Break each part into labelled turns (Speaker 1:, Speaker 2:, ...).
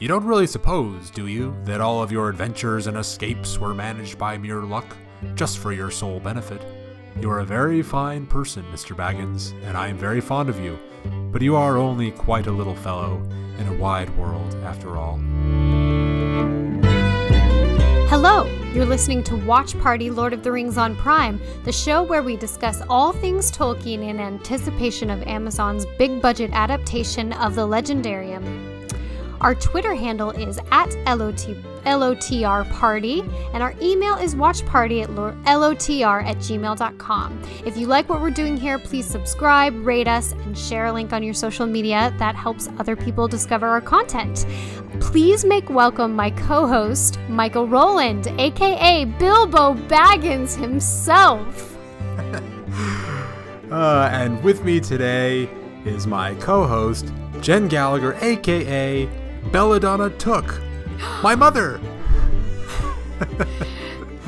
Speaker 1: You don't really suppose, do you, that all of your adventures and escapes were managed by mere luck, just for your sole benefit? You are a very fine person, Mr. Baggins, and I am very fond of you, but you are only quite a little fellow in a wide world, after all.
Speaker 2: Hello, you're listening to Watch Party Lord of the Rings on Prime, the show where we discuss all things Tolkien in anticipation of Amazon's big budget adaptation of the Legendarium. Our Twitter handle is at LOT, LOTR Party, and our email is watchparty at LOTR at gmail.com. If you like what we're doing here, please subscribe, rate us, and share a link on your social media. That helps other people discover our content. Please make welcome my co host, Michael Rowland, aka Bilbo Baggins himself.
Speaker 1: uh, and with me today is my co host, Jen Gallagher, aka Belladonna Took, my mother.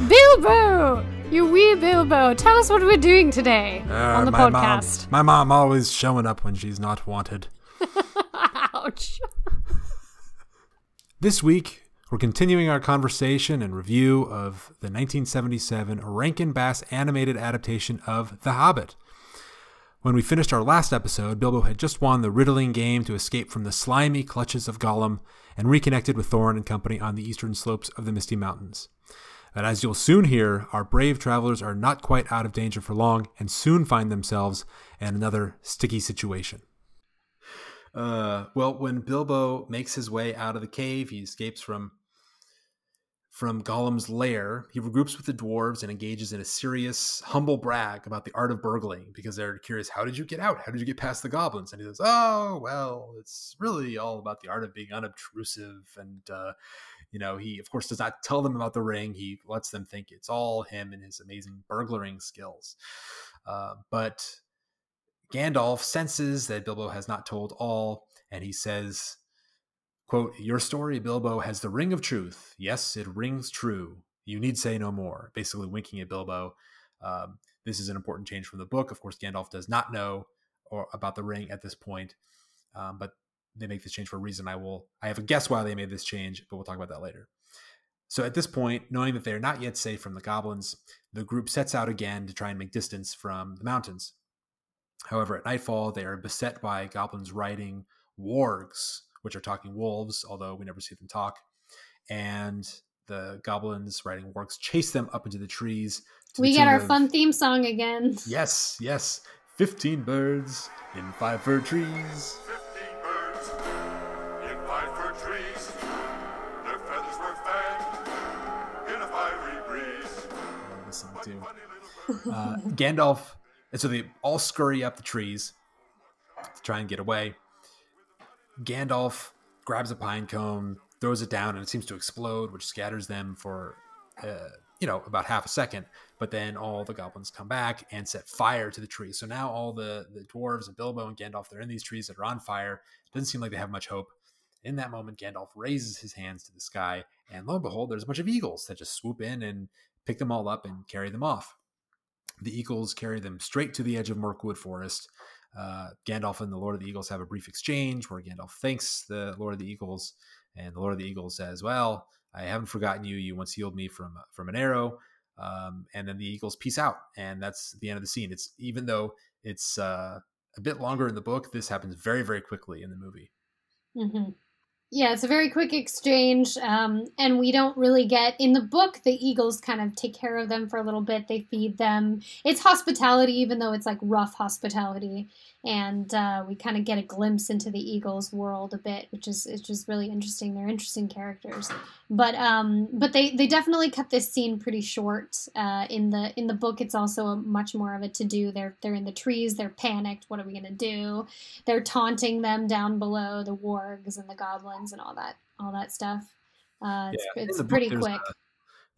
Speaker 2: Bilbo! You wee Bilbo, tell us what we're doing today uh, on the
Speaker 1: my
Speaker 2: podcast.
Speaker 1: Mom, my mom always showing up when she's not wanted.
Speaker 2: Ouch.
Speaker 1: this week, we're continuing our conversation and review of the 1977 Rankin Bass animated adaptation of The Hobbit. When we finished our last episode, Bilbo had just won the riddling game to escape from the slimy clutches of Gollum and reconnected with Thorin and company on the eastern slopes of the Misty Mountains. But as you'll soon hear, our brave travelers are not quite out of danger for long and soon find themselves in another sticky situation. Uh, well, when Bilbo makes his way out of the cave, he escapes from from Gollum's lair, he regroups with the dwarves and engages in a serious, humble brag about the art of burgling because they're curious, how did you get out? How did you get past the goblins? And he says, oh, well, it's really all about the art of being unobtrusive. And, uh, you know, he, of course, does not tell them about the ring. He lets them think it's all him and his amazing burglaring skills. Uh, but Gandalf senses that Bilbo has not told all, and he says, Quote, Your story, Bilbo, has the ring of truth. Yes, it rings true. You need say no more. Basically, winking at Bilbo. Um, this is an important change from the book. Of course, Gandalf does not know or about the ring at this point, um, but they make this change for a reason. I will. I have a guess why they made this change, but we'll talk about that later. So at this point, knowing that they are not yet safe from the goblins, the group sets out again to try and make distance from the mountains. However, at nightfall, they are beset by goblins riding wargs, which are talking wolves, although we never see them talk. And the goblins riding wargs chase them up into the trees.
Speaker 2: We get our of, fun theme song again.
Speaker 1: Yes, yes. 15 birds in five fir trees.
Speaker 3: 15 birds in five fir trees. Their feathers were fanned in a fiery breeze.
Speaker 1: Listen to uh, Gandalf. And so they all scurry up the trees to try and get away. Gandalf grabs a pine cone, throws it down, and it seems to explode, which scatters them for, uh, you know, about half a second. But then all the goblins come back and set fire to the tree. So now all the the dwarves and Bilbo and Gandalf they're in these trees that are on fire. Doesn't seem like they have much hope. In that moment, Gandalf raises his hands to the sky, and lo and behold, there's a bunch of eagles that just swoop in and pick them all up and carry them off. The eagles carry them straight to the edge of Mirkwood Forest, uh, Gandalf and the Lord of the Eagles have a brief exchange where Gandalf thanks the Lord of the Eagles, and the Lord of the Eagles says, "Well, I haven't forgotten you. You once healed me from from an arrow." Um, and then the Eagles peace out, and that's the end of the scene. It's even though it's uh, a bit longer in the book, this happens very very quickly in the movie.
Speaker 2: Mm-hmm. Yeah, it's a very quick exchange, um, and we don't really get in the book. The eagles kind of take care of them for a little bit. They feed them. It's hospitality, even though it's like rough hospitality and uh, we kind of get a glimpse into the Eagles' world a bit, which is it's just really interesting. They're interesting characters, but um, but they they definitely cut this scene pretty short. Uh, in the in the book, it's also much more of a to do. They're they're in the trees. They're panicked. What are we gonna do? They're taunting them down below, the wargs and the goblins and all that all that stuff. Uh, it's, yeah, it's pretty quick. A,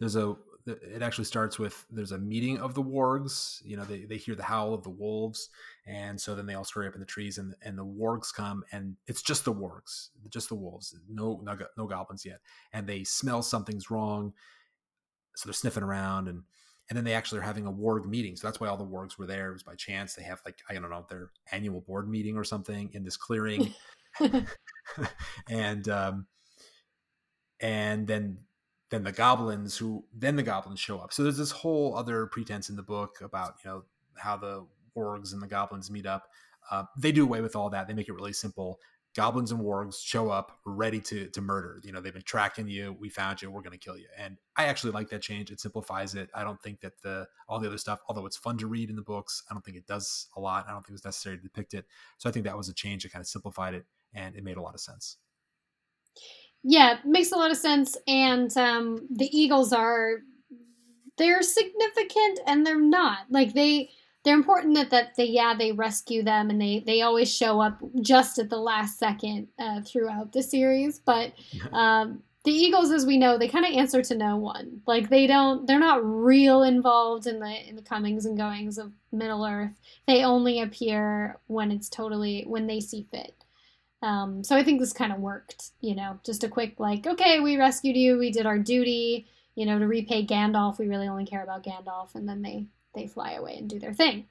Speaker 1: there's a it actually starts with there's a meeting of the wargs you know they, they hear the howl of the wolves and so then they all scurry up in the trees and, and the wargs come and it's just the wargs just the wolves no, no no goblins yet and they smell something's wrong so they're sniffing around and and then they actually are having a warg meeting so that's why all the wargs were there it was by chance they have like i don't know their annual board meeting or something in this clearing and um and then then the goblins who then the goblins show up. So there's this whole other pretense in the book about you know how the wargs and the goblins meet up. Uh, they do away with all that. They make it really simple. Goblins and wargs show up ready to to murder. You know they've been tracking you. We found you. We're going to kill you. And I actually like that change. It simplifies it. I don't think that the all the other stuff, although it's fun to read in the books, I don't think it does a lot. I don't think it was necessary to depict it. So I think that was a change that kind of simplified it, and it made a lot of sense.
Speaker 2: Yeah, makes a lot of sense. And um, the Eagles are they're significant and they're not. Like they they're important that, that they yeah they rescue them and they they always show up just at the last second uh, throughout the series. But um, the Eagles, as we know, they kind of answer to no one. Like they don't they're not real involved in the in the comings and goings of Middle Earth. They only appear when it's totally when they see fit. Um, so I think this kind of worked, you know, just a quick like, okay, we rescued you, we did our duty, you know, to repay Gandalf. We really only care about Gandalf, and then they they fly away and do their thing.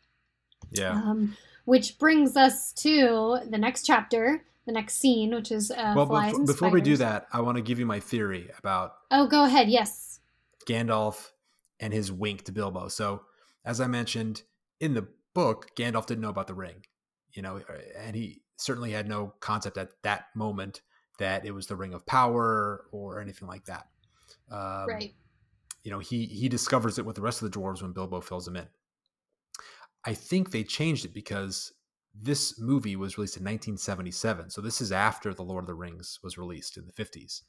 Speaker 1: Yeah.
Speaker 2: Um, which brings us to the next chapter, the next scene, which is uh,
Speaker 1: well,
Speaker 2: flies
Speaker 1: befo-
Speaker 2: and
Speaker 1: before we do that, I want to give you my theory about
Speaker 2: Oh, go ahead. Yes.
Speaker 1: Gandalf and his wink to Bilbo. So, as I mentioned in the book, Gandalf didn't know about the ring, you know, and he certainly had no concept at that moment that it was the ring of power or anything like that. Um,
Speaker 2: right.
Speaker 1: You know, he he discovers it with the rest of the dwarves when Bilbo fills him in. I think they changed it because this movie was released in 1977, so this is after the Lord of the Rings was released in the 50s.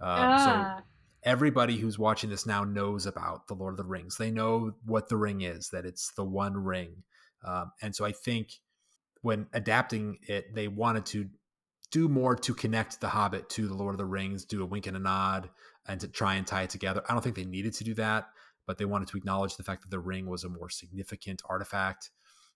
Speaker 1: Um, so
Speaker 2: ah.
Speaker 1: everybody who's watching this now knows about the Lord of the Rings. They know what the ring is, that it's the one ring. Um, and so I think when adapting it, they wanted to do more to connect The Hobbit to the Lord of the Rings, do a wink and a nod, and to try and tie it together. I don't think they needed to do that, but they wanted to acknowledge the fact that the ring was a more significant artifact.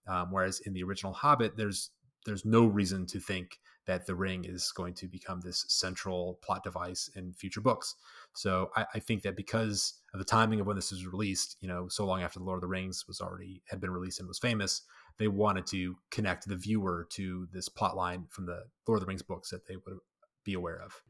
Speaker 1: Um, whereas in the original Hobbit, there's there's no reason to think that the ring is going to become this central plot device in future books. So I, I think that because of the timing of when this was released, you know, so long after the Lord of the Rings was already had been released and was famous, they wanted to connect the viewer to this plot line from the Lord of the Rings books that they would be aware of.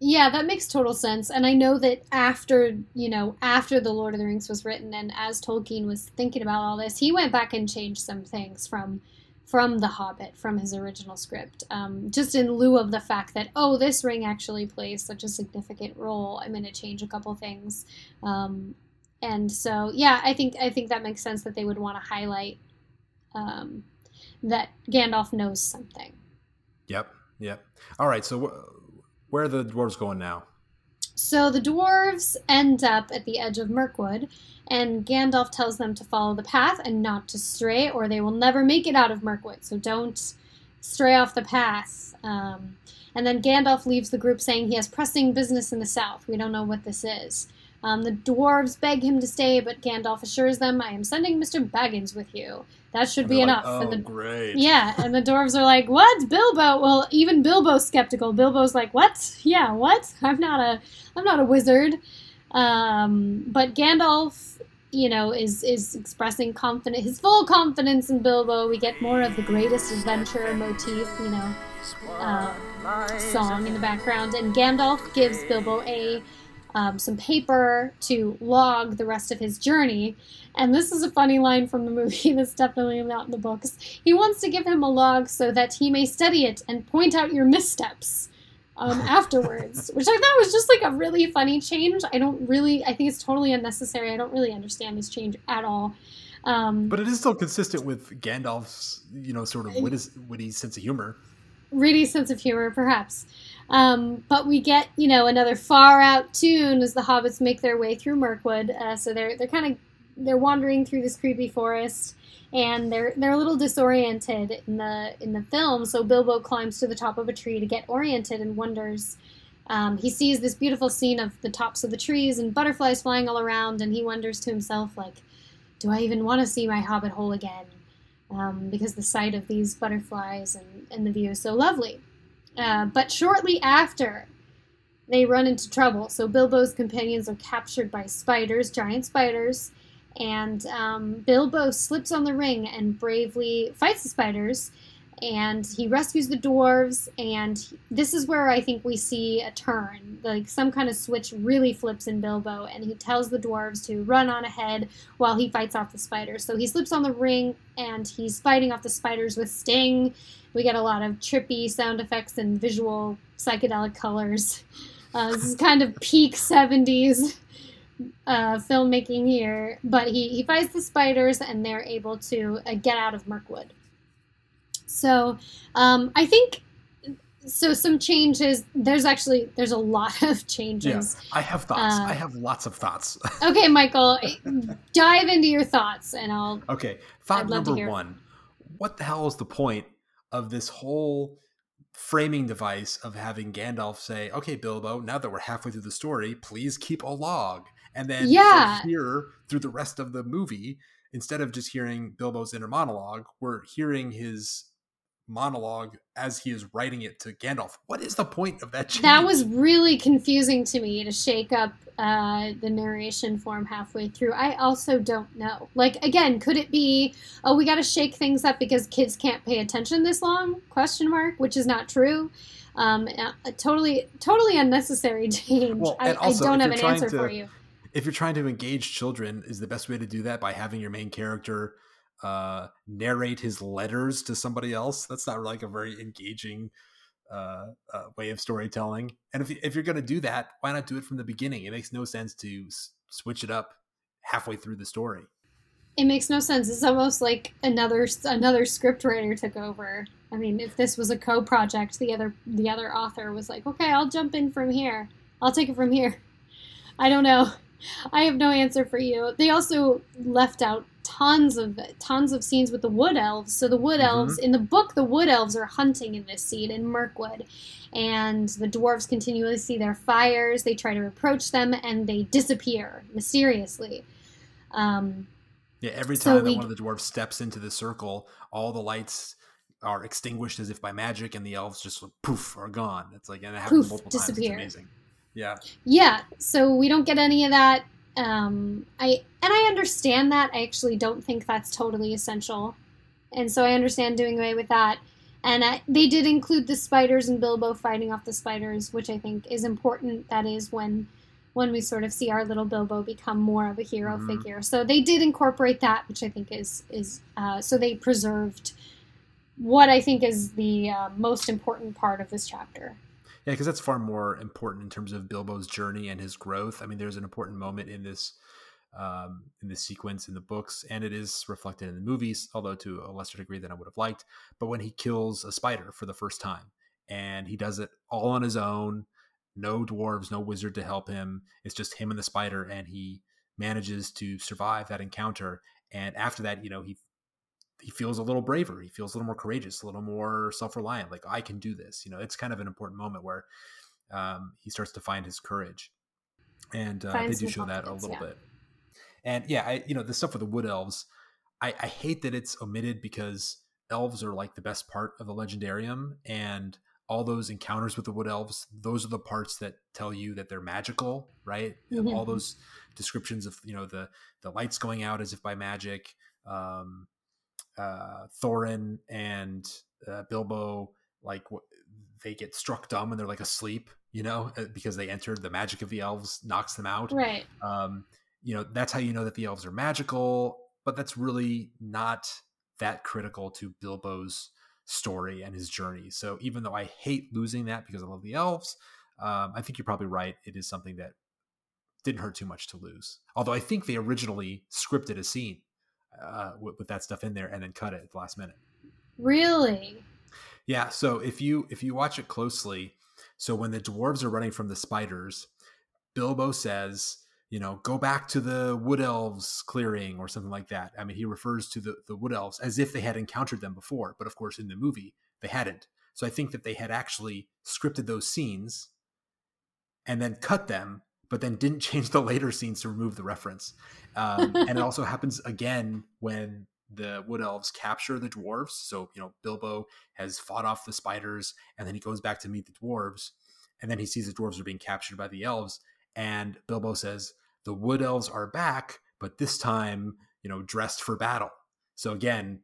Speaker 2: Yeah, that makes total sense. And I know that after, you know, after The Lord of the Rings was written and as Tolkien was thinking about all this, he went back and changed some things from from The Hobbit, from his original script. Um, just in lieu of the fact that, oh, this ring actually plays such a significant role, I'm going to change a couple things. Um, and so, yeah, I think I think that makes sense that they would want to highlight um, that Gandalf knows something.
Speaker 1: Yep, yep. All right, so wh- where are the dwarves going now?
Speaker 2: So the dwarves end up at the edge of Mirkwood, and Gandalf tells them to follow the path and not to stray, or they will never make it out of Mirkwood. So don't stray off the path. Um, and then Gandalf leaves the group saying he has pressing business in the south. We don't know what this is. Um, the dwarves beg him to stay, but Gandalf assures them, I am sending Mr. Baggins with you. That should be
Speaker 1: like,
Speaker 2: enough.
Speaker 1: oh,
Speaker 2: and the
Speaker 1: great.
Speaker 2: yeah, and the dwarves are like, "What, Bilbo?" Well, even Bilbo's skeptical. Bilbo's like, "What? Yeah, what? I'm not a, I'm not a wizard." Um, but Gandalf, you know, is is expressing confident, his full confidence in Bilbo. We get more of the greatest adventure motif, you know, uh, song in the background, and Gandalf gives Bilbo a um, some paper to log the rest of his journey. And this is a funny line from the movie that's definitely not in the books. He wants to give him a log so that he may study it and point out your missteps um, afterwards, which I thought was just like a really funny change. I don't really, I think it's totally unnecessary. I don't really understand this change at all. Um,
Speaker 1: But it is still consistent with Gandalf's, you know, sort of witty, witty sense of humor.
Speaker 2: Really sense of humor, perhaps. Um, but we get, you know, another far out tune as the hobbits make their way through Mirkwood. Uh, so they're they're kind of they're wandering through this creepy forest, and they're they're a little disoriented in the in the film. So Bilbo climbs to the top of a tree to get oriented and wonders. Um, he sees this beautiful scene of the tops of the trees and butterflies flying all around, and he wonders to himself, like, "Do I even want to see my hobbit hole again?" Um, because the sight of these butterflies and, and the view is so lovely. Uh, but shortly after, they run into trouble. So Bilbo's companions are captured by spiders, giant spiders, and um, Bilbo slips on the ring and bravely fights the spiders. And he rescues the dwarves and this is where i think we see a turn like some kind of switch really flips in bilbo and he tells the dwarves to run on ahead while he fights off the spiders. So he slips on the ring and he's fighting off the spiders with sting. We get a lot of trippy sound effects and visual psychedelic colors. Uh, this is kind of peak 70s uh, filmmaking here but he, he fights the spiders and they're able to uh, get out of mirkwood so um, I think so. Some changes. There's actually there's a lot of changes.
Speaker 1: Yeah, I have thoughts.
Speaker 2: Uh,
Speaker 1: I have lots of thoughts.
Speaker 2: okay, Michael, dive into your thoughts, and I'll.
Speaker 1: okay, thought
Speaker 2: I'd love to
Speaker 1: number one: What the hell is the point of this whole framing device of having Gandalf say, "Okay, Bilbo, now that we're halfway through the story, please keep a log," and then
Speaker 2: Yeah.
Speaker 1: here through the rest of the movie, instead of just hearing Bilbo's inner monologue, we're hearing his monologue as he is writing it to Gandalf. What is the point of that? Change?
Speaker 2: That was really confusing to me to shake up uh, the narration form halfway through. I also don't know. Like again, could it be? Oh, we got to shake things up because kids can't pay attention this long? Question mark. Which is not true. Um, a totally, totally unnecessary change.
Speaker 1: Well,
Speaker 2: I,
Speaker 1: also,
Speaker 2: I don't have an answer
Speaker 1: to-
Speaker 2: for you.
Speaker 1: if you're trying to engage children, is the best way to do that by having your main character uh, narrate his letters to somebody else? That's not like a very engaging uh, uh, way of storytelling. And if, if you're going to do that, why not do it from the beginning? It makes no sense to s- switch it up halfway through the story.
Speaker 2: It makes no sense. It's almost like another another script writer took over. I mean, if this was a co-project, the other the other author was like, "Okay, I'll jump in from here. I'll take it from here." I don't know. I have no answer for you. They also left out tons of tons of scenes with the wood elves. So the wood
Speaker 1: Mhm.
Speaker 2: elves in the book, the wood elves are hunting in this scene in Mirkwood, and the dwarves continually see their fires. They try to approach them, and they disappear mysteriously. Um,
Speaker 1: Yeah, every
Speaker 2: So
Speaker 1: time
Speaker 2: we-
Speaker 1: that one of the dwarves steps into the circle, all the lights are extinguished as if by magic, and the elves just poof are gone. It's like and it happens
Speaker 2: Poof,
Speaker 1: multiple
Speaker 2: disappear.
Speaker 1: times. It's amazing. Yeah,
Speaker 2: Yeah, so we don't get any of that. Um, I and I understand that. I actually don't think that's totally essential, and so I understand doing away with that. And I, they did include the spiders and Bilbo fighting off the spiders, which I think is important. That is when when we sort of see our little Bilbo become more of a hero
Speaker 1: Mhm.
Speaker 2: figure. So they did incorporate that, which I think is is uh, so they preserved what I think is the uh, most important part of this chapter.
Speaker 1: Yeah, because that's far more important in terms of Bilbo's journey and his growth. I mean, there's an important moment in this um, in this sequence in the books, and it is reflected in the movies, although to a lesser degree than I would have liked. But when he kills a spider for the first time, and he does it all on his own, no dwarves, no wizard to help him. It's just him and the spider, and he manages to survive that encounter. And after that, you know, he he feels a little braver. He feels a little more courageous, a little more self reliant. Like I can do this. You know, it's kind of an important moment where um, he starts to find his courage, and uh, they do show that a little
Speaker 2: yeah.
Speaker 1: bit. And yeah, I you know the stuff with the wood elves, I, I hate that it's omitted because elves are like the best part of the legendarium, and all those encounters with the wood elves, those are the parts that tell you that they're magical, right? And All those descriptions of you know the the lights going out as if by magic. Um, uh, Thorin and uh, Bilbo like w- they get struck dumb and they're like asleep, you know, uh, because they entered the magic of the elves knocks them out.
Speaker 2: Right.
Speaker 1: Um, you know, that's how you know that the elves are magical, but that's really not that critical to Bilbo's story and his journey. So even though I hate losing that because I love the elves, um, I think you're probably right. It is something that didn't hurt too much to lose. Although I think they originally scripted a scene uh, with, with that stuff in there and then cut it at the last minute.
Speaker 2: Really?
Speaker 1: Yeah. So if you if you watch it closely, so when the dwarves are running from the spiders, Bilbo says, you know, go back to the wood elves clearing or something like that. I mean, he refers to the the wood elves as if they had encountered them before, but of course in the movie they hadn't. So I think that they had actually scripted those scenes and then cut them, but then didn't change the later scenes to remove the reference. Um, and it also happens again when the wood elves capture the dwarves. So, you know, Bilbo has fought off the spiders and then he goes back to meet the dwarves. And then he sees the dwarves are being captured by the elves. And Bilbo says, the wood elves are back, but this time, you know, dressed for battle. So again,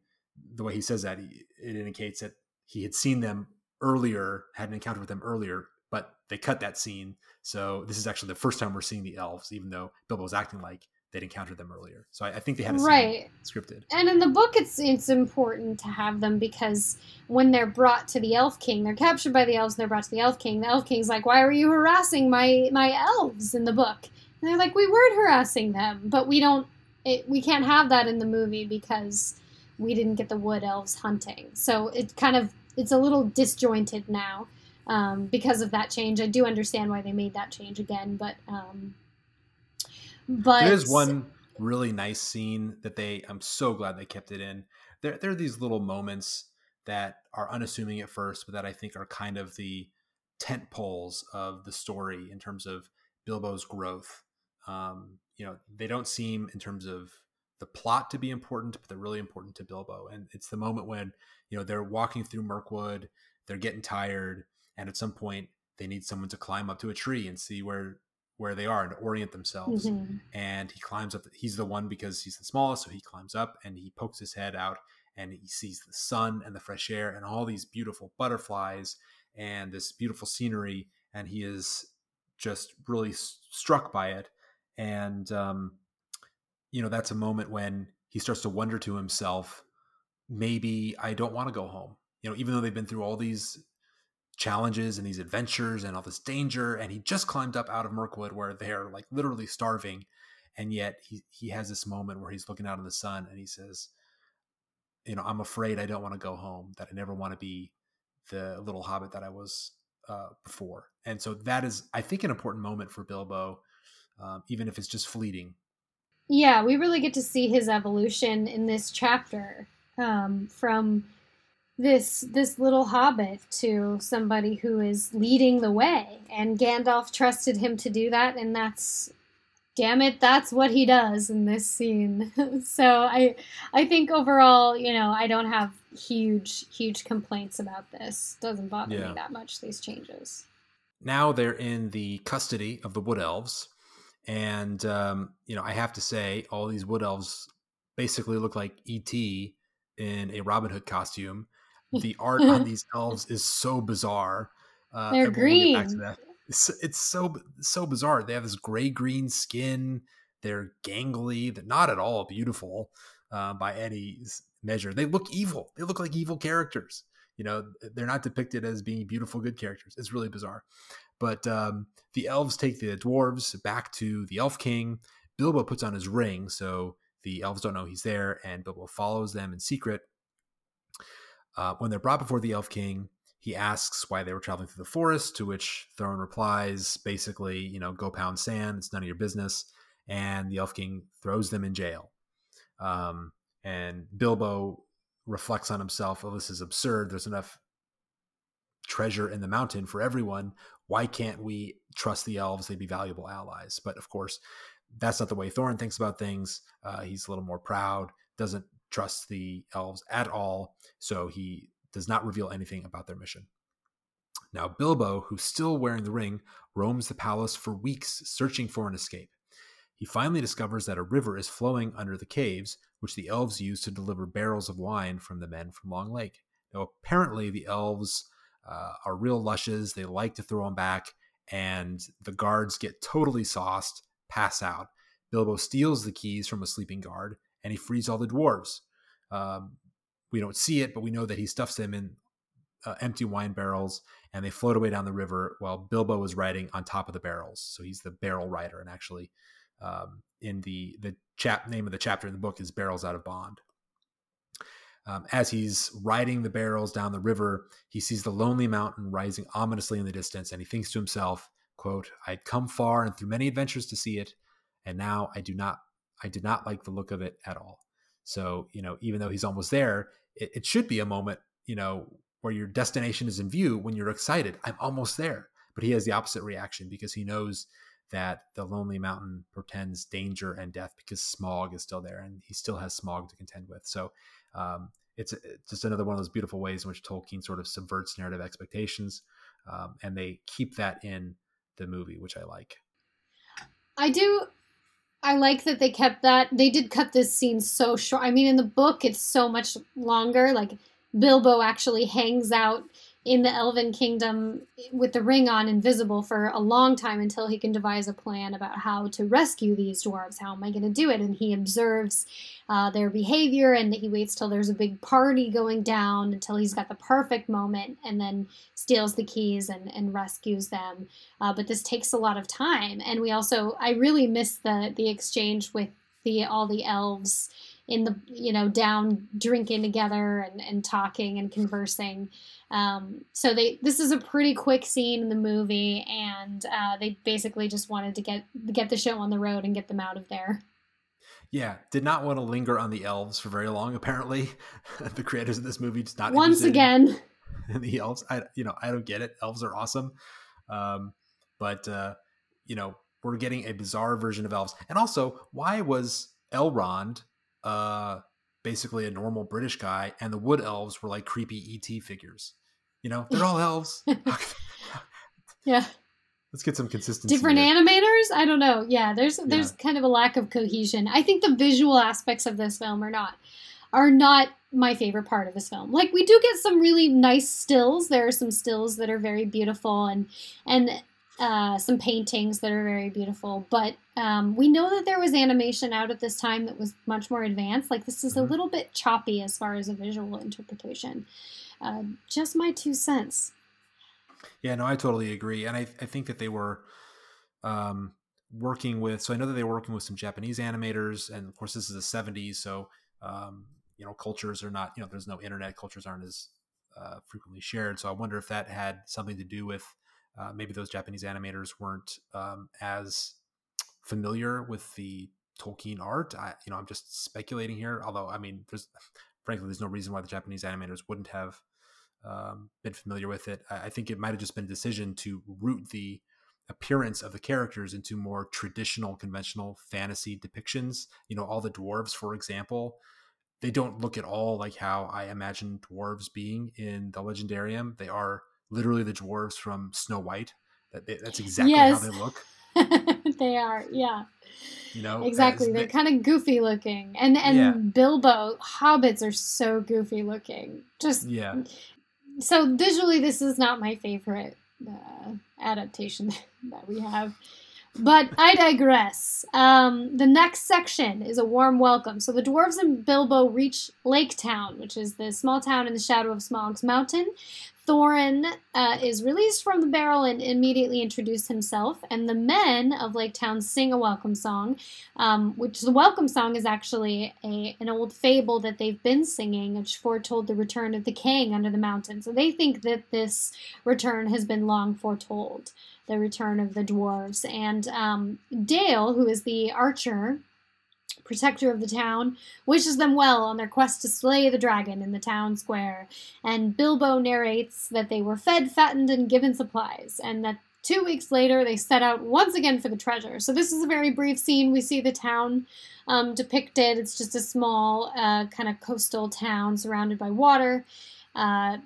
Speaker 1: the way he says that, he- it indicates that he had seen them earlier, had an encounter with them earlier, but they cut that scene. So this is actually the first time we're seeing the elves, even though Bilbo was acting like they'd encountered them earlier. So I, I think they had a
Speaker 2: Right.
Speaker 1: scripted.
Speaker 2: And in the book, it's it's important to have them because when they're brought to the Elf King, they're captured by the elves. and They're brought to the Elf King. The Elf King's like, "Why are you harassing my my elves in the book?" And they're like, "We weren't harassing them, but we don't. It, we can't have that in the movie because we didn't get the wood elves hunting. So it kind of it's a little disjointed now um, because of that change. I do understand why they made that change again, but um, but
Speaker 1: There is one really nice scene that they. I'm so glad they kept it in. There, there are these little moments that are unassuming at first, but that I think are kind of the tent poles of the story in terms of Bilbo's growth. Um, you know, they don't seem in terms of the plot to be important, but they're really important to Bilbo. And it's the moment when you know they're walking through Mirkwood, they're getting tired, and at some point they need someone to climb up to a tree and see where where they are and orient themselves
Speaker 2: Mhm.
Speaker 1: and he climbs up. He's the one because he's the smallest, so he climbs up and he pokes his head out and he sees the sun and the fresh air and all these beautiful butterflies and this beautiful scenery, and he is just really s- struck by it. And um, you know, that's a moment when he starts to wonder to himself, maybe I don't want to go home. You know, even though they've been through all these challenges and these adventures and all this danger and he just climbed up out of Mirkwood where they're like literally starving and yet he he has this moment where he's looking out in the sun and he says you know I'm afraid I don't want to go home that I never want to be the little hobbit that I was uh, before. And so that is I think an important moment for Bilbo um, even if it's just fleeting.
Speaker 2: Yeah, we really get to see his evolution in this chapter um, from this this little hobbit to somebody who is leading the way, and Gandalf trusted him to do that, and that's damn it, that's what he does in this scene. so I I think overall, you know, I don't have huge huge complaints about this. Doesn't bother
Speaker 1: Yeah.
Speaker 2: me that much these changes.
Speaker 1: now they're in the custody of the wood elves and um, you know i have to say all these wood elves basically look like et in a robin hood costume the art on these elves is so bizarre uh,
Speaker 2: They're
Speaker 1: and back to
Speaker 2: green.
Speaker 1: that. it's, it's so so bizarre. They have this gray green skin. They're gangly. They're not at all beautiful uh, by any measure. They look evil. They look like evil characters. You know they're not depicted as being beautiful good characters. It's really bizarre. But um, the elves take the dwarves back to the elf king. Bilbo puts on his ring so the elves don't know he's there and bilbo follows them in secret uh, when they're brought before the elf king he asks why they were traveling through the forest to which Thorin replies basically you know go pound sand it's none of your business and the elf king throws them in jail. Um, and bilbo reflects on himself oh this is absurd there's enough treasure in the mountain for everyone why can't we trust the elves they'd be valuable allies? But of course that's not the way thorin thinks about things. Uh, he's a little more proud doesn't trust the elves at all so he does not reveal anything about their mission now bilbo who's still wearing the ring roams the palace for weeks searching for an escape he finally discovers that a river is flowing under the caves which the elves use to deliver barrels of wine from the men from long lake now apparently the elves uh, are real lushes. They like to throw them back, and the guards get totally sauced, pass out. Bilbo steals the keys from a sleeping guard, and he frees all the dwarves. Um, we don't see it, but we know that he stuffs them in uh, empty wine barrels, and they float away down the river while Bilbo is riding on top of the barrels. So he's the barrel rider, and actually, um, in the the chap name of the chapter in the book is "Barrels Out of Bond." Um, as he's riding the barrels down the river, he sees the lonely mountain rising ominously in the distance, and he thinks to himself, "quote I'd come far and through many adventures to see it, and now I do not, I did not like the look of it at all." So you know, even though he's almost there, it, it should be a moment, you know, where your destination is in view when you're excited. I'm almost there, but he has the opposite reaction because he knows that the lonely mountain portends danger and death because Smaug is still there, and he still has Smaug to contend with. So um, it's, it's just another one of those beautiful ways in which Tolkien sort of subverts narrative expectations, um, and they keep that in the movie, which I like.
Speaker 2: I do. I like that they kept that. They did cut this scene so short. I mean, in the book, it's so much longer. Like Bilbo actually hangs out in the Elven Kingdom with the ring on, invisible, for a long time until he can devise a plan about how to rescue these dwarves. How am I going to do it? And he observes uh, their behavior and he waits till there's a big party going down until he's got the perfect moment and then steals the keys and, and rescues them. Uh, but this takes a lot of time. And we also, I really miss the, the exchange with the all the elves in the you know down drinking together and, and talking and conversing um, so they this is a pretty quick scene in the movie and uh, they basically just wanted to get get the show on the road and get them out of there.
Speaker 1: Yeah did not want to linger on the elves for very long apparently. The creators of this movie just not
Speaker 2: once again.
Speaker 1: in the elves. I you know i don't get it. Elves are awesome. Um, but uh, you know we're getting a bizarre version of elves. And also why was elrond uh, basically a normal British guy, and the wood elves were like creepy ET figures. You know, they're all elves.
Speaker 2: yeah.
Speaker 1: Let's get some consistency.
Speaker 2: Different here. animators? I don't know. Yeah, there's there's yeah. kind of a lack of cohesion. I think the visual aspects of this film are not are not my favorite part of this film. Like we do get some really nice stills. There are some stills that are very beautiful and and uh, some paintings that are very beautiful. But um, we know that there was animation out at this time that was much more advanced. Like this is a mm-hmm. little bit choppy as far as a visual interpretation. Uh, just my two cents.
Speaker 1: Yeah, no, I totally agree, and I, I think that they were um, working with. So I know that they were working with some Japanese animators, and of course, this is the '70s, so um, you know, cultures are not. You know, there's no internet. Cultures aren't as uh, frequently shared. So I wonder if that had something to do with uh, maybe those Japanese animators weren't um, as familiar with the Tolkien art. I, you know, I'm just speculating here. Although, I mean, there's frankly, there's no reason why the Japanese animators wouldn't have um, been familiar with it. I, I think it might have just been a decision to root the appearance of the characters into more traditional, conventional fantasy depictions. You know, all the dwarves, for example, they don't look at all like how I imagine dwarves being in the Legendarium. They are literally the dwarves from Snow White. That they, that's exactly yes. how they look.
Speaker 2: they are, yeah.
Speaker 1: You know,
Speaker 2: exactly. They're they, kind of goofy looking, and and yeah. Bilbo hobbits are so goofy looking. Just
Speaker 1: yeah.
Speaker 2: So visually, this is not my favorite uh, adaptation that we have. But I digress. Um, the next section is a warm welcome. So the dwarves and Bilbo reach Lake Town, which is the small town in the shadow of Smaug's mountain. Thorin uh, is released from the barrel and immediately introduces himself, and the men of Lake Town sing a welcome song, um, which the welcome song is actually a an old fable that they've been singing, which foretold the return of the king under the mountain. So they think that this return has been long foretold, the return of the dwarves. And um, Dale, who is the archer protector of the town, wishes them well on their quest to slay the dragon in the town square. And Bilbo narrates that they were fed, fattened, and given supplies, and that two weeks later they set out once again for the treasure. So this is a very brief scene. We see the town um, depicted. It's just a small, uh, kind of coastal town surrounded by water. Uh,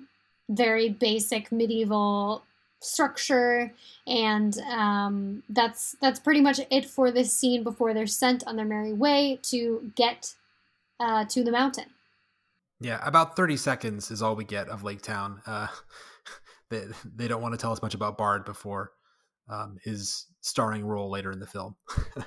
Speaker 2: very basic medieval structure and um, that's that's pretty much it for this scene before they're sent on their merry way to get uh, to the mountain.
Speaker 1: Yeah about 30 seconds is all we get of lake town. Uh, they, they don't want to tell us much about bard before um, his starring role later in the film.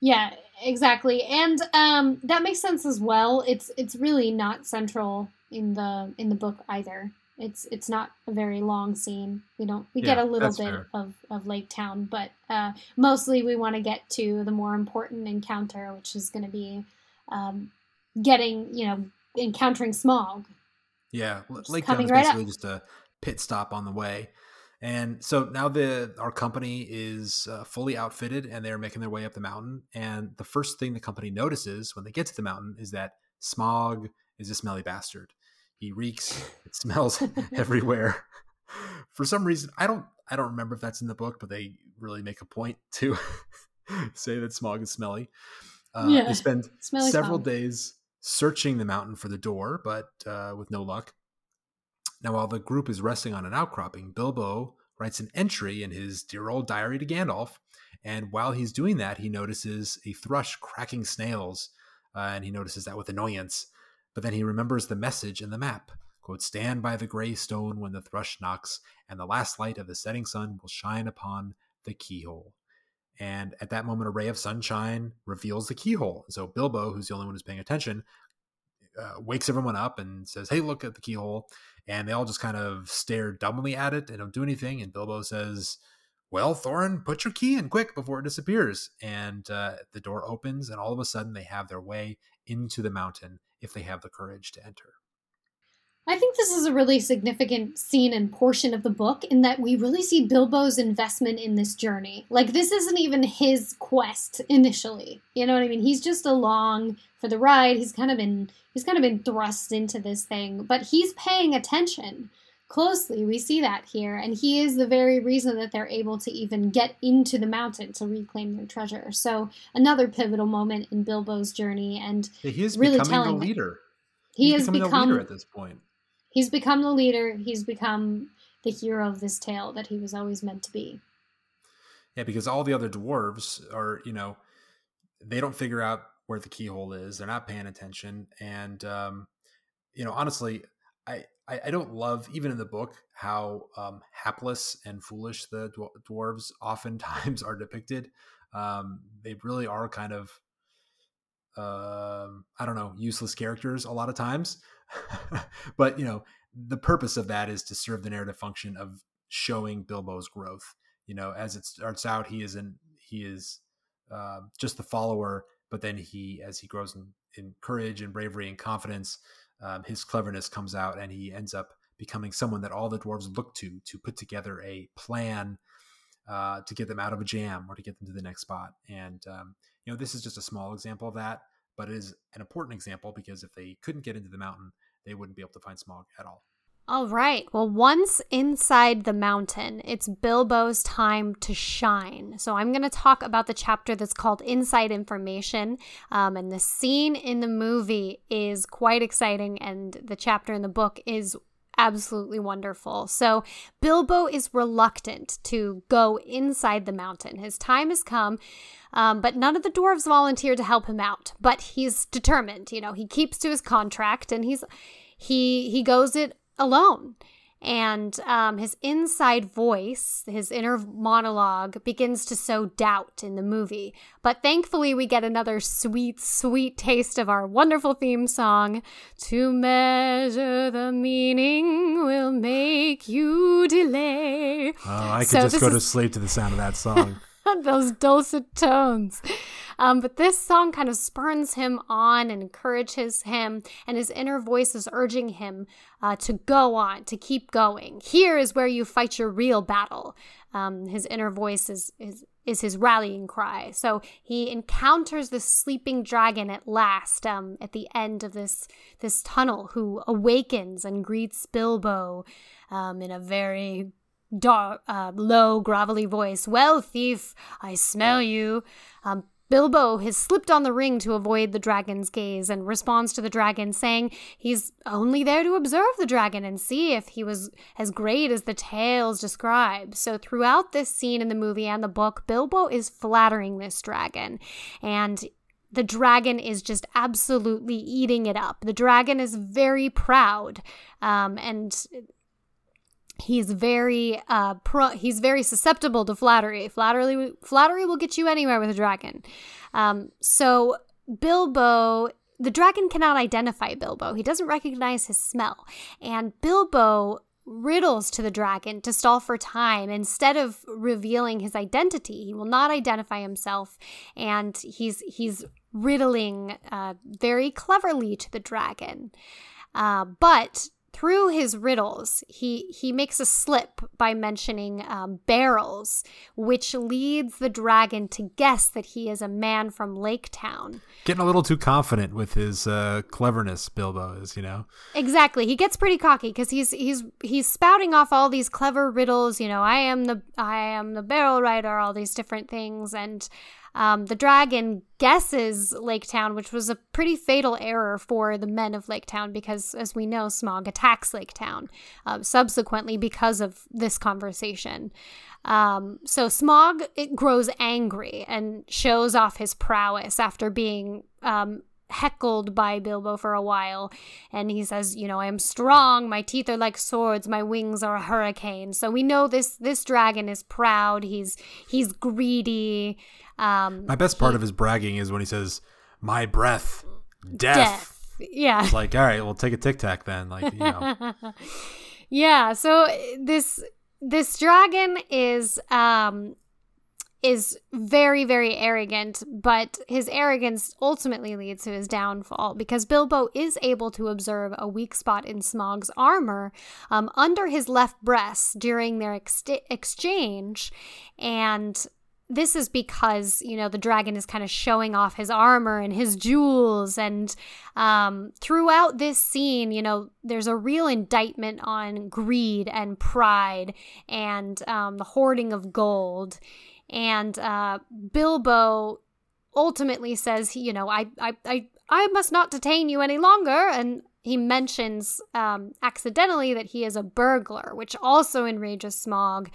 Speaker 2: Yeah exactly and um, that makes sense as well. It's it's really not central in the in the book either it's it's not a very long scene. We don't we yeah, get a little bit fair. of, of Lake Town, but uh, mostly we want to get to the more important encounter, which is going to be um, getting you know encountering Smaug.
Speaker 1: Yeah, Lake Town is right basically up. just a pit stop on the way. And so now the our company is uh, fully outfitted and they're making their way up the mountain. And the first thing the company notices when they get to the mountain is that Smaug is a smelly bastard. He reeks. It smells everywhere. For some reason, I don't I don't remember if that's in the book, but they really make a point to say that Smaug is smelly. Uh, yeah, they spend several Smaug. days searching the mountain for the door, but uh, with no luck. Now, while the group is resting on an outcropping, Bilbo writes an entry in his dear old diary to Gandalf. And while he's doing that, he notices a thrush cracking snails, uh, and he notices that with annoyance. But then he remembers the message in the map quote, stand by the gray stone when the thrush knocks, and the last light of the setting sun will shine upon the keyhole. And at that moment, a ray of sunshine reveals the keyhole. So Bilbo, who's the only one who's paying attention, uh, wakes everyone up and says, Hey, look at the keyhole. And they all just kind of stare dumbly at it and don't do anything. And Bilbo says, Well, Thorin, put your key in quick before it disappears. And uh, the door opens, and all of a sudden they have their way into the mountain if they have the courage to enter.
Speaker 4: I think this is a really significant scene and portion of the book in that we really see Bilbo's investment in this journey. Like, this isn't even his quest initially. You know what I mean? He's just along for the ride. He's kind of been he's kind of been thrust into this thing, but he's paying attention closely. We see that here, and he is the very reason that they're able to even get into the mountain to reclaim their treasure. So, another pivotal moment in Bilbo's journey, and
Speaker 1: Yeah, he is
Speaker 4: really
Speaker 1: becoming
Speaker 4: telling
Speaker 1: the leader.
Speaker 4: he
Speaker 1: He's
Speaker 4: has
Speaker 1: becoming
Speaker 4: become
Speaker 1: the leader at this point.
Speaker 4: he's become the leader. He's become the hero of this tale that he was always meant to be.
Speaker 1: Yeah, because all the other dwarves are, you know, they don't figure out where the keyhole is. They're not paying attention, and um, you know, honestly, I, I I don't love even in the book how um, hapless and foolish the dwarves oftentimes are depicted. Um, they really are kind of, um, I don't know, useless characters a lot of times. but you know, the purpose of that is to serve the narrative function of showing Bilbo's growth you know as it starts out he is in he is uh, just the follower but then he as he grows in, in courage and bravery and confidence um, his cleverness comes out and he ends up becoming someone that all the dwarves look to to put together a plan uh, to get them out of a jam or to get them to the next spot. And um, you know this is just a small example of that but it is an important example because if they couldn't get into the mountain they wouldn't be able to find Smaug at all
Speaker 2: All right. Well, once inside the mountain, it's Bilbo's time to shine. So I'm going to talk about the chapter that's called Inside Information. Um, and the scene in the movie is quite exciting, and the chapter in the book is absolutely wonderful. So Bilbo is reluctant to go inside the mountain. His time has come. Um, but none of the dwarves volunteer to help him out. But he's determined. You know, he keeps to his contract, and he's he he goes it alone. And um, his inside voice, his inner monologue, begins to sow doubt in the movie. But thankfully, we get another sweet, sweet taste of our wonderful theme song. To measure the meaning will make you delay.
Speaker 1: oh i could
Speaker 2: So
Speaker 1: just go to sleep to the sound of that song
Speaker 2: those dulcet tones. Um, but this song kind of spurns him on and encourages him, and his inner voice is urging him uh, to go on, to keep going. Here is where you fight your real battle. Um, his inner voice is, is is his rallying cry. So he encounters this sleeping dragon at last, um, at the end of this this tunnel, who awakens and greets Bilbo um, in a very dark, uh, low, grovelly voice. Well, thief, I smell you. Um, Bilbo has slipped on the ring to avoid the dragon's gaze and responds to the dragon, saying he's only there to observe the dragon and see if he was as great as the tales describe. So, throughout this scene in the movie and the book, Bilbo is flattering this dragon. And the dragon is just absolutely eating it up. The dragon is very proud um, and he's very uh pro- he's very susceptible to flattery. Flattery flattery will get you anywhere with a dragon. Um so bilbo the dragon cannot identify bilbo. He doesn't recognize his smell. And bilbo riddles to the dragon to stall for time. Instead of revealing his identity he will not identify himself. And he's he's riddling uh, very cleverly to the dragon. Uh, but through his riddles, he he makes a slip by mentioning um, barrels, which leads the dragon to guess that he is a man from Lake Town.
Speaker 1: Getting a little too confident with his uh, cleverness, Bilbo is, you know.
Speaker 2: Exactly, he gets pretty cocky because he's he's he's spouting off all these clever riddles. You know, I am the I am the barrel rider, all these different things, and um, the dragon guesses Lake Town, which was a pretty fatal error for the men of Lake Town because, as we know, Smaug attacks Lake Town um, subsequently because of this conversation. Um, so Smaug grows angry and shows off his prowess after being um, heckled by Bilbo for a while. And he says, you know, I am strong, my teeth are like swords, my wings are a hurricane. So we know this this dragon is proud, he's he's greedy. Um
Speaker 1: My best part of his bragging is when he says, "My breath, death."
Speaker 2: death. Yeah.
Speaker 1: It's like, all right, we'll take a tic tac then. Like, you know,
Speaker 2: yeah so this this dragon is um is very very arrogant but his arrogance ultimately leads to his downfall because bilbo is able to observe a weak spot in Smaug's armor um, under his left breast during their ex- exchange. And this is because you know the dragon is kind of showing off his armor and his jewels. And um, throughout this scene you know there's a real indictment on greed and pride and um, the hoarding of gold and uh, bilbo ultimately says you know I, I i i must not detain you any longer and he mentions um, accidentally that he is a burglar, which also enrages Smaug,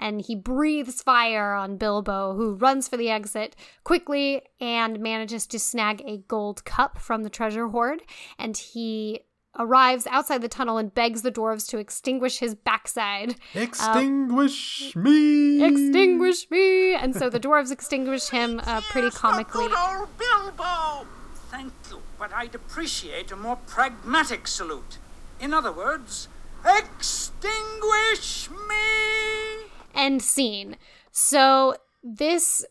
Speaker 2: and he breathes fire on Bilbo, who runs for the exit quickly and manages to snag a gold cup from the treasure hoard. And he arrives outside the tunnel and begs the dwarves to extinguish his backside.
Speaker 1: extinguish me.
Speaker 2: Extinguish me! And so the dwarves extinguish him uh, pretty
Speaker 5: Yes, the
Speaker 2: comically.
Speaker 5: Good old Bilbo! Thank you, but I'd appreciate a more pragmatic salute. In other words, extinguish me!
Speaker 2: End scene. So this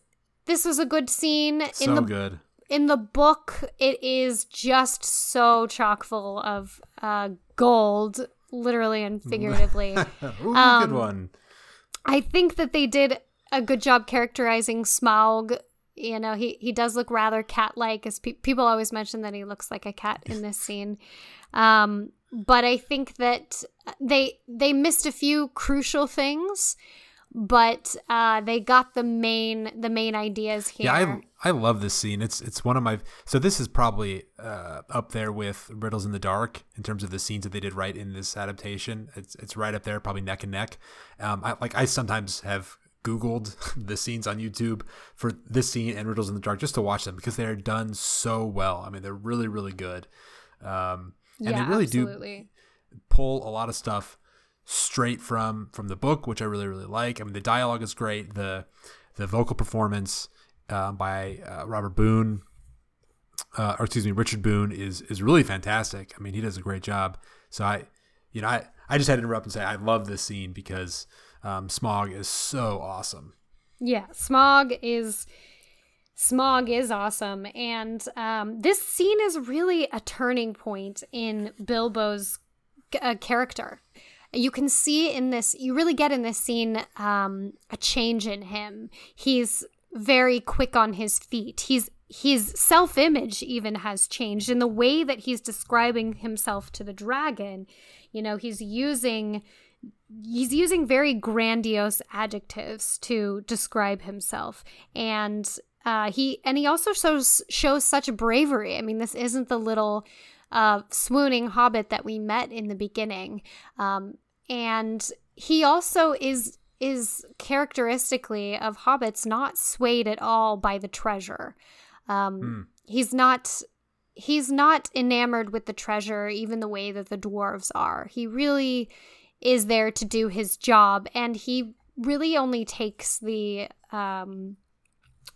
Speaker 2: this was a good scene
Speaker 1: So
Speaker 2: in the
Speaker 1: good.
Speaker 2: In the book it is just so chock full of uh, gold literally and figuratively.
Speaker 1: Ooh,
Speaker 2: Um,
Speaker 1: good one.
Speaker 2: i think that they did a good job characterizing smaug. You know he, he does look rather cat-like as pe- people always mention that he looks like a cat in this scene. Um, but i think that they they missed a few crucial things but uh, they got the main the main ideas here
Speaker 1: Yeah, I I love this scene. It's it's one of my so this is probably uh, up there with Riddles in the Dark in terms of the scenes that they did right in this adaptation. It's it's right up there, probably neck and neck. Um, I, like I sometimes have Googled the scenes on YouTube for this scene and Riddles in the Dark just to watch them because they are done so well. I mean, they're really really good, um, and
Speaker 2: yeah
Speaker 1: they really do pull a lot of stuff straight from from the book, which I really really like. I mean, the dialogue is great. the The vocal performance uh, by uh, Robert Boone, uh, or excuse me, Richard Boone is is really fantastic. I mean, he does a great job. So I, you know, I I just had to interrupt and say I love this scene because um, Smaug is so awesome.
Speaker 2: Yeah, Smaug is Smaug is awesome, and um, this scene is really a turning point in Bilbo's uh, character. You can see in this, you really get in this scene um, a change in him. He's very quick on his feet. He's his self-image even has changed in the way that he's describing himself to the dragon. You know, he's using he's using very grandiose adjectives to describe himself and uh, he and he also shows shows such bravery i mean this isn't the little uh, swooning hobbit that we met in the beginning. Um, and he also is is characteristically of hobbits not swayed at all by the treasure. Um, he's not he's not enamored with the treasure even the way that the dwarves are. He really is there to do his job and he really only takes the um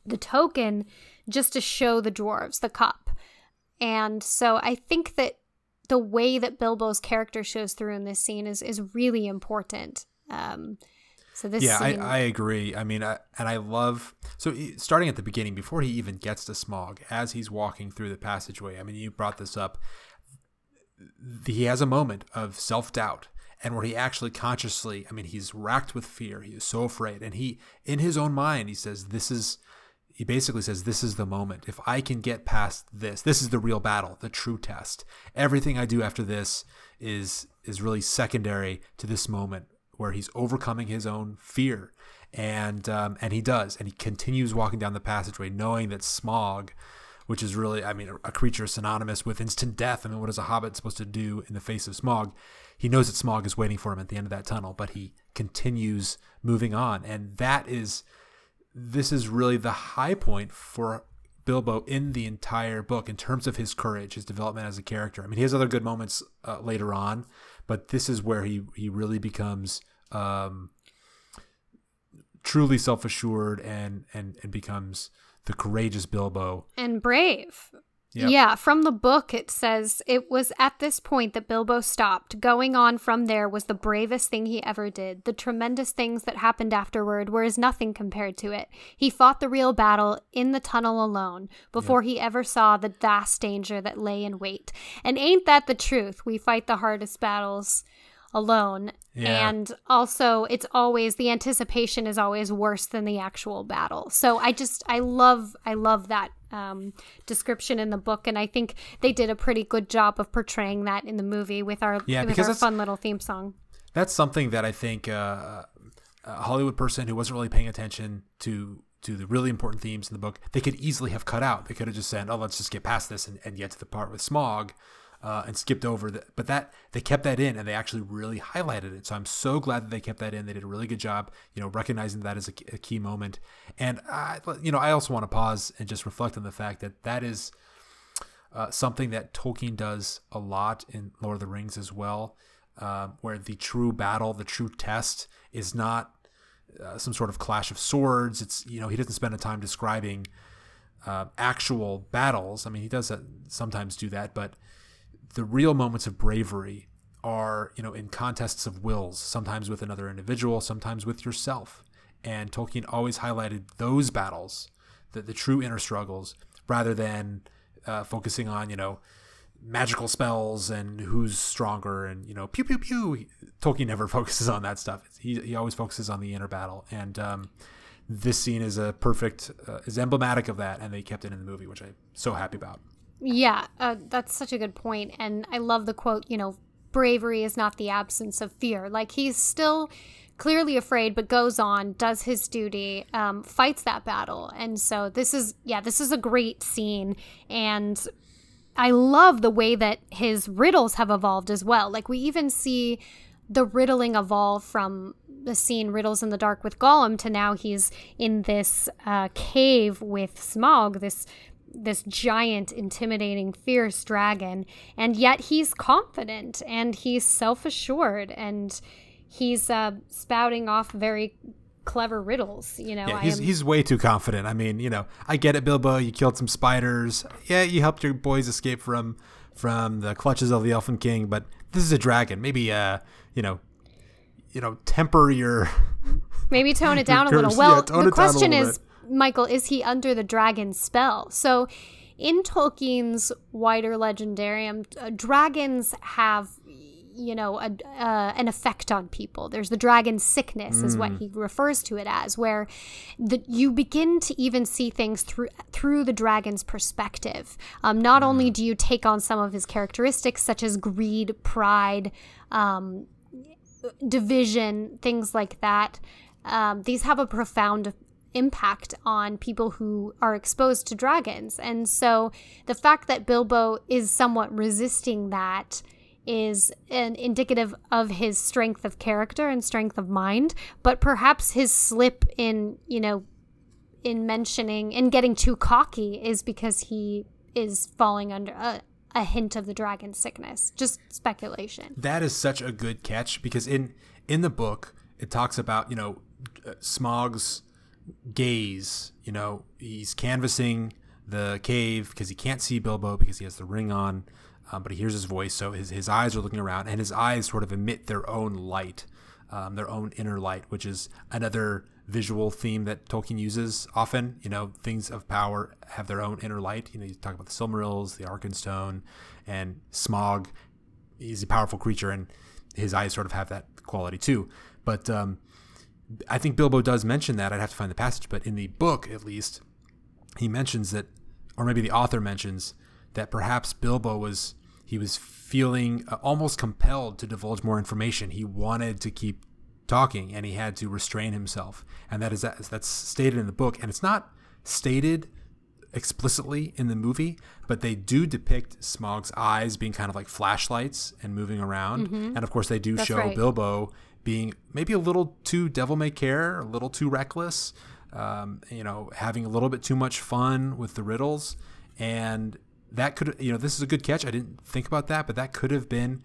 Speaker 2: the token just to show the dwarves the cup and so i think that the way that bilbo's character shows through in this scene is is really important um so this
Speaker 1: yeah,
Speaker 2: scene,
Speaker 1: I, I agree. I mean, I, and I love so starting at the beginning before he even gets to Smaug, as he's walking through the passageway. I mean, you brought this up. He has a moment of self doubt, and where he actually consciously, I mean, he's racked with fear. He is so afraid, and he, in his own mind, he says, "This is." He basically says, "This is the moment. If I can get past this, this is the real battle, the true test. Everything I do after this is is really secondary to this moment where he's overcoming his own fear, and um, and he does, and he continues walking down the passageway, knowing that Smaug, which is really, I mean, a, a creature synonymous with instant death. I mean, what is a hobbit supposed to do in the face of Smaug? He knows that Smaug is waiting for him at the end of that tunnel, but he continues moving on, and that is, this is really the high point for Bilbo in the entire book in terms of his courage, his development as a character. I mean, he has other good moments uh, later on, but this is where he he really becomes um, truly self assured and and and becomes the courageous Bilbo.
Speaker 2: and brave.
Speaker 1: Yep.
Speaker 2: Yeah, from the book it says it was at this point that Bilbo stopped. Going on from there was the bravest thing he ever did. The tremendous things that happened afterward were as nothing compared to it. He fought the real battle in the tunnel alone before he ever saw the vast danger that lay in wait. And ain't that the truth? We fight the hardest battles alone.
Speaker 1: Yeah.
Speaker 2: And also it's always the anticipation is always worse than the actual battle. So I just I love I love that um, description in the book, and I think they did a pretty good job of portraying that in the movie with our
Speaker 1: Yeah,
Speaker 2: with our fun little theme song.
Speaker 1: That's something that I think uh, a Hollywood person who wasn't really paying attention to to the really important themes in the book, they could easily have cut out. They could have just said, "Oh, let's just get past this and, and get to the part with Smaug," uh, and skipped over. But that they kept that in, and they actually really highlighted it. So I'm so glad that they kept that in. They did a really good job, you know, recognizing that as a, a key moment. And I, you know, I also want to pause and just reflect on the fact that that is uh, something that Tolkien does a lot in Lord of the Rings as well, um, where the true battle, the true test, is not uh, some sort of clash of swords. It's you know he doesn't spend a time describing uh, actual battles. I mean, he does uh, sometimes do that, but the real moments of bravery are you know in contests of wills, sometimes with another individual, sometimes with yourself. And Tolkien always highlighted those battles, the, the true inner struggles, rather than uh, focusing on you know magical spells and who's stronger and you know pew pew pew. Tolkien never focuses on that stuff. He, he always focuses on the inner battle, and um, this scene is a perfect uh, is emblematic of that, and they kept it in the movie, which I'm so happy about.
Speaker 2: Yeah, uh, that's such a good point, and I love the quote. You know, bravery is not the absence of fear. Like he's still clearly afraid, but goes on, does his duty, um, fights that battle, and so this is yeah, this is a great scene, and I love the way that his riddles have evolved as well. Like we even see the riddling evolve from the scene riddles in the dark with Gollum to now he's in this uh, cave with Smaug, this this giant, intimidating, fierce dragon, and yet he's confident and he's self assured and he's uh, spouting off very clever riddles. You know,
Speaker 1: Yeah, he's,
Speaker 2: am-
Speaker 1: he's way too confident. I mean, you know, I get it, Bilbo. You killed some spiders. Yeah, you helped your boys escape from from the clutches of the Elfin King, but this is a dragon. Maybe, uh, you know, you know, temper your.
Speaker 2: Maybe tone it down a little. Well,
Speaker 1: tone
Speaker 2: the
Speaker 1: it down a
Speaker 2: question is, Michael, is he under the dragon's spell? So, in Tolkien's wider legendarium, uh, dragons have, you know, a, uh, an effect on people. There's the dragon sickness, is
Speaker 1: Mm.
Speaker 2: what he refers to it as, where the, you begin to even see things through through the dragon's perspective. Um, not
Speaker 1: Mm.
Speaker 2: only do you take on some of his characteristics, such as greed, pride. Um, division, things like that. Um, these have a profound impact on people who are exposed to dragons. And so the fact that Bilbo is somewhat resisting that is an indicative of his strength of character and strength of mind, but perhaps his slip in, you know, in mentioning and getting too cocky is because he is falling under a, a hint of the dragon sickness. Just speculation.
Speaker 1: That is such a good catch because in in the book it talks about you know uh, Smaug's gaze. You know, he's canvassing the cave because he can't see Bilbo because he has the ring on, um, but he hears his voice. So his, his eyes are looking around, and his eyes sort of emit their own light, um, their own inner light, which is another visual theme that Tolkien uses often. You know, things of power have their own inner light. You know, you talk about the Silmarils, the Arkenstone, and Smaug. He's a powerful creature, and his eyes sort of have that quality too. But um, I think Bilbo does mention that. I'd have to find the passage, but in the book, at least, he mentions that, or maybe the author mentions that perhaps Bilbo was he was feeling uh, almost compelled to divulge more information. He wanted to keep talking, and he had to restrain himself, and that is that's stated in the book, and it's not stated explicitly in the movie, but they do depict Smaug's eyes being kind of like flashlights and moving around, and of course they do
Speaker 2: That's
Speaker 1: show
Speaker 2: right.
Speaker 1: Bilbo being maybe a little too devil may care, a little too reckless. um, you know, having a little bit too much fun with the riddles, and that could, you know, this is a good catch. I didn't think about that, but that could have been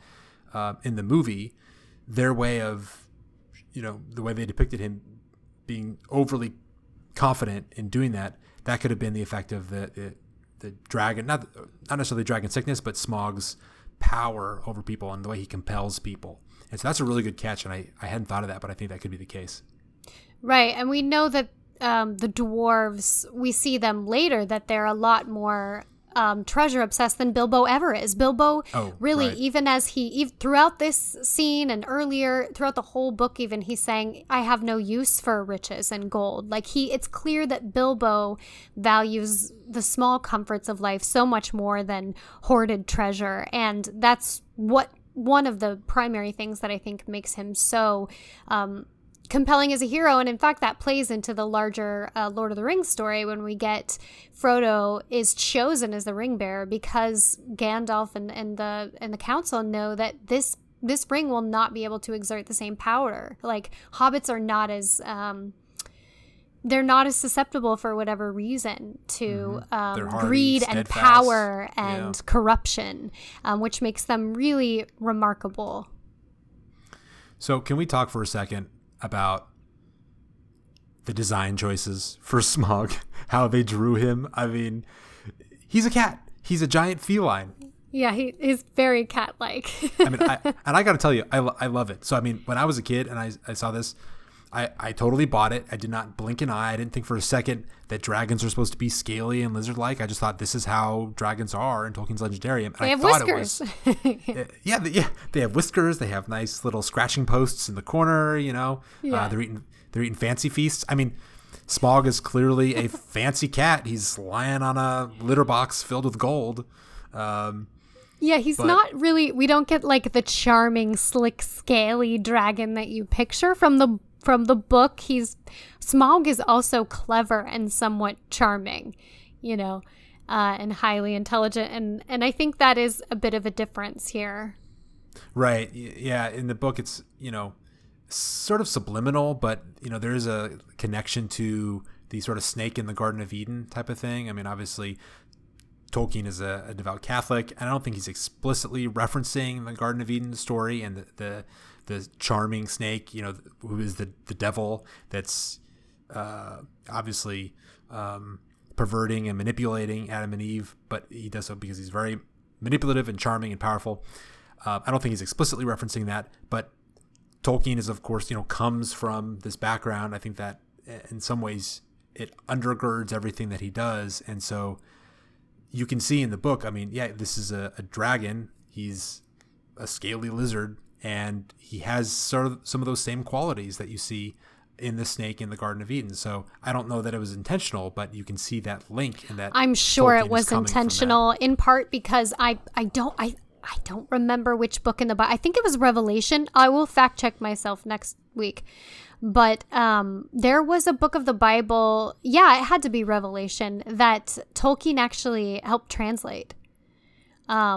Speaker 1: uh, in the movie their way of, you know, the way they depicted him being overly confident in doing that. That could have been the effect of the the, the dragon, not not necessarily dragon sickness, but Smaug's power over people and the way he compels people. And so that's a really good catch, and I, I hadn't thought of that, but I think that could be the case.
Speaker 2: Right. And we know that um, the dwarves, we see them later, that they're a lot more um, treasure obsessed than Bilbo ever is. Bilbo,
Speaker 1: Oh,
Speaker 2: really,
Speaker 1: right.
Speaker 2: even as he, ev- throughout this scene and earlier, throughout the whole book, even, he's saying, I have no use for riches and gold. Like, he, it's clear that Bilbo values the small comforts of life so much more than hoarded treasure. And that's what one of the primary things that I think makes him so um, compelling as a hero. And in fact, that plays into the larger uh, Lord of the Rings story when we get Frodo is chosen as the ring bearer because Gandalf and, and the and the council know that this this ring will not be able to exert the same power. Like hobbits are not as um, they're not as susceptible for whatever reason to
Speaker 1: They're
Speaker 2: um,
Speaker 1: hardy,
Speaker 2: greed and
Speaker 1: steadfast.
Speaker 2: power
Speaker 1: Yeah.
Speaker 2: and corruption, um, which makes them really remarkable.
Speaker 1: So, can we talk for a second about the design choices for Smaug? How they drew him? I mean, he's a cat. He's a giant feline.
Speaker 2: Yeah, he is very cat-like.
Speaker 1: I mean, I, and I got to tell you, I, I love it. So, I mean, when I was a kid and I, I saw this, I, I totally bought it. I did not blink an eye. I didn't think for a second that dragons are supposed to be scaly and lizard-like. I just thought this is how dragons are in Tolkien's Legendarium. And
Speaker 2: they
Speaker 1: I
Speaker 2: have
Speaker 1: thought
Speaker 2: whiskers.
Speaker 1: It was, yeah, they, yeah, they have whiskers. They have nice little scratching posts in the corner. You know,
Speaker 2: Yeah.
Speaker 1: uh, they're eating they're eating fancy feasts. I mean, Smaug is clearly a fancy cat. He's lying on a litter box filled with gold. Um,
Speaker 2: yeah, he's
Speaker 1: But-
Speaker 2: not really. We don't get like the charming, slick, scaly dragon that you picture from the from the book. He's Smaug is also clever and somewhat charming, you know, uh, and highly intelligent, and and I think that is a bit of a difference here.
Speaker 1: Right. Yeah. In the book, it's you know sort of subliminal, but you know there is a connection to the sort of snake in the Garden of Eden type of thing. I mean, obviously, Tolkien is a, a devout Catholic, and I don't think he's explicitly referencing the Garden of Eden story and the the, the charming snake, you know, who is the the devil that's uh, obviously um, perverting and manipulating Adam and Eve, but he does so because he's very manipulative and charming and powerful. Uh, I don't think he's explicitly referencing that, but Tolkien is, of course, you know, comes from this background. I think that uh, in some ways it undergirds everything that he does, and so you can see in the book. I mean, yeah, this is a, a dragon. He's a scaly lizard, and he has sort of some of those same qualities that you see in the snake in the Garden of Eden. So I don't know that it was intentional, but you can see that link and that.
Speaker 2: I'm sure
Speaker 1: Tolkien
Speaker 2: it was
Speaker 1: coming from that.
Speaker 2: intentional, in part because I I don't I I don't remember which book in the Bible. I think it was Revelation. I will fact check myself next week. But um, there was a book of the Bible. Yeah, it had to be Revelation that Tolkien actually helped translate,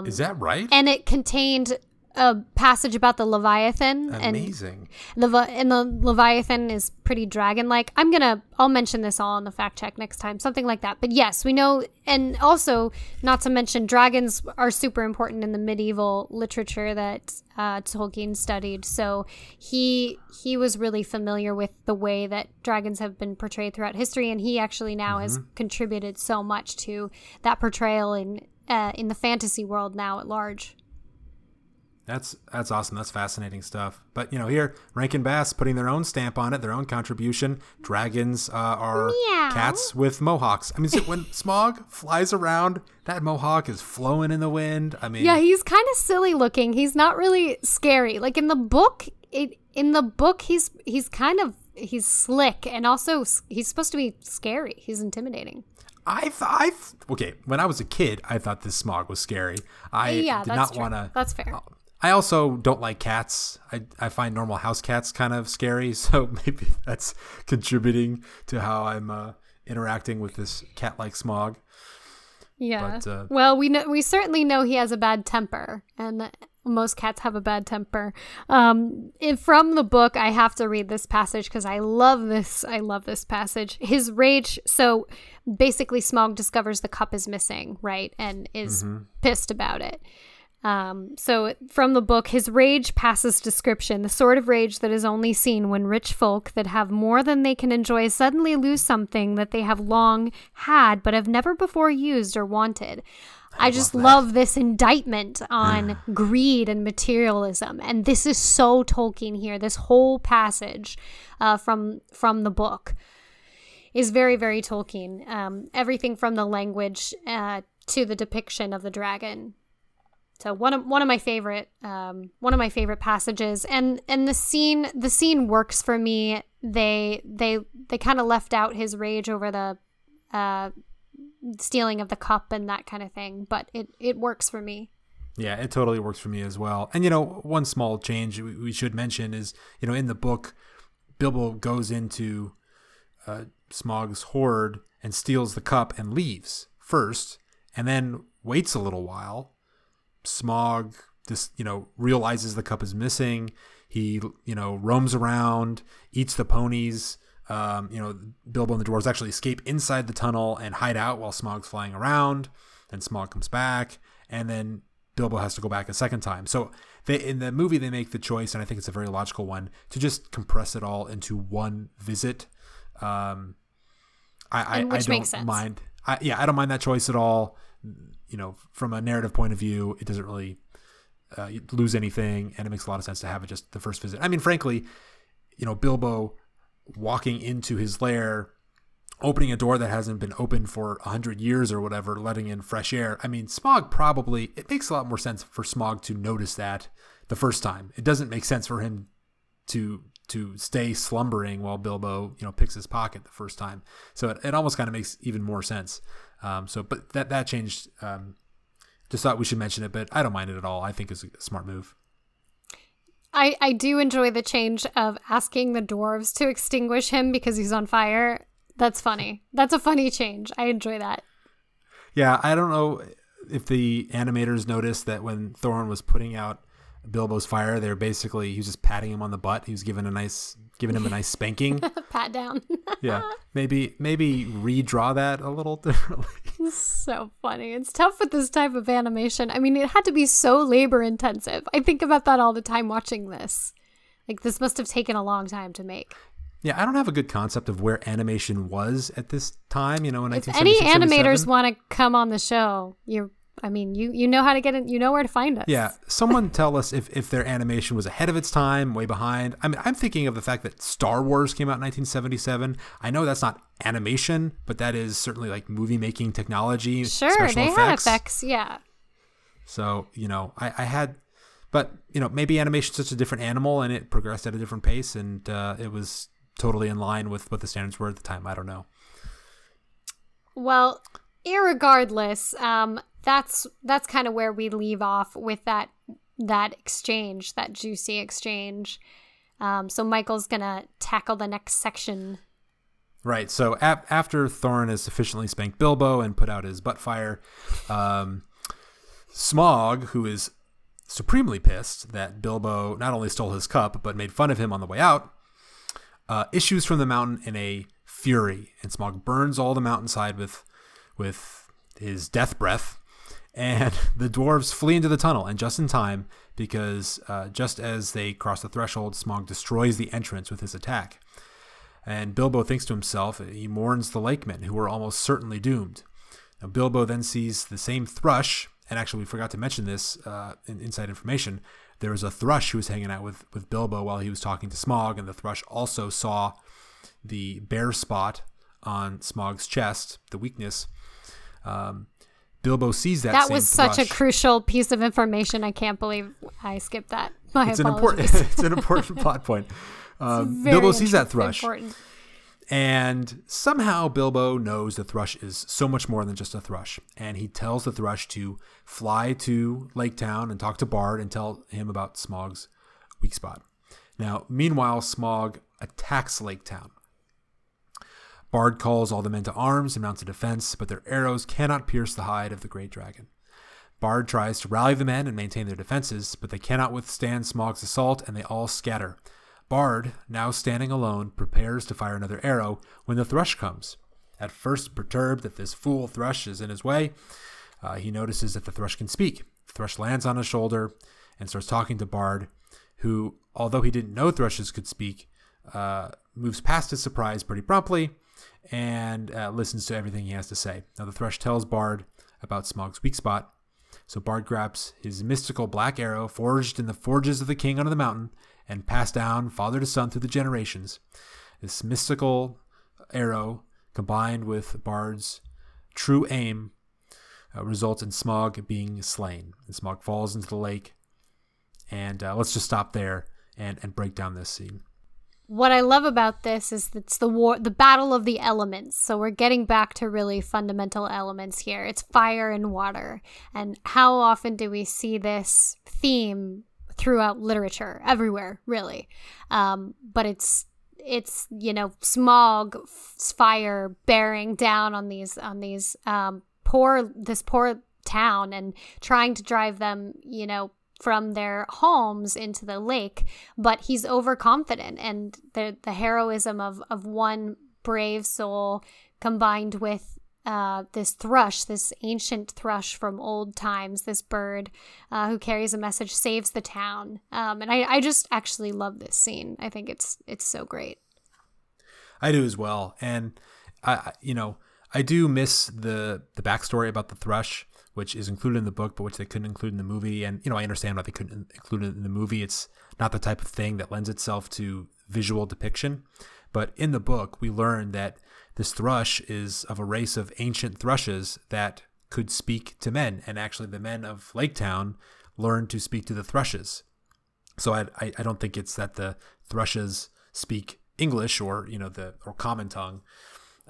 Speaker 1: Is that right?
Speaker 2: and it contained a passage about the Leviathan and
Speaker 1: Amazing.
Speaker 2: Levi- and the Leviathan is pretty dragon-like. I'm gonna, I'll mention this all in the fact check next time, something like that. But yes, we know, and also not to mention, dragons are super important in the medieval literature that uh, Tolkien studied. So he he was really familiar with the way that dragons have been portrayed throughout history, and he actually now has contributed so much to that portrayal in uh, in the fantasy world now at large.
Speaker 1: That's that's awesome. That's fascinating stuff. But you know, here Rankin Bass putting their own stamp on it, their own contribution. Dragons uh, are
Speaker 2: Meow.
Speaker 1: cats with mohawks. I mean, so when Smaug flies around, that mohawk is flowing in the wind. I mean,
Speaker 2: Yeah, he's kind of silly looking. He's not really scary. Like in the book, it in the book he's he's kind of he's slick and also he's supposed to be scary. He's intimidating.
Speaker 1: I th- I th- okay. When I was a kid, I thought this Smaug was scary. I
Speaker 2: yeah,
Speaker 1: did not want to.
Speaker 2: That's fair.
Speaker 1: I also don't like cats. I, I find normal house cats kind of scary, so maybe that's contributing to how I'm uh, interacting with this cat-like Smaug.
Speaker 2: Yeah.
Speaker 1: But, uh,
Speaker 2: well, we know we certainly know he has a bad temper, and Most cats have a bad temper. Um, from the book, I have to read this passage because I love this. I love this passage. His rage. So basically, Smaug discovers the cup is missing, right, and is pissed about it. Um, so from the book, his rage passes description, the sort of rage that is only seen when rich folk that have more than they can enjoy suddenly lose something that they have long had but have never before used or wanted. I, just love, this indictment on greed and materialism, and this is so Tolkien here. This whole passage uh, from from the book is very very Tolkien. Um, everything from the language uh, to the depiction of the dragon so one of one of my favorite um, one of my favorite passages, and and the scene the scene works for me. They they they kind of left out his rage over the uh, stealing of the cup and that kind of thing, but it it works for me.
Speaker 1: Yeah, it totally works for me as well. And you know, one small change we, we should mention is you know in the book, Bilbo goes into uh, Smaug's hoard and steals the cup and leaves first, and then waits a little while. Smaug this you know realizes the cup is missing. He you know roams around, eats the ponies. Um, you know, Bilbo and the dwarves actually escape inside the tunnel and hide out while Smaug's flying around. Then Smaug comes back, and then Bilbo has to go back a second time. So they in the movie they make the choice, and I think it's a very logical one, to just compress it all into one visit. Um, I, I, I don't mind. I, yeah, I don't mind that choice at all. You know, from a narrative point of view, it doesn't really uh, lose anything, and it makes a lot of sense to have it just the first visit. I mean, frankly, you know, Bilbo walking into his lair, opening a door that hasn't been opened for a hundred years or whatever, letting in fresh air. I mean, Smaug probably it makes a lot more sense for Smaug to notice that the first time. It doesn't make sense for him to to stay slumbering while Bilbo, you know, picks his pocket the first time. So it, it almost kind of makes even more sense. Um, so, but that that changed. Um, just thought we should mention it, but I don't mind it at all. I think it's a smart move.
Speaker 2: I, I do enjoy the change of asking the dwarves to extinguish him because he's on fire. That's funny. That's a funny change. I enjoy that.
Speaker 1: Yeah, I don't know if the animators noticed that when Thorin was putting out Bilbo's fire, They're basically he was just patting him on the butt. He was giving a nice giving him a nice spanking.
Speaker 2: Pat down.
Speaker 1: yeah, maybe maybe redraw that a little differently.
Speaker 2: so funny. It's tough with this type of animation. I mean, it had to be so labor intensive. I think about that all the time watching this. Like, this must have taken a long time to make.
Speaker 1: Yeah, I don't have a good concept of where animation was at this time. You know, in
Speaker 2: If any
Speaker 1: 1976,
Speaker 2: animators want to come on the show, you're, I mean, you you know how to get in. you know where to find us.
Speaker 1: Yeah, someone tell us if, if their animation was ahead of its time, way behind. I mean, I'm thinking of the fact that Star Wars came out in 1977. I know that's not animation, but that is certainly like movie making technology.
Speaker 2: Sure,
Speaker 1: special
Speaker 2: they
Speaker 1: effects.
Speaker 2: had effects. Yeah.
Speaker 1: So you know, I, I had, but you know, maybe animation's such a different animal, and it progressed at a different pace, and uh, it was totally in line with what the standards were at the time. I don't know.
Speaker 2: Well, irregardless, um, that's that's kind of where we leave off with that that exchange, that juicy exchange. Um, so Michael's gonna tackle the next section.
Speaker 1: Right. So ap- after Thorin has sufficiently spanked Bilbo and put out his butt fire, um, Smaug, who is supremely pissed that Bilbo not only stole his cup but made fun of him on the way out, uh, issues from the mountain in a fury, and Smaug burns all the mountainside with with his death breath. And the dwarves flee into the tunnel, and just in time, because uh, just as they cross the threshold, Smaug destroys the entrance with his attack. And Bilbo thinks to himself, he mourns the lakemen who were almost certainly doomed. Now, Bilbo then sees the same thrush, and actually, we forgot to mention this uh, in inside information. There was a thrush who was hanging out with, with Bilbo while he was talking to Smaug, and the thrush also saw the bare spot on Smaug's chest, the weakness. Um, Bilbo sees that.
Speaker 2: That was such a crucial piece of information. I can't believe I skipped that. My
Speaker 1: It's an important. it's an important plot point. Um, Bilbo sees that thrush.
Speaker 2: Important.
Speaker 1: And somehow Bilbo knows the thrush is so much more than just a thrush. And he tells the thrush to fly to Lake Town and talk to Bard and tell him about Smaug's weak spot. Now, meanwhile, Smaug attacks Lake Town. Bard calls all the men to arms and mounts a defense, but their arrows cannot pierce the hide of the great dragon. Bard tries to rally the men and maintain their defenses, but they cannot withstand Smaug's assault and they all scatter. Bard, now standing alone, prepares to fire another arrow when the thrush comes. At first perturbed that this fool thrush is in his way, uh, he notices that the thrush can speak. Thrush lands on his shoulder and starts talking to Bard, who, although he didn't know thrushes could speak, uh, moves past his surprise pretty promptly and uh, listens to everything he has to say. Now, the thrush tells Bard about Smaug's weak spot. So Bard grabs his mystical black arrow, forged in the forges of the king under the mountain, and passed down father to son through the generations. This mystical arrow, combined with Bard's true aim, uh, results in Smaug being slain. And Smaug falls into the lake. And uh, let's just stop there and, and break down this scene.
Speaker 2: What I love about this is it's the war, the battle of the elements. So we're getting back to really fundamental elements here. It's fire and water. And how often do we see this theme throughout literature, everywhere, really? Um, but it's it's you know Smaug fire bearing down on these on these um, poor this poor town and trying to drive them you know from their homes into the lake, but he's overconfident and the the heroism of of one brave soul combined with uh, this thrush, this ancient thrush from old times, this bird uh, who carries a message, saves the town. Um, and I, I just actually love this scene. I think it's it's so great.
Speaker 1: I do as well, and I, you know, I do miss the the backstory about the thrush which is included in the book, but which they couldn't include in the movie. And you know, I understand why they couldn't include it in the movie. It's not the type of thing that lends itself to visual depiction. But in the book, we learn that this thrush is of a race of ancient thrushes that could speak to men, and actually, the men of Lake Town learned to speak to the thrushes. So I, I, don't think it's that the thrushes speak English or you know the or common tongue.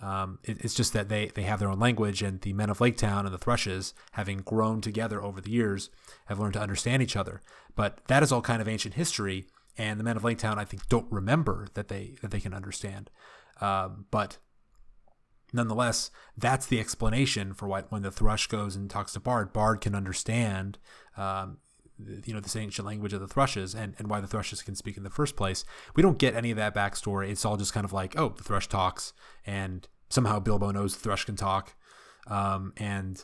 Speaker 1: Um, it, it's just that they, they have their own language, and the men of Lake Town and the Thrushes, having grown together over the years, have learned to understand each other. But that is all kind of ancient history, and the men of Lake Town, I think, don't remember that they that they can understand. Um, but nonetheless, that's the explanation for why when the Thrush goes and talks to Bard, Bard can understand. Um, you know this ancient language of the thrushes and, and why the thrushes can speak in the first place. We don't get any of that backstory. It's all just kind of like oh the thrush talks and somehow bilbo knows the thrush can talk. Um, and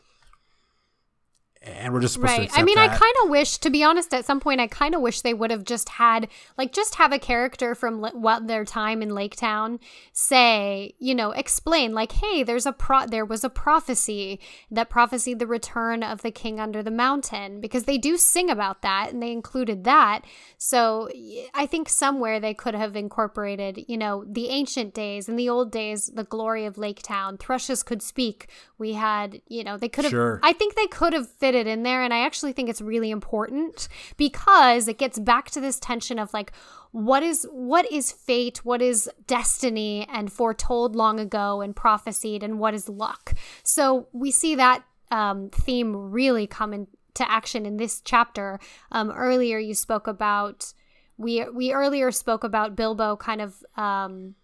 Speaker 1: and we're just supposed
Speaker 2: right.
Speaker 1: to
Speaker 2: I mean,
Speaker 1: that.
Speaker 2: I kind of wish, to be honest, at some point, I kind of wish they would have just had, like, just have a character from what their time in Lake Town say, you know, explain, like, hey, there's a pro, there was a prophecy that prophesied the return of the king under the mountain, because they do sing about that, and they included that. So I think somewhere they could have incorporated, you know, the ancient days and the old days, the glory of Lake Town. Thrushes could speak. We had, you know, they could have.
Speaker 1: Sure.
Speaker 2: I think they could have it in there and i actually think it's really important because it gets back to this tension of like what is what is fate what is destiny and foretold long ago and prophesied and what is luck. So we see that um, theme really come into action in this chapter. Um, earlier you spoke about we we earlier spoke about bilbo kind of um,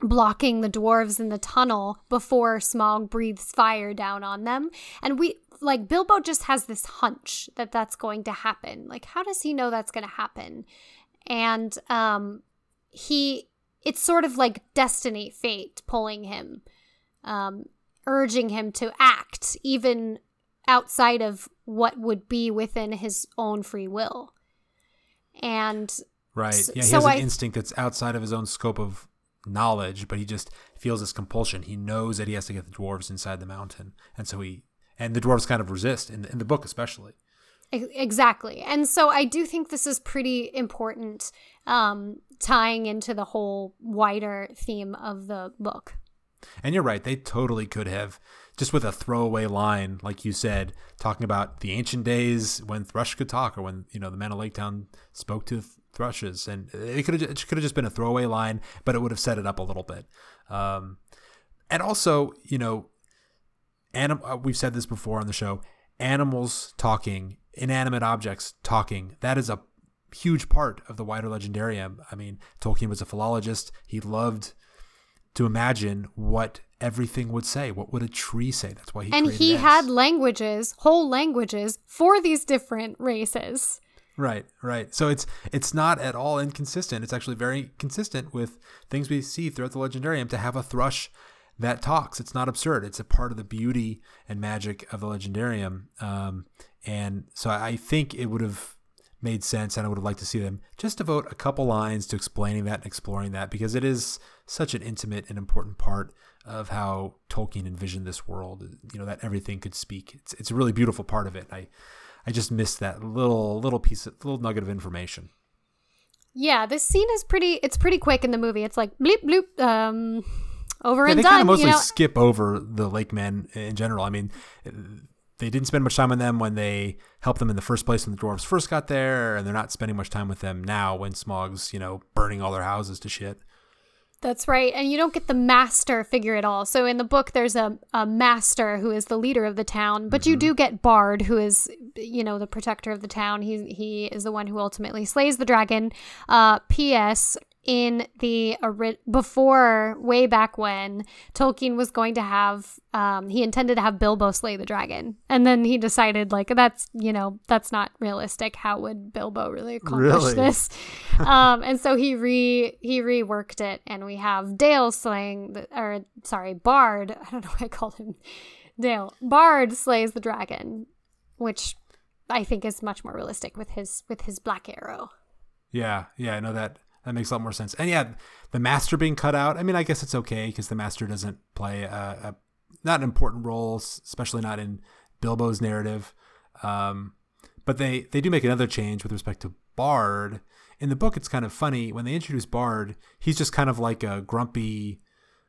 Speaker 2: blocking the dwarves in the tunnel before Smaug breathes fire down on them. And we like Bilbo just has this hunch that that's going to happen. Like how does he know that's going to happen? And um he it's sort of like destiny, fate pulling him um urging him to act even outside of what would be within his own free will. And
Speaker 1: right. Yeah, he
Speaker 2: so
Speaker 1: has an
Speaker 2: I-
Speaker 1: instinct that's outside of his own scope of knowledge, but he just feels this compulsion. He knows that he has to get the dwarves inside the mountain, and so he and the dwarves kind of resist in the, in the book, especially.
Speaker 2: Exactly. And so I do think this is pretty important, um, tying into the whole wider theme of the book.
Speaker 1: And you're right; they totally could have just with a throwaway line, like you said, talking about the ancient days when thrush could talk, or when you know the men of Lake Town spoke to thrushes, and it could have it could have just been a throwaway line, but it would have set it up a little bit. Um, and also, you know, anim- uh, we've said this before on the show animals talking inanimate objects talking that is a huge part of the wider legendarium i mean tolkien was a philologist he loved to imagine what everything would say. What would a tree say? That's why he
Speaker 2: and he had languages, whole languages for these different races.
Speaker 1: Right, right. So it's it's not at all inconsistent. It's actually very consistent with things we see throughout the Legendarium to have a thrush that talks. It's not absurd. It's a part of the beauty and magic of the Legendarium. Um, and so I think it would have made sense, and I would have liked to see them just devote a couple lines to explaining that and exploring that because it is such an intimate and important part of how Tolkien envisioned this world. You know that everything could speak. It's it's a really beautiful part of it. I I just missed that little little piece, of, little nugget of information.
Speaker 2: Yeah, this scene is pretty. It's pretty quick in the movie. It's like bleep bloop, um, over
Speaker 1: Yeah,
Speaker 2: and
Speaker 1: they
Speaker 2: done.
Speaker 1: kind of mostly
Speaker 2: you know?
Speaker 1: skip over the lake men in general. I mean, they didn't spend much time on them when they helped them in the first place when the dwarves first got there, and they're not spending much time with them now when Smaug's you know burning all their houses to shit.
Speaker 2: That's right. And you don't get the master figure at all. So in the book, there's a, a master who is the leader of the town, but you do get Bard, who is, you know, the protector of the town. He, he is the one who ultimately slays the dragon. Uh, P.S. In the before way back when Tolkien was going to have, um, he intended to have Bilbo slay the dragon, and then he decided like that's you know that's not realistic. How would Bilbo really accomplish
Speaker 1: Really?
Speaker 2: this? um, and so he re he reworked it, and we have Dale slaying the or sorry Bard. I don't know why I called him Dale. Bard slays the dragon, which I think is much more realistic with his with his black arrow.
Speaker 1: Yeah, yeah, I know that that makes a lot more sense. And yeah, the master being cut out. I mean, I guess it's okay because the master doesn't play a, a not an important role, especially not in Bilbo's narrative. Um, but they they do make another change with respect to Bard. In the book, it's kind of funny when they introduce Bard. He's just kind of like a grumpy,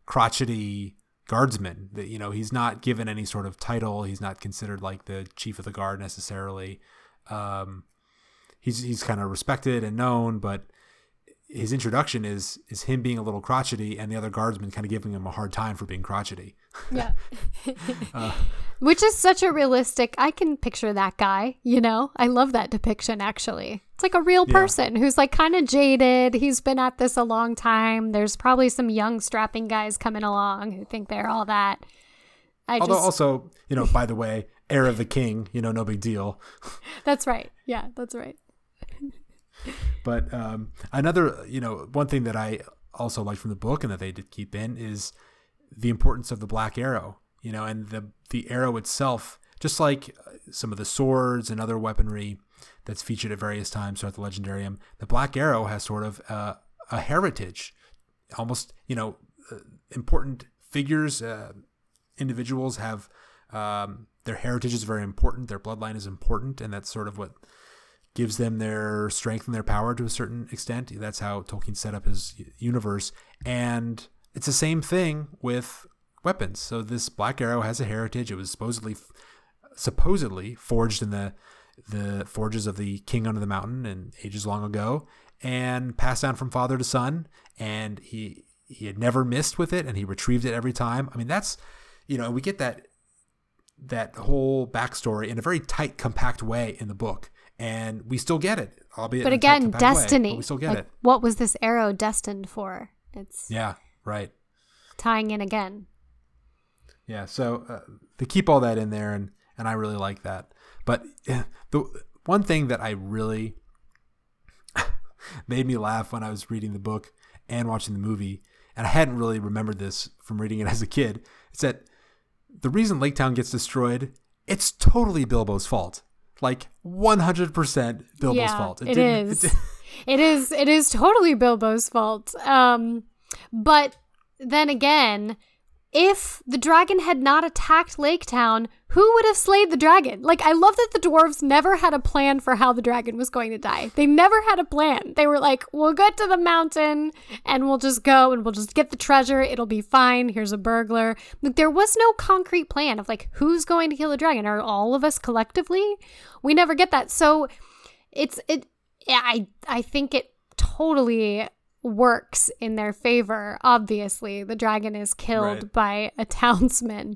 Speaker 1: crotchety guardsman. That you know, he's not given any sort of title. He's not considered like the chief of the guard necessarily. Um, he's he's kind of respected and known, but his introduction is is him being a little crotchety and the other guardsmen kind of giving him a hard time for being crotchety.
Speaker 2: Yeah. Uh, Which is such a realistic, I can picture that guy, you know? I love that depiction actually. It's like a real
Speaker 1: Yeah.
Speaker 2: person who's like kind of jaded. He's been at this a long time. There's probably some young strapping guys coming along who think they're all that. I
Speaker 1: Although
Speaker 2: just
Speaker 1: also, you know, by the way, heir of the king, you know, no big deal.
Speaker 2: That's right. Yeah, that's right.
Speaker 1: But um, another, you know, one thing that I also like from the book and that they did keep in is the importance of the black arrow, you know, and the the arrow itself, just like uh, some of the swords and other weaponry that's featured at various times throughout the legendarium, the black arrow has sort of uh, a heritage, almost, you know, uh, important figures, uh, individuals have um, their heritage is very important, their bloodline is important, and that's sort of what gives them their strength and their power to a certain extent. That's how Tolkien set up his universe. And it's the same thing with weapons. So this black arrow has a heritage. It was supposedly supposedly forged in the the forges of the king under the mountain and ages long ago and passed down from father to son and he he had never missed with it and he retrieved it every time. I mean that's you know, we get that that whole backstory in a very tight, compact way in the book, and we still get it, albeit.
Speaker 2: But
Speaker 1: in a tight,
Speaker 2: again,
Speaker 1: compact way,
Speaker 2: destiny.
Speaker 1: but we still get
Speaker 2: Like,
Speaker 1: it.
Speaker 2: What was this arrow destined for? It's
Speaker 1: Yeah, right.
Speaker 2: tying in again.
Speaker 1: Yeah, so uh, they keep all that in there, and and I really like that. But eh, the one thing that I really made me laugh when I was reading the book and watching the movie, and I hadn't really remembered this from reading it as a kid, is that the reason Lake Town gets destroyed, it's totally Bilbo's fault. Like 100% Bilbo's
Speaker 2: yeah,
Speaker 1: fault.
Speaker 2: it
Speaker 1: didn't-
Speaker 2: is.
Speaker 1: di-
Speaker 2: it is. It is totally Bilbo's fault. Um, but then again, if the dragon had not attacked Lake Town, who would have slayed the dragon? Like, I love that the dwarves never had a plan for how the dragon was going to die. They never had a plan. They were like, we'll get to the mountain and we'll just go and we'll just get the treasure. It'll be fine. Here's a burglar. Like, there was no concrete plan of like, who's going to kill the dragon? Are all of us collectively? We never get that. So it's, it, I, I think it totally works in their favor. Obviously, the dragon is killed
Speaker 1: Right.
Speaker 2: by a townsman.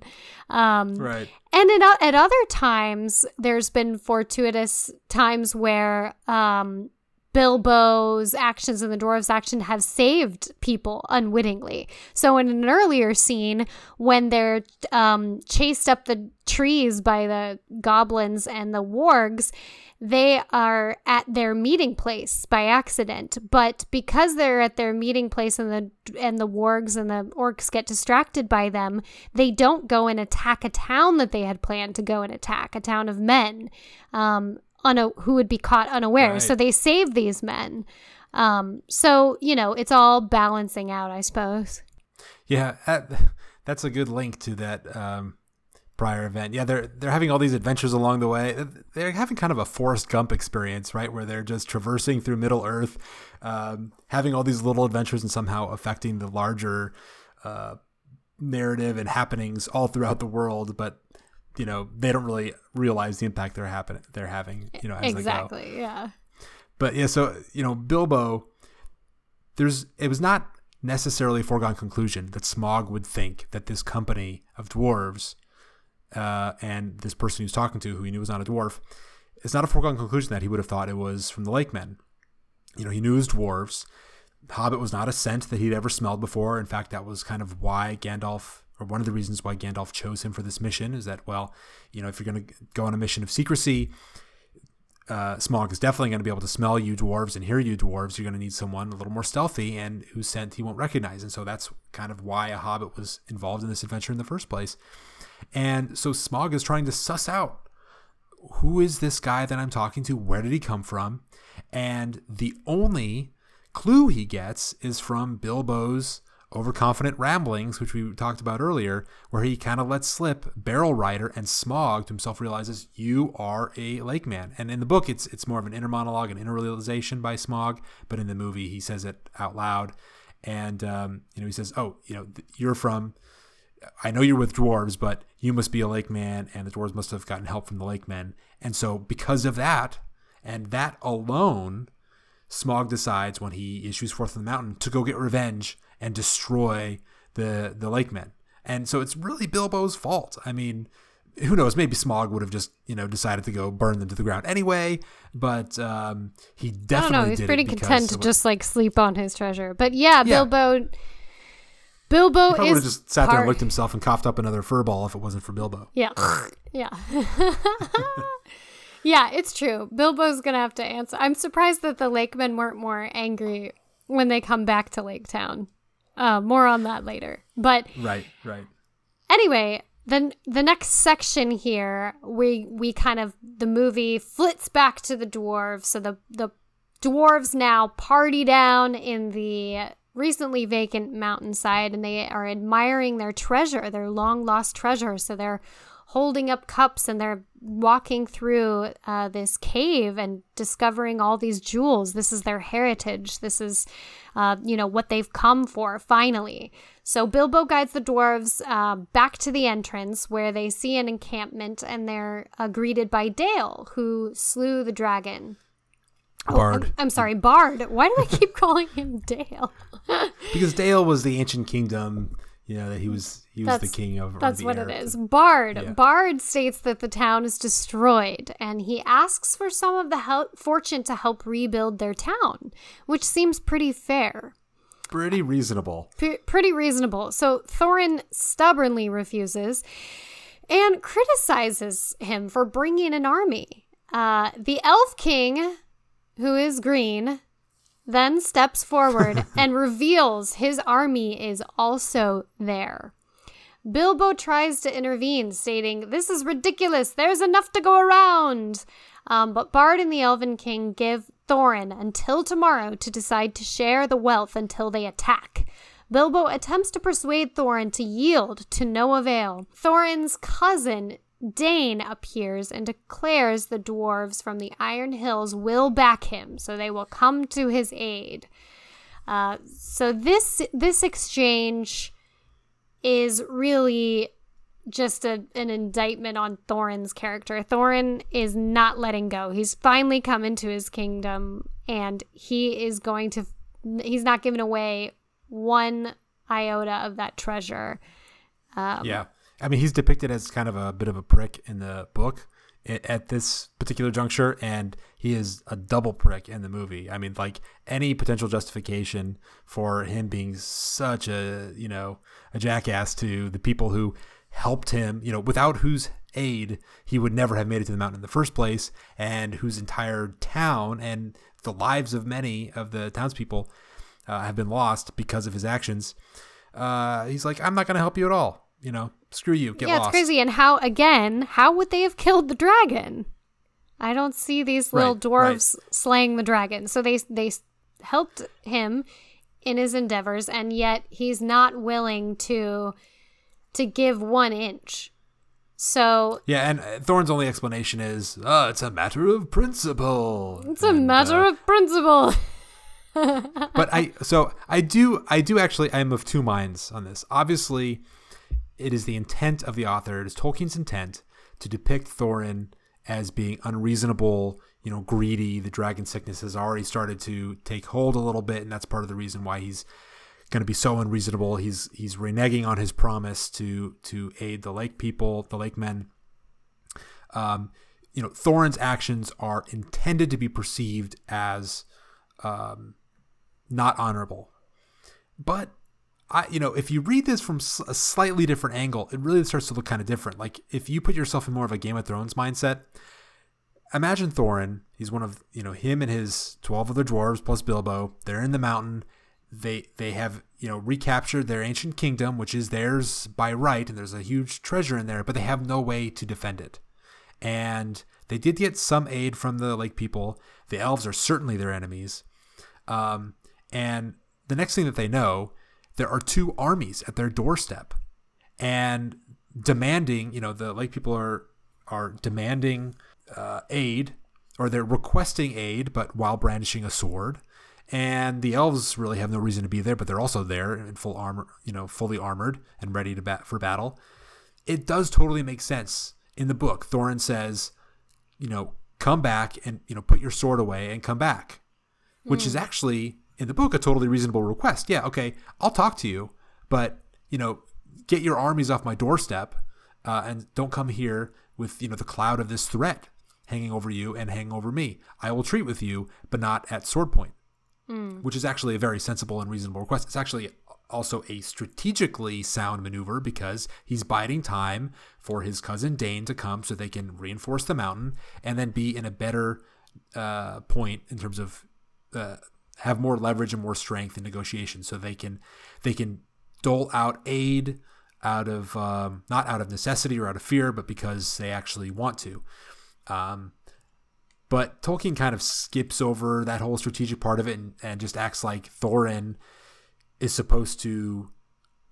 Speaker 2: Um,
Speaker 1: right.
Speaker 2: and at, at other times, there's been fortuitous times where um, Bilbo's actions and the dwarves' action have saved people unwittingly. So, in an earlier scene, when they're um, chased up the trees by the goblins and the wargs, they are at their meeting place by accident. But because they're at their meeting place and the and the wargs and the orcs get distracted by them, they don't go and attack a town that they had planned to go and attack, a town of men. Um, una- who would be caught unaware.
Speaker 1: Right.
Speaker 2: So they save these men. Um, so you know, it's all balancing out, I suppose.
Speaker 1: Yeah, that, that's a good link to that um, prior event. Yeah, they're they're having all these adventures along the way. They're having kind of a Forrest Gump experience, right, where they're just traversing through Middle Earth, um, having all these little adventures and somehow affecting the larger uh, narrative and happenings all throughout the world. But you know, they don't really realize the impact they're happen they're having. You know, as they go.
Speaker 2: exactly. Yeah.
Speaker 1: But yeah, so you know, Bilbo, there's it was not necessarily a foregone conclusion that Smaug would think that this company of dwarves uh, and this person he was talking to, who he knew was not a dwarf, it's not a foregone conclusion that he would have thought it was from the Lake Men. You know, he knew it was dwarves. Hobbit was not a scent that he'd ever smelled before. In fact, that was kind of why Gandalf, or one of the reasons why Gandalf chose him for this mission, is that, well, you know, if you're going to go on a mission of secrecy, uh, Smaug is definitely going to be able to smell you dwarves and hear you dwarves. You're going to need someone a little more stealthy and whose scent he won't recognize. And so that's kind of why a hobbit was involved in this adventure in the first place. And so Smaug is trying to suss out who is this guy that I'm talking to? Where did he come from? And the only clue he gets is from Bilbo's overconfident ramblings, which we talked about earlier, where he kind of lets slip Barrel Rider and Smaug to himself realizes you are a lake man. And in the book, it's it's more of an inner monologue, an inner realization by Smaug, but in the movie, he says it out loud. And um, you know, he says, "Oh, you know, you're from." I know you're with dwarves, but you must be a lake man, and the dwarves must have gotten help from the lake men. And so, because of that, and that alone, Smaug decides when he issues forth from the mountain to go get revenge and destroy the the lake men. And so it's really Bilbo's fault. I mean, who knows? Maybe Smaug would have just you know decided to go burn them to the ground anyway. But um, he
Speaker 2: I don't
Speaker 1: definitely
Speaker 2: know. He's pretty content to just like sleep on his treasure. But yeah,
Speaker 1: Yeah.
Speaker 2: Bilbo. Bilbo
Speaker 1: He probably would
Speaker 2: is
Speaker 1: have just sat there and
Speaker 2: part-
Speaker 1: licked himself and coughed up another fur ball if it wasn't for Bilbo.
Speaker 2: Yeah. yeah. yeah, it's true. Bilbo's going to have to answer. I'm surprised that the Lakemen weren't more angry when they come back to Lake Town. Uh, more on that later. But
Speaker 1: Right, right.
Speaker 2: anyway, then the next section here, we we kind of the movie flits back to the dwarves. So the the dwarves now party down in the recently vacant mountainside and they are admiring their treasure, their long lost treasure. So they're holding up cups and they're walking through uh, this cave and discovering all these jewels. This is their heritage. This is, uh, you know, what they've come for finally. So Bilbo guides the dwarves uh, back to the entrance where they see an encampment and they're uh, greeted by Dale, who slew the dragon. Oh,
Speaker 1: Bard.
Speaker 2: I'm, I'm sorry, Bard. Why do I keep calling him Dale?
Speaker 1: because Dale was the ancient kingdom, you know, that he was he was the king of.
Speaker 2: That's what
Speaker 1: heir
Speaker 2: it is. Bard.
Speaker 1: Yeah.
Speaker 2: Bard states that the town is destroyed, and he asks for some of the help, fortune to help rebuild their town, which seems pretty fair,
Speaker 1: Pretty reasonable.
Speaker 2: P- pretty reasonable. So Thorin stubbornly refuses and criticizes him for bringing an army. Uh, the Elf King, who is green, then steps forward and reveals his army is also there. Bilbo tries to intervene, stating, This is ridiculous. There's enough to go around. Um, but Bard and the Elven King give Thorin until tomorrow to decide to share the wealth until they attack. Bilbo attempts to persuade Thorin to yield to no avail. Thorin's cousin, Dain, appears and declares the dwarves from the Iron Hills will back him, so they will come to his aid. Uh, so this this exchange is really just a, an indictment on Thorin's character. Thorin is not letting go. He's finally come into his kingdom and he is going to he's not giving away one iota of that treasure. Um,
Speaker 1: yeah, I mean, he's depicted as kind of a bit of a prick in the book. at this particular juncture, and he is a double prick in the movie. I mean, like any potential justification for him being such a you know a jackass to the people who helped him, you know, without whose aid he would never have made it to the mountain in the first place, and whose entire town and the lives of many of the townspeople uh, have been lost because of his actions. Uh, he's like, I'm not going to help you at all. You know, screw you. Get
Speaker 2: yeah,
Speaker 1: lost.
Speaker 2: it's crazy. And how again? How would they have killed the dragon? I don't see these little
Speaker 1: Right,
Speaker 2: dwarves slaying the dragon. So they they helped him in his endeavors, and yet he's not willing to to give one inch. So
Speaker 1: Yeah, and uh, Thorin's only explanation is, oh, it's a matter of principle.
Speaker 2: it's a matter uh, of principle.
Speaker 1: but I so I do I do actually I'm of two minds on this. Obviously, it is the intent of the author, it is Tolkien's intent to depict Thorin as being unreasonable, you know, greedy. The dragon sickness has already started to take hold a little bit, and that's part of the reason why he's going to be so unreasonable. He's he's reneging on his promise to to aid the lake people, the lake men. Um, you know, Thorin's actions are intended to be perceived as um, not honorable. But I, you know, if you read this from a slightly different angle, it really starts to look kind of different. Like if you put yourself in more of a Game of Thrones mindset, imagine Thorin. He's one of you know him and his twelve other dwarves plus Bilbo. They're in the mountain. They they have you know recaptured their ancient kingdom, which is theirs by right, and there's a huge treasure in there. But they have no way to defend it. And they did get some aid from the lake people. The elves are certainly their enemies. Um, and the next thing that they know, there are two armies at their doorstep and demanding, you know, the lake people are are demanding uh, aid or they're requesting aid, but while brandishing a sword. And the elves really have no reason to be there, but they're also there in full armor, you know, fully armored and ready to bat for battle. It does totally make sense in the book. Thorin says, you know, come back and you know put your sword away and come back which is actually in the book a totally reasonable request. Yeah, okay, I'll talk to you, but you know, get your armies off my doorstep, uh, and don't come here with you know the cloud of this threat hanging over you and hanging over me. I will treat with you, but not at sword point, which is actually a very sensible and reasonable request. It's actually also a strategically sound maneuver because he's biding time for his cousin Dain to come so they can reinforce the mountain and then be in a better uh, point in terms of uh, have more leverage and more strength in negotiations, so they can they can dole out aid out of um, not out of necessity or out of fear, but because they actually want to. Um, but Tolkien kind of skips over that whole strategic part of it and, and just acts like Thorin is supposed to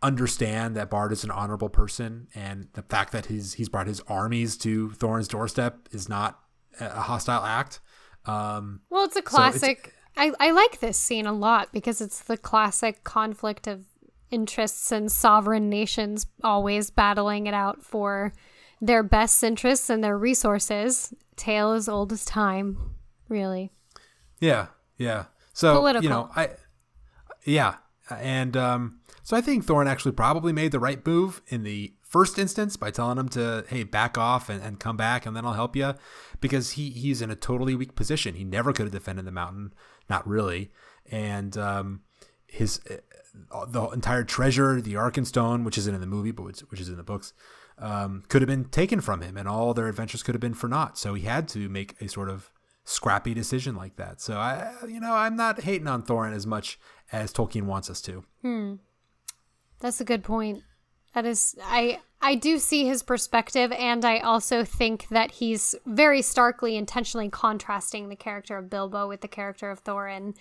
Speaker 1: understand that Bard is an honorable person, and the fact that he's he's brought his armies to Thorin's doorstep is not a hostile act. Um,
Speaker 2: Well, it's a classic. I, I like this scene a lot because it's the classic conflict of interests and sovereign nations always battling it out for their best interests and their resources. Tale as old as time, really.
Speaker 1: Yeah, yeah. So
Speaker 2: Political.
Speaker 1: you know, I yeah, and um, so I think Thorin actually probably made the right move in the first instance by telling him to hey back off and, and come back and then I'll help you because he he's in a totally weak position. He never could have defended the mountain, not really, and um, his uh, the entire treasure, the Arkenstone, which isn't in the movie but which, which is in the books. Um, could have been taken from him, and all their adventures could have been for naught. So he had to make a sort of scrappy decision like that. So I, you know, I'm not hating on Thorin as much as Tolkien wants us to. Hmm.
Speaker 2: That's a good point. That is I I do see his perspective and I also think that he's very starkly intentionally contrasting the character of Bilbo with the character of Thorin.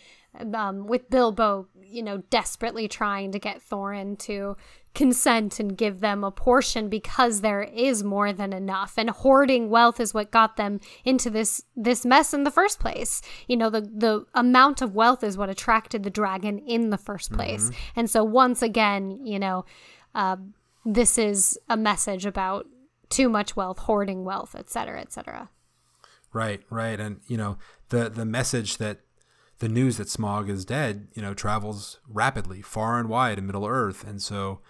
Speaker 2: Um, with Bilbo, you know, desperately trying to get Thorin to consent and give them a portion because there is more than enough and hoarding wealth is what got them into this this mess in the first place you know the the amount of wealth is what attracted the dragon in the first place and so once again you know uh, this is a message about too much wealth hoarding wealth et cetera et cetera
Speaker 1: Right, right, and you know the the message that the news that Smaug is dead, you know, travels rapidly, far and wide in Middle Earth, and so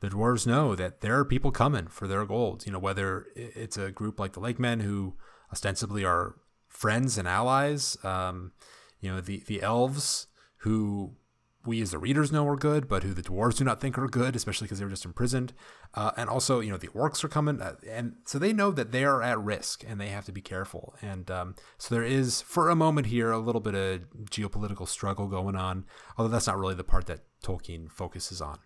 Speaker 1: the dwarves know that there are people coming for their gold. You know, whether it's a group like the Lake Men who ostensibly are friends and allies. Um, you know, the the elves who we as the readers know are good, but who the dwarves do not think are good, especially because they were just imprisoned. Uh, and also, you know, the orcs are coming, uh, and so they know that they are at risk and they have to be careful. And um, so there is, for a moment here, a little bit of geopolitical struggle going on, although that's not really the part that Tolkien focuses on.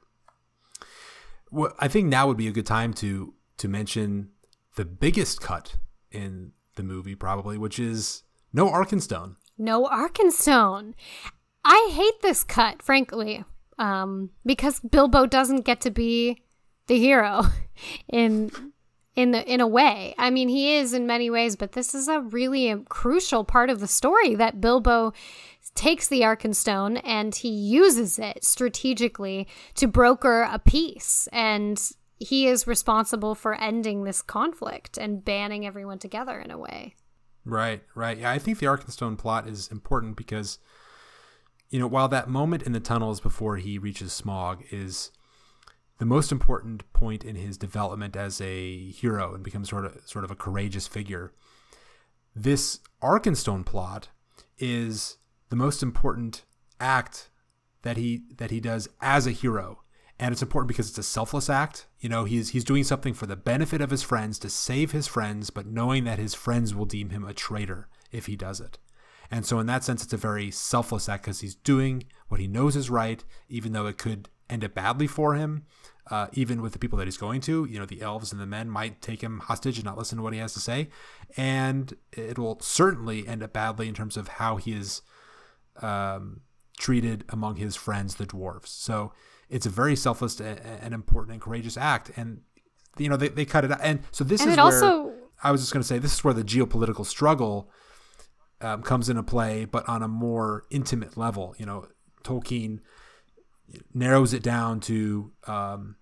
Speaker 1: Well, I think now would be a good time to to mention the biggest cut in the movie, probably, which is no Arkenstone.
Speaker 2: No Arkenstone. I hate this cut, frankly, um, because Bilbo doesn't get to be the hero in in the in a way. I mean, he is in many ways, but this is a really crucial part of the story that Bilbo takes the Arkenstone and he uses it strategically to broker a peace and he is responsible for ending this conflict and banning everyone together in a way.
Speaker 1: Right, right. Yeah, I think the Arkenstone plot is important because you know, while that moment in the tunnels before he reaches Smaug is the most important point in his development as a hero and becomes sort of sort of a courageous figure, this Arkenstone plot is the most important act that he that he does as a hero. And it's important because it's a selfless act. You know, he's he's doing something for the benefit of his friends to save his friends, but knowing that his friends will deem him a traitor if he does it. And so, in that sense, it's a very selfless act because he's doing what he knows is right, even though it could end up badly for him. Uh, even with the people that he's going to, you know, the elves and the men might take him hostage and not listen to what he has to say. And it will certainly end up badly in terms of how he is um, treated among his friends, the dwarves. So it's a very selfless and important and courageous act. And, you know, they, they cut it out. And so this
Speaker 2: and
Speaker 1: is where
Speaker 2: also
Speaker 1: I was just going to say, this is where the geopolitical struggle um, comes into play, but on a more intimate level. You know, Tolkien narrows it down to um,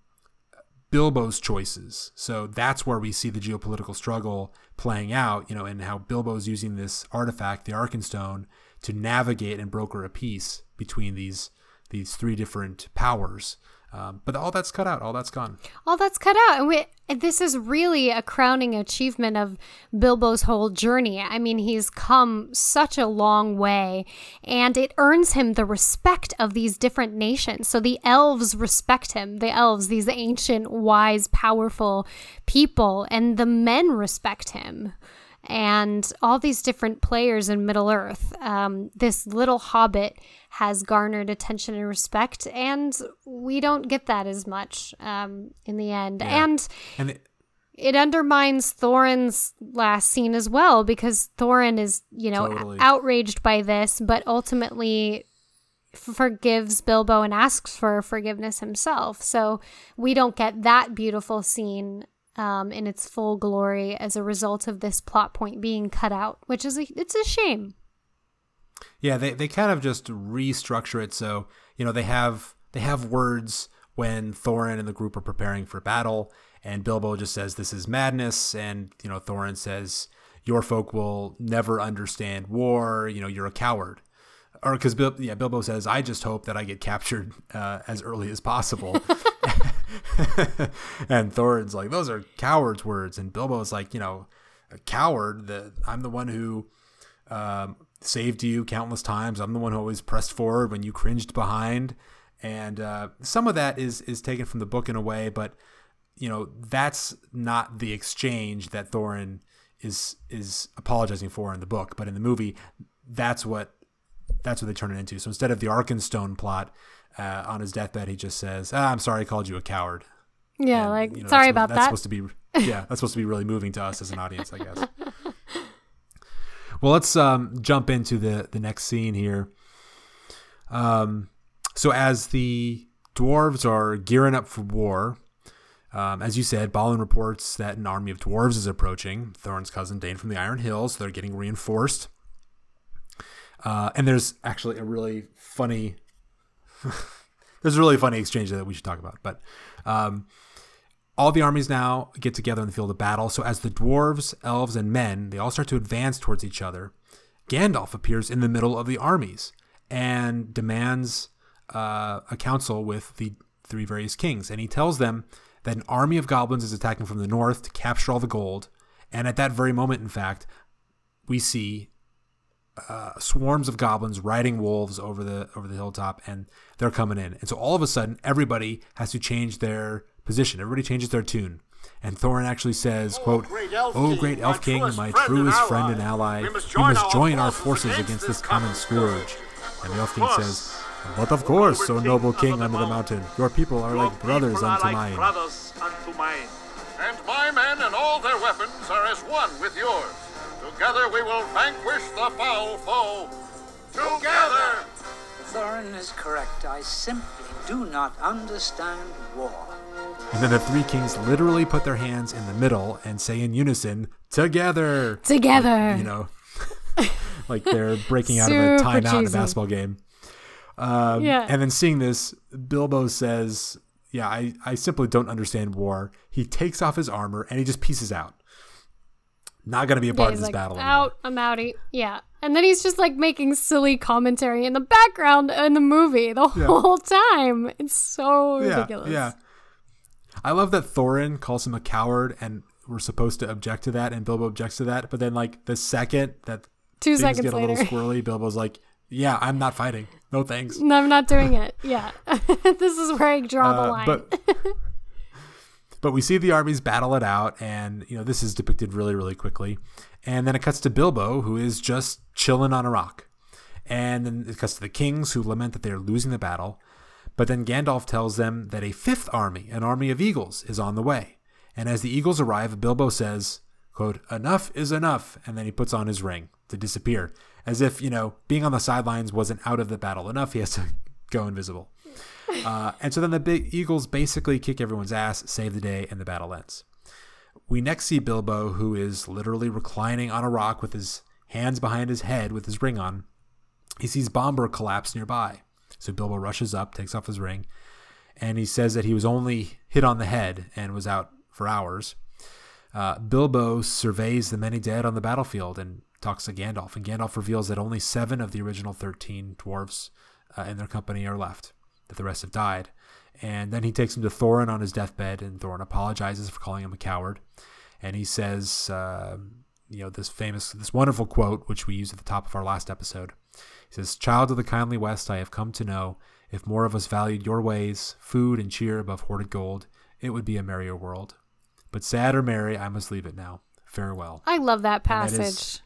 Speaker 1: Bilbo's choices. So that's where we see the geopolitical struggle playing out, you know, and how Bilbo's using this artifact, the Arkenstone, to navigate and broker a peace between these these three different powers. Um, but all that's cut out, all that's gone.
Speaker 2: All that's cut out. And we, this is really a crowning achievement of Bilbo's whole journey. I mean, he's come such a long way, and it earns him the respect of these different nations. So the elves respect him, the elves, these ancient, wise, powerful people, and the men respect him and all these different players in Middle Earth. Um, this little hobbit has garnered attention and respect, and we don't get that as much um, in the end.
Speaker 1: Yeah.
Speaker 2: And
Speaker 1: And it,
Speaker 2: it undermines Thorin's last scene as well because Thorin is, you know,
Speaker 1: Totally.
Speaker 2: outraged by this, but ultimately forgives Bilbo and asks for forgiveness himself. So we don't get that beautiful scene um, in its full glory as a result of this plot point being cut out, which is a, it's a shame.
Speaker 1: Yeah, they, they kind of just restructure it so you know they have they have words when Thorin and the group are preparing for battle, and Bilbo just says this is madness, and you know Thorin says your folk will never understand war. You know you're a coward, or because Bil- yeah Bilbo says I just hope that I get captured uh, as early as possible. and Thorin's like, those are cowards' words. And Bilbo's like, you know, a coward. That I'm the one who um, saved you countless times. I'm the one who always pressed forward when you cringed behind. And uh, some of that is is taken from the book in a way, but you know that's not the exchange that Thorin is is apologizing for in the book. But in the movie, that's what that's what they turn it into. So instead of the Arkenstone plot, uh, on his deathbed, he just says, ah, "I'm sorry, I called you a coward."
Speaker 2: Yeah,
Speaker 1: And,
Speaker 2: like
Speaker 1: you know,
Speaker 2: sorry
Speaker 1: that's,
Speaker 2: about
Speaker 1: that's
Speaker 2: that.
Speaker 1: supposed to be yeah, that's supposed to be really moving to us as an audience, I guess. well, let's um, jump into the the next scene here. Um, so as the dwarves are gearing up for war, um, as you said, Balin reports that an army of dwarves is approaching. Thorin's cousin Dain from the Iron Hills. They're getting reinforced. Uh, and there's actually a really funny there's a really funny exchange that we should talk about. But um, all the armies now get together in the field of battle. So as the dwarves, elves, and men, they all start to advance towards each other. Gandalf appears in the middle of the armies and demands uh, a council with the three various kings. And he tells them that an army of goblins is attacking from the north to capture all the gold. And at that very moment, in fact, we see uh, swarms of goblins riding wolves over the over the hilltop, and they're coming in. And so all of a sudden, everybody has to change their position. Everybody changes their tune. And Thorin actually says, "quote
Speaker 6: great Elf
Speaker 1: Oh, great Elf King,
Speaker 6: truest
Speaker 1: my
Speaker 6: friend and
Speaker 1: truest
Speaker 6: ally,
Speaker 1: friend and ally,
Speaker 6: we must join our
Speaker 1: forces against this common scourge." And the Elf King says, "But of course,
Speaker 6: noble
Speaker 1: O noble
Speaker 6: king under the
Speaker 1: mountain, your people are like brothers
Speaker 6: are
Speaker 1: unto
Speaker 6: like
Speaker 1: mine."
Speaker 6: brothers unto mine. And my men and all their weapons are as one with yours. Together we will vanquish the foul foe. Together!
Speaker 5: Thorin is correct. I simply do not understand war.
Speaker 1: And then the three kings literally put their hands in the middle and say in unison, "Together."
Speaker 2: Together.
Speaker 1: you know, like they're breaking out of a
Speaker 2: Super
Speaker 1: timeout in a basketball game. Um,
Speaker 2: Yeah.
Speaker 1: And then seeing this, Bilbo says, "Yeah, I, I simply don't understand war." He takes off his armor and he just pieces out. Not going to be a part
Speaker 2: Yeah,
Speaker 1: of this
Speaker 2: like,
Speaker 1: battle. anymore.
Speaker 2: out, I'm outie. Yeah. And then he's just like making silly commentary in the background in the movie the
Speaker 1: Yeah.
Speaker 2: whole time. It's so
Speaker 1: Yeah,
Speaker 2: ridiculous.
Speaker 1: yeah. I love that Thorin calls him a coward, and we're supposed to object to that, and Bilbo objects to that. But then, like the second that
Speaker 2: Two
Speaker 1: things
Speaker 2: seconds
Speaker 1: get a little squirrely, Bilbo's like, "Yeah, I'm not fighting. No thanks."
Speaker 2: No, I'm not doing it. Yeah. this is where I draw the
Speaker 1: Uh,
Speaker 2: line.
Speaker 1: But but we see the armies battle it out, and you know this is depicted really really quickly, and then it cuts to Bilbo who is just chilling on a rock, and then it cuts to the kings who lament that they are losing the battle, but then Gandalf tells them that a fifth army, an army of eagles, is on the way, and as the eagles arrive, Bilbo says. Quote, enough is enough. And then he puts on his ring to disappear. As if, you know, being on the sidelines wasn't out of the battle enough. He has to go invisible. Uh, and so then the big Eagles basically kick everyone's ass, save the day, and the battle ends. We next see Bilbo, who is literally reclining on a rock with his hands behind his head with his ring on. He sees Bombur collapse nearby. So Bilbo rushes up, takes off his ring, and he says that he was only hit on the head and was out for hours. Uh, Bilbo surveys the many dead on the battlefield and talks to Gandalf, and Gandalf reveals that only seven of the original 13 dwarves uh, in their company are left, that the rest have died. And then he takes him to Thorin on his deathbed, and Thorin apologizes for calling him a coward. And he says, uh, you know, this famous, this wonderful quote, which we used at the top of our last episode. He says, Child of the kindly West, I have come to know if more of us valued your ways, food and cheer above hoarded gold, it would be a merrier world. But sad or merry, I must leave it now. Farewell.
Speaker 2: I love that
Speaker 1: And that
Speaker 2: passage.
Speaker 1: is-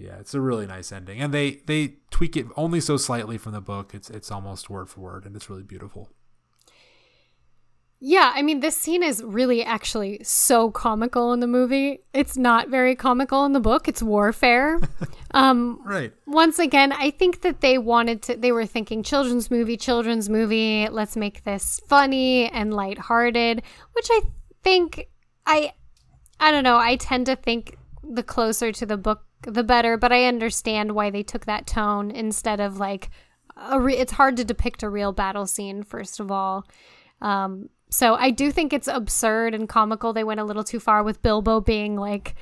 Speaker 1: Yeah, it's a really nice ending, and they they tweak it only so slightly from the book. It's it's almost word for word, and it's really beautiful.
Speaker 2: Yeah, I mean, this scene is really actually so comical in the movie. It's not very comical in the book. It's warfare. um,
Speaker 1: Right.
Speaker 2: once again, I think that they wanted to, they were thinking children's movie, children's movie. Let's make this funny and lighthearted, which I think I, I don't know. I tend to think the closer to the book, the better, but I understand why they took that tone instead of like, re- it's hard to depict a real battle scene, first of all. Um, so I do think it's absurd and comical. They went a little too far with Bilbo being like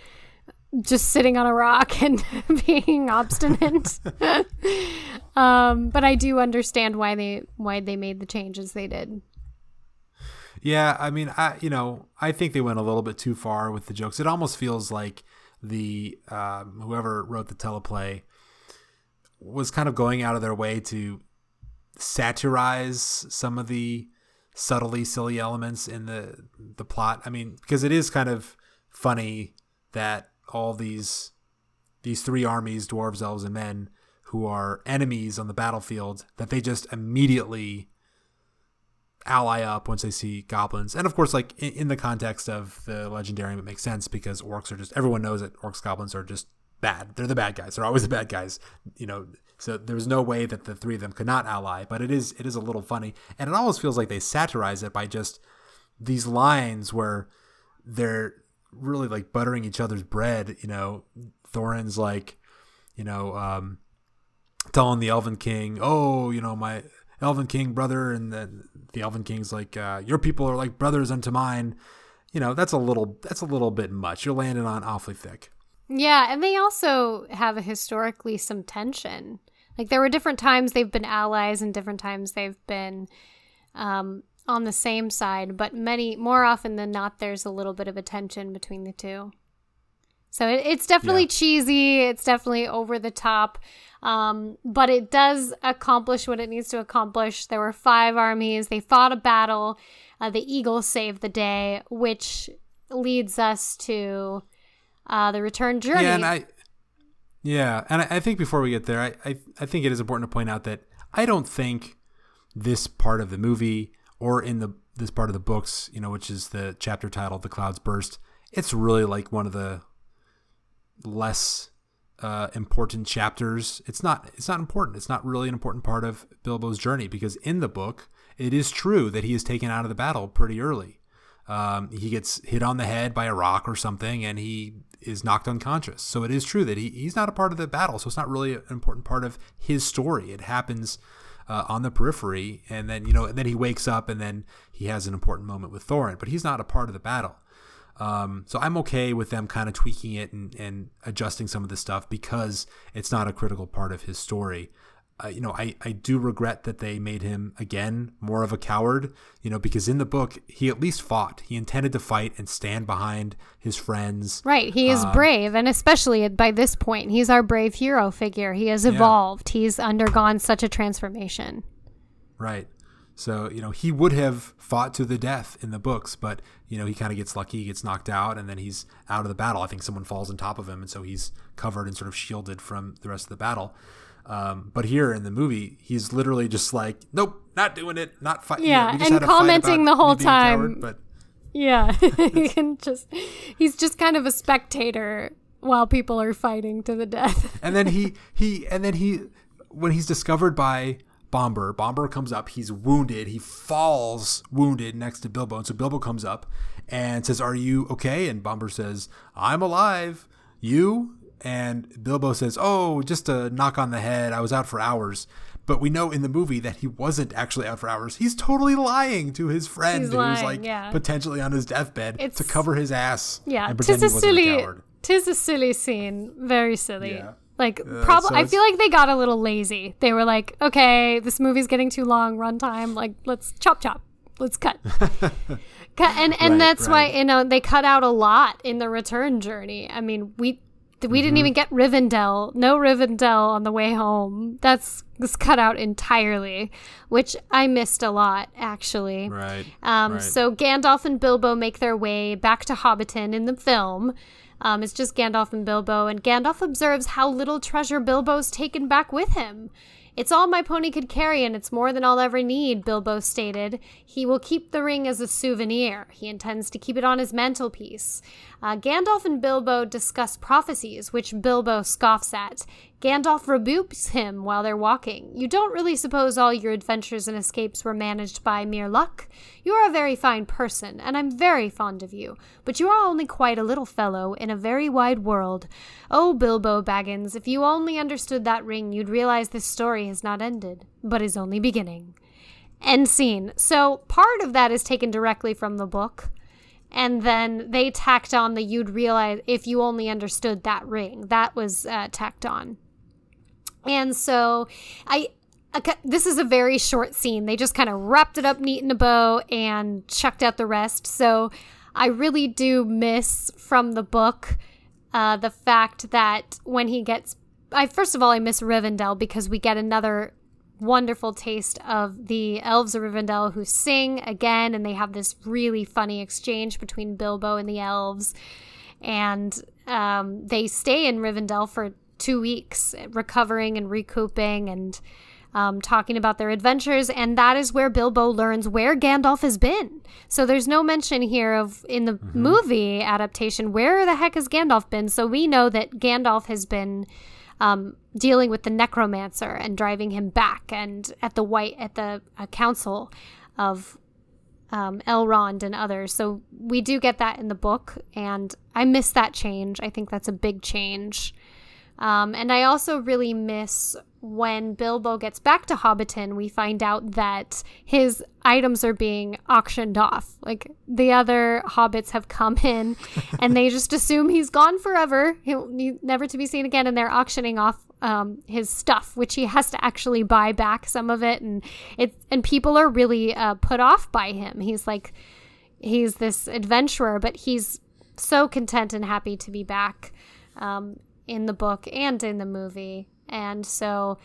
Speaker 2: just sitting on a rock and being obstinate. um, but I do understand why they why they made the changes they did.
Speaker 1: Yeah, I mean, I you know, I think they went a little bit too far with the jokes. It almost feels like the um, whoever wrote the teleplay was kind of going out of their way to satirize some of the subtly silly elements in the the plot. I mean, because it is kind of funny that all these these three armies, dwarves, elves, and men, who are enemies on the battlefield, that they just immediately ally up once they see goblins. And of course, like in, in the context of the legendarium, it makes sense because orcs are just everyone knows that orcs goblins are just bad. They're the bad guys. They're always the bad guys. You know, so there's no way that the three of them could not ally. But it is it is a little funny, and it almost feels like they satirize it by just these lines where they're really like buttering each other's bread. You know, Thorin's like, you know, um, telling the Elven King, "Oh, you know, my Elven King brother," and then the Elven King's like, uh, "Your people are like brothers unto mine." You know, that's a little that's a little bit much. You're landing on awfully thick.
Speaker 2: Yeah, and they also have historically some tension. Like there were different times they've been allies and different times they've been um, on the same side, but many more often than not, there's a little bit of a tension between the two. So it, it's definitely
Speaker 1: Yeah.
Speaker 2: cheesy. It's definitely over the top. Um, but it does accomplish what it needs to accomplish. There were five armies. They fought a battle. Uh, the eagle saved the day, which leads us to uh, the return journey.
Speaker 1: Yeah, and I, yeah, and I, I think before we get there, I, I, I think it is important to point out that I don't think this part of the movie or in the this part of the books, you know, which is the chapter title "The Clouds Burst," it's really like one of the less uh, important chapters. It's not. It's not important. It's not really an important part of Bilbo's journey because in the book, it is true that he is taken out of the battle pretty early. Um, he gets hit on the head by a rock or something, and he is knocked unconscious. So it is true that he, he's not a part of the battle. So it's not really an important part of his story. It happens uh, on the periphery, and then you know, and then he wakes up, and then he has an important moment with Thorin. But he's not a part of the battle. Um, so I'm okay with them kind of tweaking it and, and adjusting some of the stuff because it's not a critical part of his story. Uh, you know, I, I do regret that they made him again more of a coward, you know, because in the book, he at least fought. He intended to fight and stand behind his friends.
Speaker 2: Right. He is
Speaker 1: Um,
Speaker 2: brave, and especially by this point, he's our brave hero figure. He has evolved. He's undergone such a transformation.
Speaker 1: Right. So, you know, he would have fought to the death in the books, but, you know, he kind of gets lucky, gets knocked out, and then he's out of the battle. I think someone falls on top of him, and so he's covered and sort of shielded from the rest of the battle. Um, but here in the movie, he's literally just like, nope, not doing it, not fighting.
Speaker 2: Yeah, and commenting the whole time.
Speaker 1: but
Speaker 2: Yeah, he can just he's just kind of a spectator while people are fighting to the death.
Speaker 1: and then he he and then he when he's discovered by Bombur, Bombur comes up, he's wounded, he falls wounded next to Bilbo, and so Bilbo comes up and says, "Are you okay?" And Bombur says, "I'm alive. You?" And Bilbo says, "Oh, just a knock on the head. I was out for hours." But we know in the movie that he wasn't actually out for hours. He's totally lying to his friend
Speaker 2: He's
Speaker 1: who's
Speaker 2: lying,
Speaker 1: like
Speaker 2: yeah.
Speaker 1: potentially on his deathbed to cover his ass.
Speaker 2: Yeah, tis a silly, tis a silly scene. Very silly.
Speaker 1: Yeah.
Speaker 2: Like,
Speaker 1: Uh,
Speaker 2: probably, I feel like they got a little lazy. They were like, okay, this movie's getting too long, runtime. Like, let's chop chop, let's cut. cut and and
Speaker 1: Right,
Speaker 2: that's why you know they cut out a lot in the return journey. I mean, we. We
Speaker 1: Mm-hmm.
Speaker 2: didn't even get Rivendell. No Rivendell on the way home. That's was cut out entirely, which I missed a lot actually.
Speaker 1: Right.
Speaker 2: Um,
Speaker 1: right.
Speaker 2: So Gandalf and Bilbo make their way back to Hobbiton in the film. Um, it's just Gandalf and Bilbo, and Gandalf observes how little treasure Bilbo's taken back with him. It's all my pony could carry, and it's more than I'll ever need, Bilbo stated. He will keep the ring as a souvenir. He intends to keep it on his mantelpiece. Uh, Gandalf and Bilbo discuss prophecies, which Bilbo scoffs at. Gandalf rebukes him while they're walking. You don't really suppose all your adventures and escapes were managed by mere luck? You are a very fine person, and I'm very fond of you, but you are only quite a little fellow in a very wide world. Oh, Bilbo Baggins, if you only understood that ring, you'd realize this story has not ended, but is only beginning. End scene. So part of that is taken directly from the book. And then they tacked on the you'd realize if you only understood that ring. That was uh, tacked on. And so I this is a very short scene. They just kind of wrapped it up neat in a bow and chucked out the rest. So I really do miss from the book uh, the fact that when he gets I first of all I miss Rivendell because we get another wonderful taste of the elves of Rivendell who sing again and they have this really funny exchange between Bilbo and the elves and um, they stay in Rivendell for two weeks, recovering and recouping and um, talking about their adventures. And that is where Bilbo learns where Gandalf has been. So there's no mention here of in the movie adaptation where the heck has Gandalf been. So we know that Gandalf has been. Um, dealing with the necromancer and driving him back, and at the white at the uh, council of um, Elrond and others. So we do get that in the book, and I miss that change. I think that's a big change. Um, and I also really miss when Bilbo gets back to Hobbiton, we find out that his items are being auctioned off. Like the other hobbits have come in and they just assume he's gone forever, he'll never to be seen again, and they're auctioning off um, his stuff, which he has to actually buy back some of it, and it and people are really uh, put off by him. He's like he's this adventurer, but he's so content and happy to be back um, in the book and in the movie. And so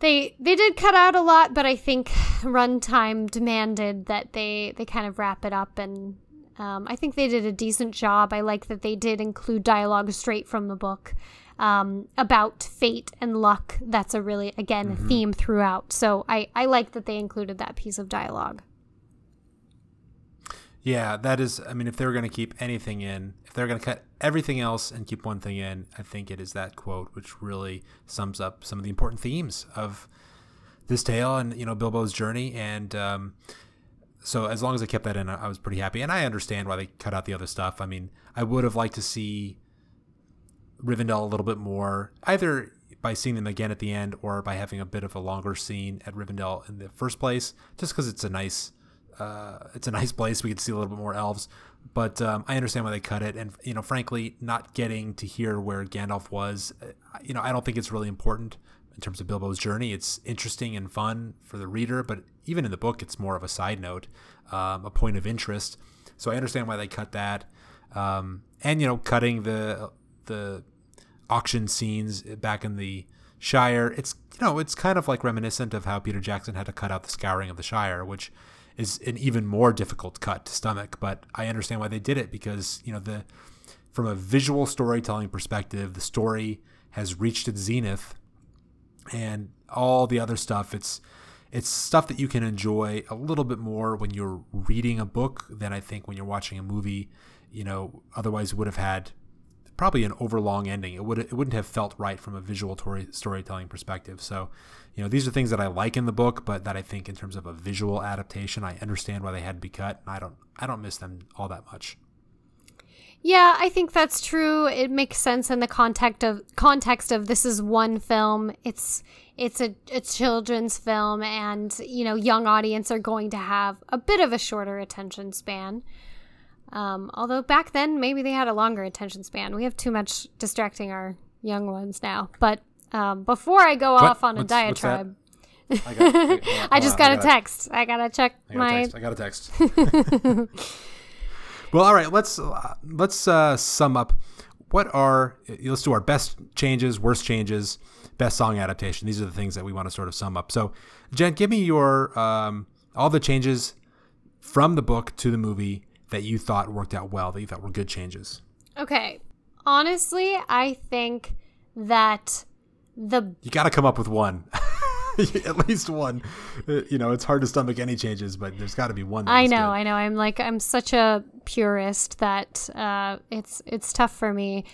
Speaker 2: they they did cut out a lot, but I think runtime demanded that they they kind of wrap it up and um, I think they did a decent job. I like that they did include dialogue straight from the book um, about fate and luck. That's a really, again, mm-hmm. a theme throughout. So I, I like that they included that piece of dialogue.
Speaker 1: Yeah, that is. I mean, if they were going to keep anything in, if they're going to cut everything else and keep one thing in, I think it is that quote, which really sums up some of the important themes of this tale and you know Bilbo's journey. And um, so, as long as I kept that in, I was pretty happy. And I understand why they cut out the other stuff. I mean, I would have liked to see Rivendell a little bit more, either by seeing them again at the end or by having a bit of a longer scene at Rivendell in the first place, just because it's a nice uh, it's a nice place. We could see a little bit more elves, but um, I understand why they cut it. And you know, frankly, not getting to hear where Gandalf was, uh, you know, I don't think it's really important in terms of Bilbo's journey. It's interesting and fun for the reader, but even in the book, it's more of a side note, um, a point of interest. So I understand why they cut that. Um, and you know, cutting the the auction scenes back in the Shire, it's you know, it's kind of like reminiscent of how Peter Jackson had to cut out the scouring of the Shire, which is an even more difficult cut to stomach. But I understand why they did it because you know the from a visual storytelling perspective, the story has reached its zenith, and all the other stuff it's it's stuff that you can enjoy a little bit more when you're reading a book than I think when you're watching a movie. You know, otherwise would have had probably an overlong ending. It would it wouldn't have felt right from a visual tori- storytelling perspective. So, you know, these are things that I like in the book, but that I think in terms of a visual adaptation, I understand why they had to be cut. And I don't I don't miss them all that much.
Speaker 2: Yeah, I think that's true. It makes sense in the context of context of this is one film. It's it's a, a children's film and you know young audience are going to have a bit of a shorter attention span um, although back then, maybe they had a longer attention span. We have too much distracting our young ones now. But um, before I go what? off on a diatribe, I, got, I, I, just got I a text. I gotta check
Speaker 1: I got
Speaker 2: my.
Speaker 1: I got a text. well, all right. Let's uh, let's uh, sum up. What are let's do our best changes, worst changes, best song adaptation. These are the things that we want to sort of sum up. So, Jen, give me your um, all the changes from the book to the movie that you thought worked out well, that you thought were good changes?
Speaker 2: Okay. Honestly, I think that the
Speaker 1: You got to come up with one. At least one. Uh, you know, it's hard to stomach any changes, but there's got to be one.
Speaker 2: I know,
Speaker 1: good.
Speaker 2: I know. I'm like I'm such a purist that uh, it's it's tough for me.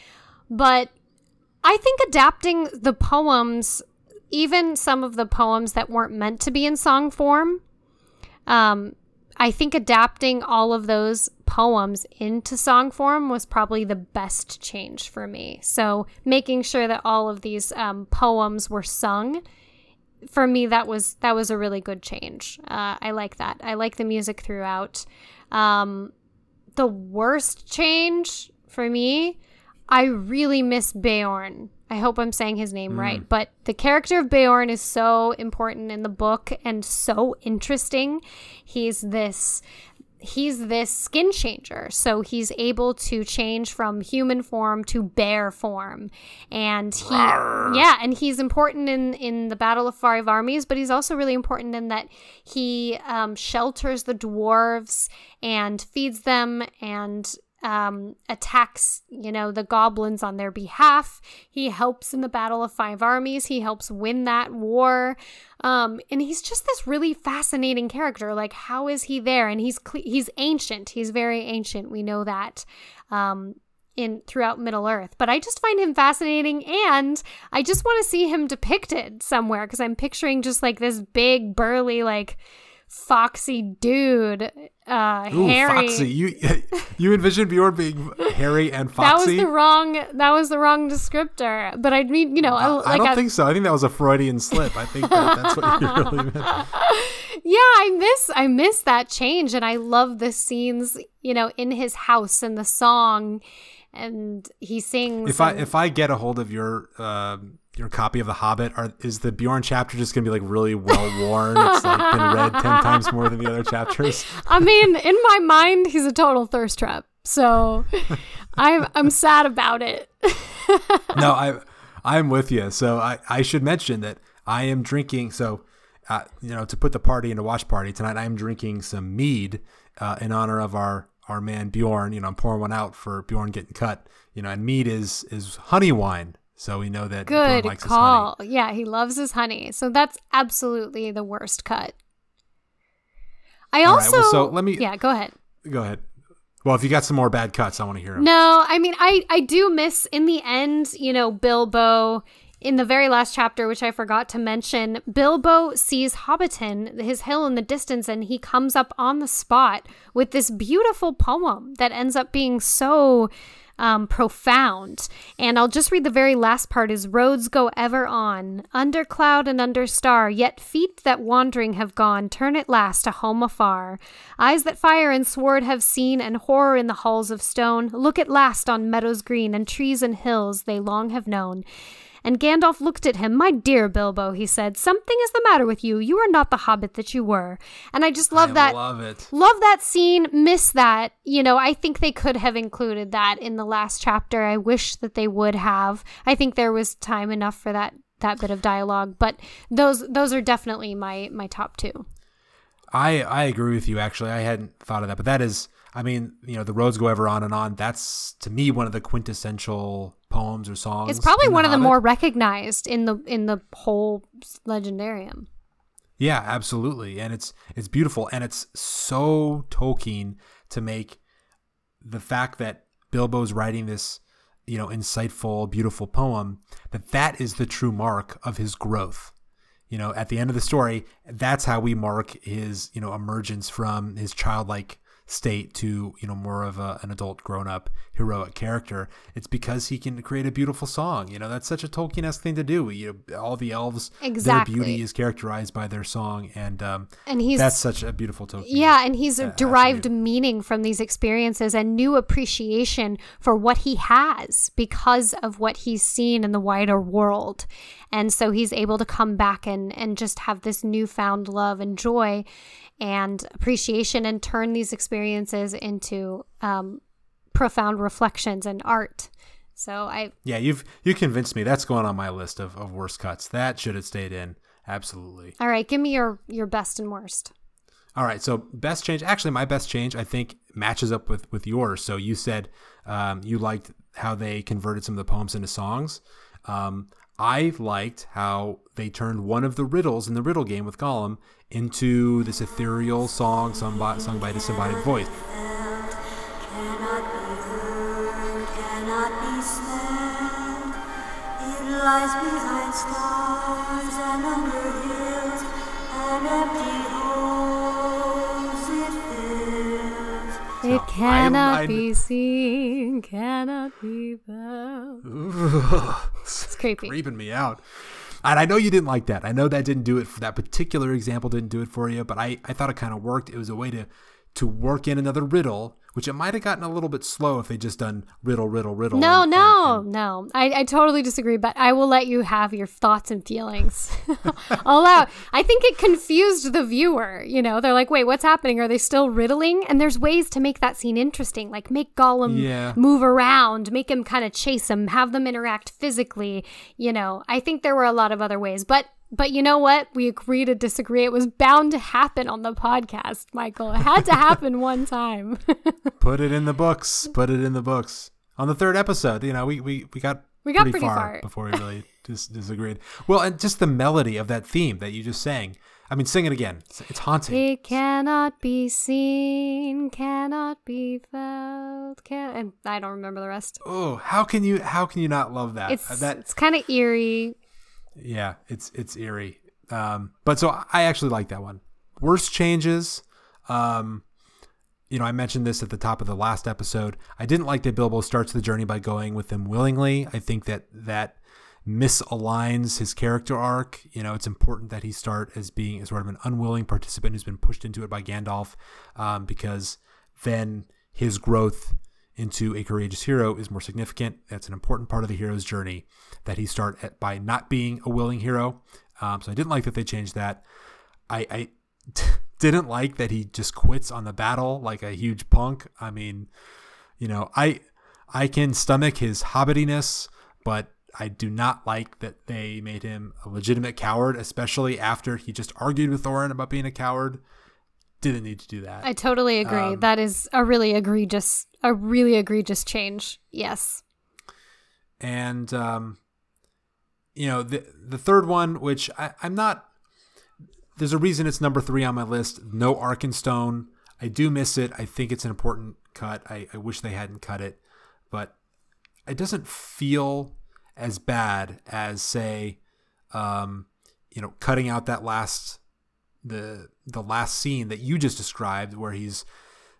Speaker 2: But I think adapting the poems, even some of the poems that weren't meant to be in song form, um, I think adapting all of those poems into song form was probably the best change for me. So making sure that all of these um, poems were sung for me that was that was a really good change. Uh, I like that. I like the music throughout. Um, the worst change for me, I really miss Beorn. I hope I'm saying his name mm. right, but the character of Beorn is so important in the book and so interesting. He's this he's this skin changer. So he's able to change from human form to bear form. And he Rawr. yeah, and he's important in in the Battle of Five Armies, but he's also really important in that he um, shelters the dwarves and feeds them and um, attacks, you know, the goblins on their behalf. He helps in the Battle of Five Armies. He helps win that war. Um, and he's just this really fascinating character. Like, how is he there? And he's he's ancient. He's very ancient. We know that. Um, in throughout Middle Earth, but I just find him fascinating, and I just want to see him depicted somewhere because I'm picturing just like this big, burly, like foxy dude, uh, Ooh, hairy.
Speaker 1: Foxy. You you envision Beorn being hairy and foxy?
Speaker 2: That was the wrong. That was the wrong descriptor. But I mean, you know,
Speaker 1: I,
Speaker 2: like
Speaker 1: I don't a, think so. I think that was a Freudian slip. I think that, that's what you really meant.
Speaker 2: Yeah, I miss I miss that change, and I love the scenes. You know, in his house and the song, and he sings.
Speaker 1: If and, I if I get a hold of your. Um, your copy of The Hobbit? Are is the Beorn chapter just gonna be like really well worn? it's like been read ten times more than the other chapters.
Speaker 2: I mean, in my mind, he's a total thirst trap. So I'm I'm sad about it.
Speaker 1: no, I I'm with you. So I I should mention that I am drinking. So uh, you know, to put the party into watch party tonight, I am drinking some mead uh, in honor of our our man Bjorn. You know, I'm pouring one out for Bjorn getting cut. You know, and mead is is honey wine. So we know that
Speaker 2: Good
Speaker 1: likes his honey.
Speaker 2: call. Yeah, he loves his honey. So that's absolutely the worst cut. I
Speaker 1: All right,
Speaker 2: also
Speaker 1: well, so let me-
Speaker 2: Yeah, go ahead.
Speaker 1: Go ahead. Well, if you got some more bad cuts, I want to hear them.
Speaker 2: No, I mean I I do miss in the end, you know, Bilbo in the very last chapter, which I forgot to mention, Bilbo sees Hobbiton, his hill in the distance, and he comes up on the spot with this beautiful poem that ends up being so um, profound. And I'll just read the very last part is roads go ever on, under cloud and under star, yet feet that wandering have gone turn at last to home afar. Eyes that fire and sword have seen, and horror in the halls of stone, look at last on meadows green and trees and hills they long have known. And Gandalf looked at him. My dear Bilbo, he said, something is the matter with you. You are not the hobbit that you were. And I just love
Speaker 1: I
Speaker 2: that.
Speaker 1: love it.
Speaker 2: Love that scene, miss that. You know, I think they could have included that in the last chapter. I wish that they would have. I think there was time enough for that that bit of dialogue, but those those are definitely my my top 2.
Speaker 1: I I agree with you. Actually, I hadn't thought of that, but that is, I mean, you know, the roads go ever on and on. That's to me one of the quintessential poems or songs.
Speaker 2: It's probably one of the more recognized in the in the whole legendarium.
Speaker 1: Yeah, absolutely, and it's it's beautiful, and it's so Tolkien to make the fact that Bilbo's writing this, you know, insightful, beautiful poem that that is the true mark of his growth. You know, at the end of the story, that's how we mark his, you know, emergence from his childlike state to, you know, more of a, an adult, grown-up, heroic character. It's because he can create a beautiful song. You know, that's such a Tolkien-esque thing to do. You know, all the elves,
Speaker 2: Exactly.
Speaker 1: their beauty is characterized by their song, and um,
Speaker 2: And he's
Speaker 1: that's such a beautiful Tolkien.
Speaker 2: Yeah, and he's
Speaker 1: uh,
Speaker 2: derived
Speaker 1: attribute.
Speaker 2: meaning from these experiences and new appreciation for what he has because of what he's seen in the wider world. And so he's able to come back and, and just have this newfound love and joy and appreciation and turn these experiences into um, profound reflections and art. So I
Speaker 1: Yeah, you've you convinced me. That's going on my list of, of worst cuts. That should have stayed in. Absolutely.
Speaker 2: all right, give me your your best and worst.
Speaker 1: All right. So best change. Actually, my best change I think matches up with with yours. So you said um, you liked how they converted some of the poems into songs. Um, I liked how they turned one of the riddles in the riddle game with Gollum into this ethereal song sung by, sung by a disembodied voice.
Speaker 7: Cannot be smelled. It lies behind stars and under hills, and empty holes it fills.
Speaker 2: It
Speaker 1: I-
Speaker 2: cannot
Speaker 1: I-
Speaker 2: be seen, cannot be felt.
Speaker 1: it's
Speaker 2: creepy.
Speaker 1: creeping me out. And I know you didn't like that. I know that didn't do it. For, that particular example didn't do it for you. But I, I thought it kind of worked. It was a way to to work in another riddle, which it might have gotten a little bit slow if they just done riddle, riddle, riddle.
Speaker 2: No,
Speaker 1: and-
Speaker 2: no,
Speaker 1: and- and-
Speaker 2: no. I, I totally disagree, but I will let you have your thoughts and feelings. I'll allow. I think it confused the viewer. You know, they're like, wait, what's happening? Are they still riddling? And there's ways to make that scene interesting, like make Gollum
Speaker 1: Yeah.
Speaker 2: move around, make him kind of chase him, have them interact physically. You know, I think there were a lot of other ways, but. But you know what? We agree to disagree. It was bound to happen on the podcast, Michael. It had to happen one time.
Speaker 1: Put it in the books. Put it in the books. On the third episode, you know, we we, we got
Speaker 2: We got
Speaker 1: pretty,
Speaker 2: pretty
Speaker 1: far,
Speaker 2: far.
Speaker 1: before we really dis- disagreed. Well, and just the melody of that theme that you just sang. I mean, sing it again. It's, it's haunting.
Speaker 2: It cannot be seen, cannot be felt. Can and I don't remember the rest.
Speaker 1: oh, how can you how can you not love that?
Speaker 2: It's
Speaker 1: that
Speaker 2: it's kind of eerie.
Speaker 1: Yeah, it's it's eerie. Um, but so I actually like that one. Worst changes. Um, you know, I mentioned this at the top of the last episode. I didn't like that Bilbo starts the journey by going with them willingly. I think that that misaligns his character arc. You know, it's important that he start as being as sort of an unwilling participant who's been pushed into it by Gandalf, um, because then his growth into a courageous hero is more significant. That's an important part of the hero's journey that he start at, by not being a willing hero. Um, so I didn't like that they changed that. I, I didn't like that he just quits on the battle like a huge punk. I mean, You know, I I can stomach his hobbitiness, but I do not like that they made him a legitimate coward, especially after he just argued with Thorin about being a coward. Didn't need to do that.
Speaker 2: I totally agree.
Speaker 1: Um,
Speaker 2: that is a really egregious, a really egregious change. Yes.
Speaker 1: and um, you know the the third one, which I, I'm not. There's a reason it's number three on my list. No Arkenstone. I do miss it. I think it's an important cut. I, I wish they hadn't cut it, but it doesn't feel as bad as say, um, you know, cutting out that last the the last scene that you just described, where he's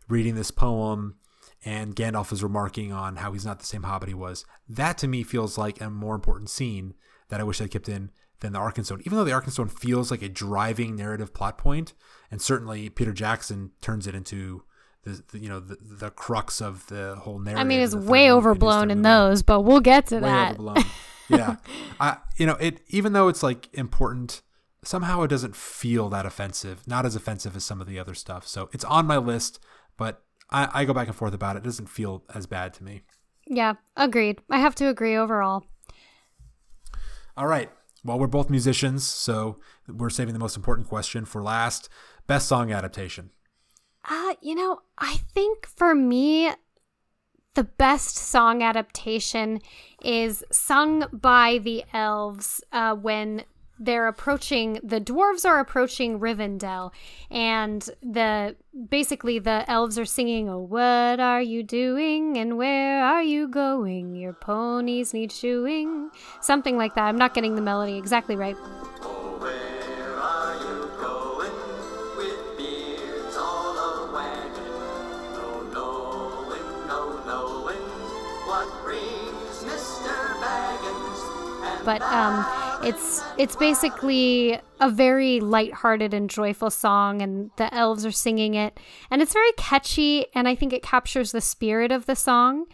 Speaker 1: reading this poem and Gandalf is remarking on how he's not the same hobbit he was. That to me feels like a more important scene that I wish I'd kept in than the Arkenstone. Even though the Arkenstone feels like a driving narrative plot point, and certainly Peter Jackson turns it into the, the you know the, the crux of the whole narrative.
Speaker 2: I mean, it's
Speaker 1: in the third
Speaker 2: way overblown in those, but we'll get to
Speaker 1: way
Speaker 2: that.
Speaker 1: overblown. yeah, I you know it. Even though it's like important, somehow it doesn't feel that offensive. Not as offensive as some of the other stuff. So it's on my list, but I, I go back and forth about it. It doesn't feel as bad to me.
Speaker 2: Yeah, agreed. I have to agree overall.
Speaker 1: All right. Well, we're both musicians, so we're saving the most important question for last. Best song adaptation.
Speaker 2: Uh, you know, I think for me, the best song adaptation is sung by the elves uh, when they're approaching the dwarves are approaching Rivendell and the basically the elves are singing oh what are you doing and where are you going? Your ponies need shoeing. Something like that. I'm not getting the melody exactly right. But um it's it's basically a very lighthearted and joyful song and the elves are singing it and it's very catchy and I think it captures the spirit of the song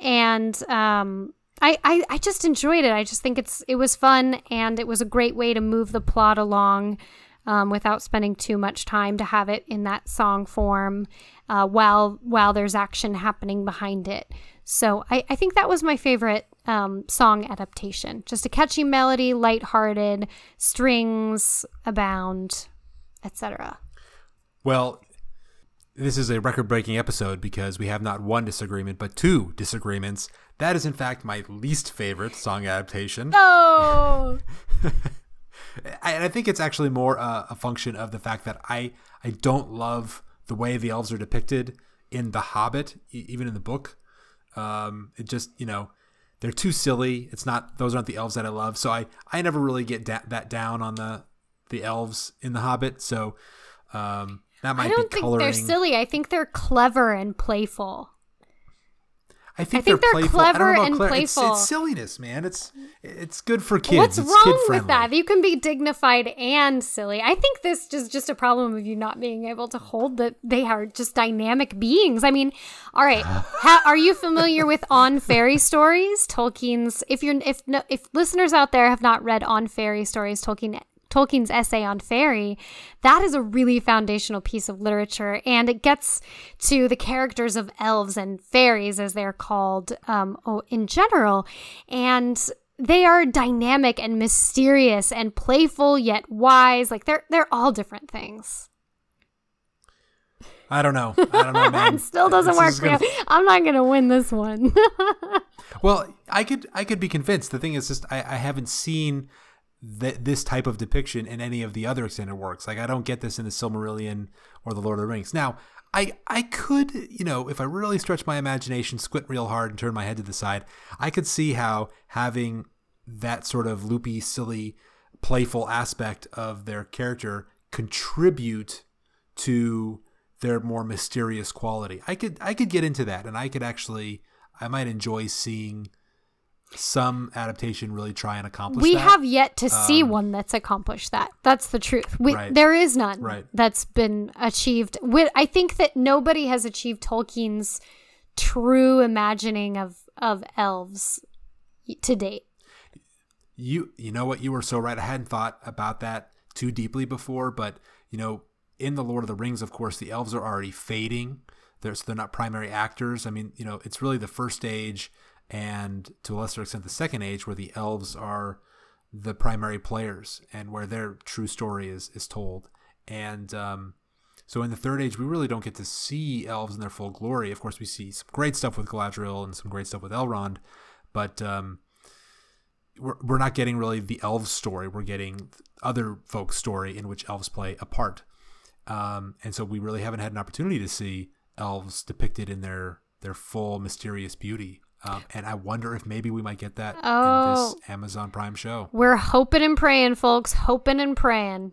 Speaker 2: and um I, I, I just enjoyed it. I just think it's it was fun and it was a great way to move the plot along um, without spending too much time to have it in that song form uh, while while there's action happening behind it. So I, I think that was my favorite um, song adaptation. Just a catchy melody, lighthearted, strings abound, etc.
Speaker 1: Well, this is a record breaking episode because we have not one disagreement, but two disagreements. That is, in fact, my least favorite song adaptation.
Speaker 2: Oh,
Speaker 1: I- and I think it's actually more uh, a function of the fact that I I don't love the way the elves are depicted in The Hobbit, e- even in the book. Um, it just you know they're too silly. It's not those aren't the elves that I love. So I I never really get da- that down on the the elves in The Hobbit. So um, that might
Speaker 2: I don't
Speaker 1: be
Speaker 2: think
Speaker 1: coloring.
Speaker 2: they're silly. I think they're clever and playful.
Speaker 1: I think,
Speaker 2: I think
Speaker 1: they're,
Speaker 2: they're
Speaker 1: playful. I don't
Speaker 2: clever
Speaker 1: know
Speaker 2: and.
Speaker 1: It's,
Speaker 2: playful.
Speaker 1: it's silliness, man. It's it's good for kids.
Speaker 2: What's
Speaker 1: it's
Speaker 2: wrong with that? You can be dignified and silly. I think this is just a problem of you not being able to hold that they are just dynamic beings. I mean, all right, ha- are you familiar with On Fairy Stories, Tolkien's? If you're if no, if listeners out there have not read On Fairy Stories, Tolkien Tolkien's essay on fairy, that is a really foundational piece of literature, and it gets to the characters of elves and fairies, as they're called um, oh, in general, and they are dynamic and mysterious and playful yet wise. Like they're they're all different things.
Speaker 1: I don't know. I don't know, man.
Speaker 2: still doesn't
Speaker 1: This
Speaker 2: work for you. I'm not gonna win this one.
Speaker 1: Well, I could I could be convinced. The thing is, just I, I haven't seen th- this type of depiction in any of the other extended works. Like I don't get this in the Silmarillion or the Lord of the Rings. Now, I I could you know if I really stretch my imagination, squint real hard, and turn my head to the side, I could see how having that sort of loopy, silly, playful aspect of their character contribute to their more mysterious quality. I could I could get into that, and I could actually I might enjoy seeing some adaptation really try and accomplish
Speaker 2: we
Speaker 1: that.
Speaker 2: have yet to see one that's accomplished that. That's the truth. We,
Speaker 1: Um, Right.
Speaker 2: There is none
Speaker 1: Right.
Speaker 2: that's been achieved. With, I think that nobody has achieved Tolkien's true imagining of of elves to date.
Speaker 1: you you know what you were so right. I hadn't thought about that too deeply before, but you know, in the Lord of the Rings, of course, the elves are already fading. They're, so they're not primary actors. I mean, you know, it's really the first age and to a lesser extent the second age where the elves are the primary players and where their true story is is told. And um, so in the third age, we really don't get to see elves in their full glory. Of course, we see some great stuff with Galadriel and some great stuff with Elrond, but um, we're, we're not getting really the elves story. We're getting other folks' story in which elves play a part. Um, and so we really haven't had an opportunity to see elves depicted in their their full mysterious beauty. Um, and I wonder if maybe we might get that in
Speaker 2: Oh.
Speaker 1: this Amazon Prime show.
Speaker 2: We're hoping and praying, folks. Hoping and praying.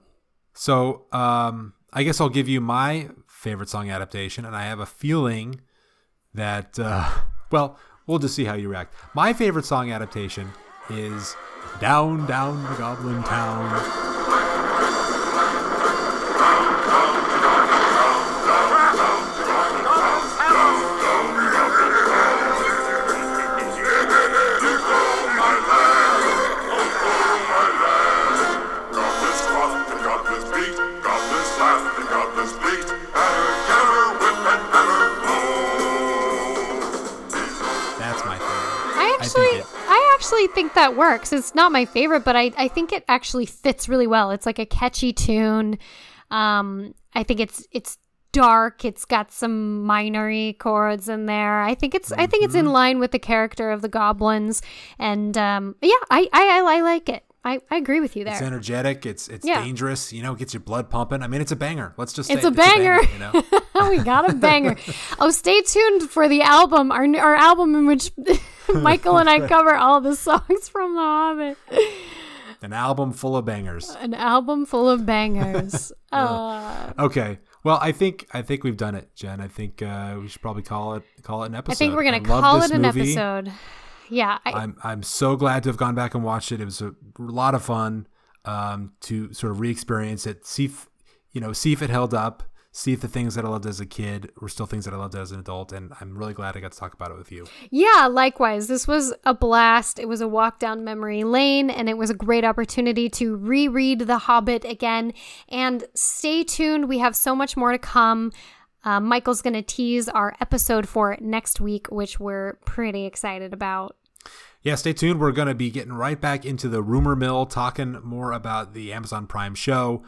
Speaker 1: So um, I guess I'll give you my favorite song adaptation, and I have a feeling that uh, well, we'll just see how you react. My favorite song adaptation is "Down, Down the Goblin Town."
Speaker 2: That works. It's not my favorite, but I, I think it actually fits really well. It's like a catchy tune. Um, I think it's it's dark. It's got some minory chords in there. I think it's I think it's in
Speaker 1: Mm-hmm.
Speaker 2: line with the character of the goblins. And um, yeah, I, I I I like it. I, I agree with you there.
Speaker 1: It's energetic. It's it's
Speaker 2: Yeah.
Speaker 1: dangerous. You know, it gets your blood pumping. I mean, it's a banger. Let's just say
Speaker 2: It's a banger.
Speaker 1: you know,
Speaker 2: we got a banger. oh, stay tuned for the album, our our album in which Michael and I cover all the songs from The Hobbit.
Speaker 1: an album full of bangers.
Speaker 2: An album full of bangers. uh,
Speaker 1: Okay. Well, I think I think we've done it, Jen. I think uh, we should probably call it call it an episode.
Speaker 2: I think we're gonna call it an
Speaker 1: movie.
Speaker 2: episode. Yeah, I,
Speaker 1: I'm I'm so glad to have gone back and watched it. It was a lot of fun um, to sort of re-experience it, see if you know, see if it held up, see if the things that I loved as a kid were still things that I loved as an adult, and I'm really glad I got to talk about it with you.
Speaker 2: yeah. Likewise, this was a blast. It was a walk down memory lane, and it was a great opportunity to reread The Hobbit again. And stay tuned. We have so much more to come. Uh, Michael's going to tease our episode for next week, which we're pretty excited about.
Speaker 1: Yeah, stay tuned. We're going to be getting right back into the rumor mill, talking more about the Amazon Prime show.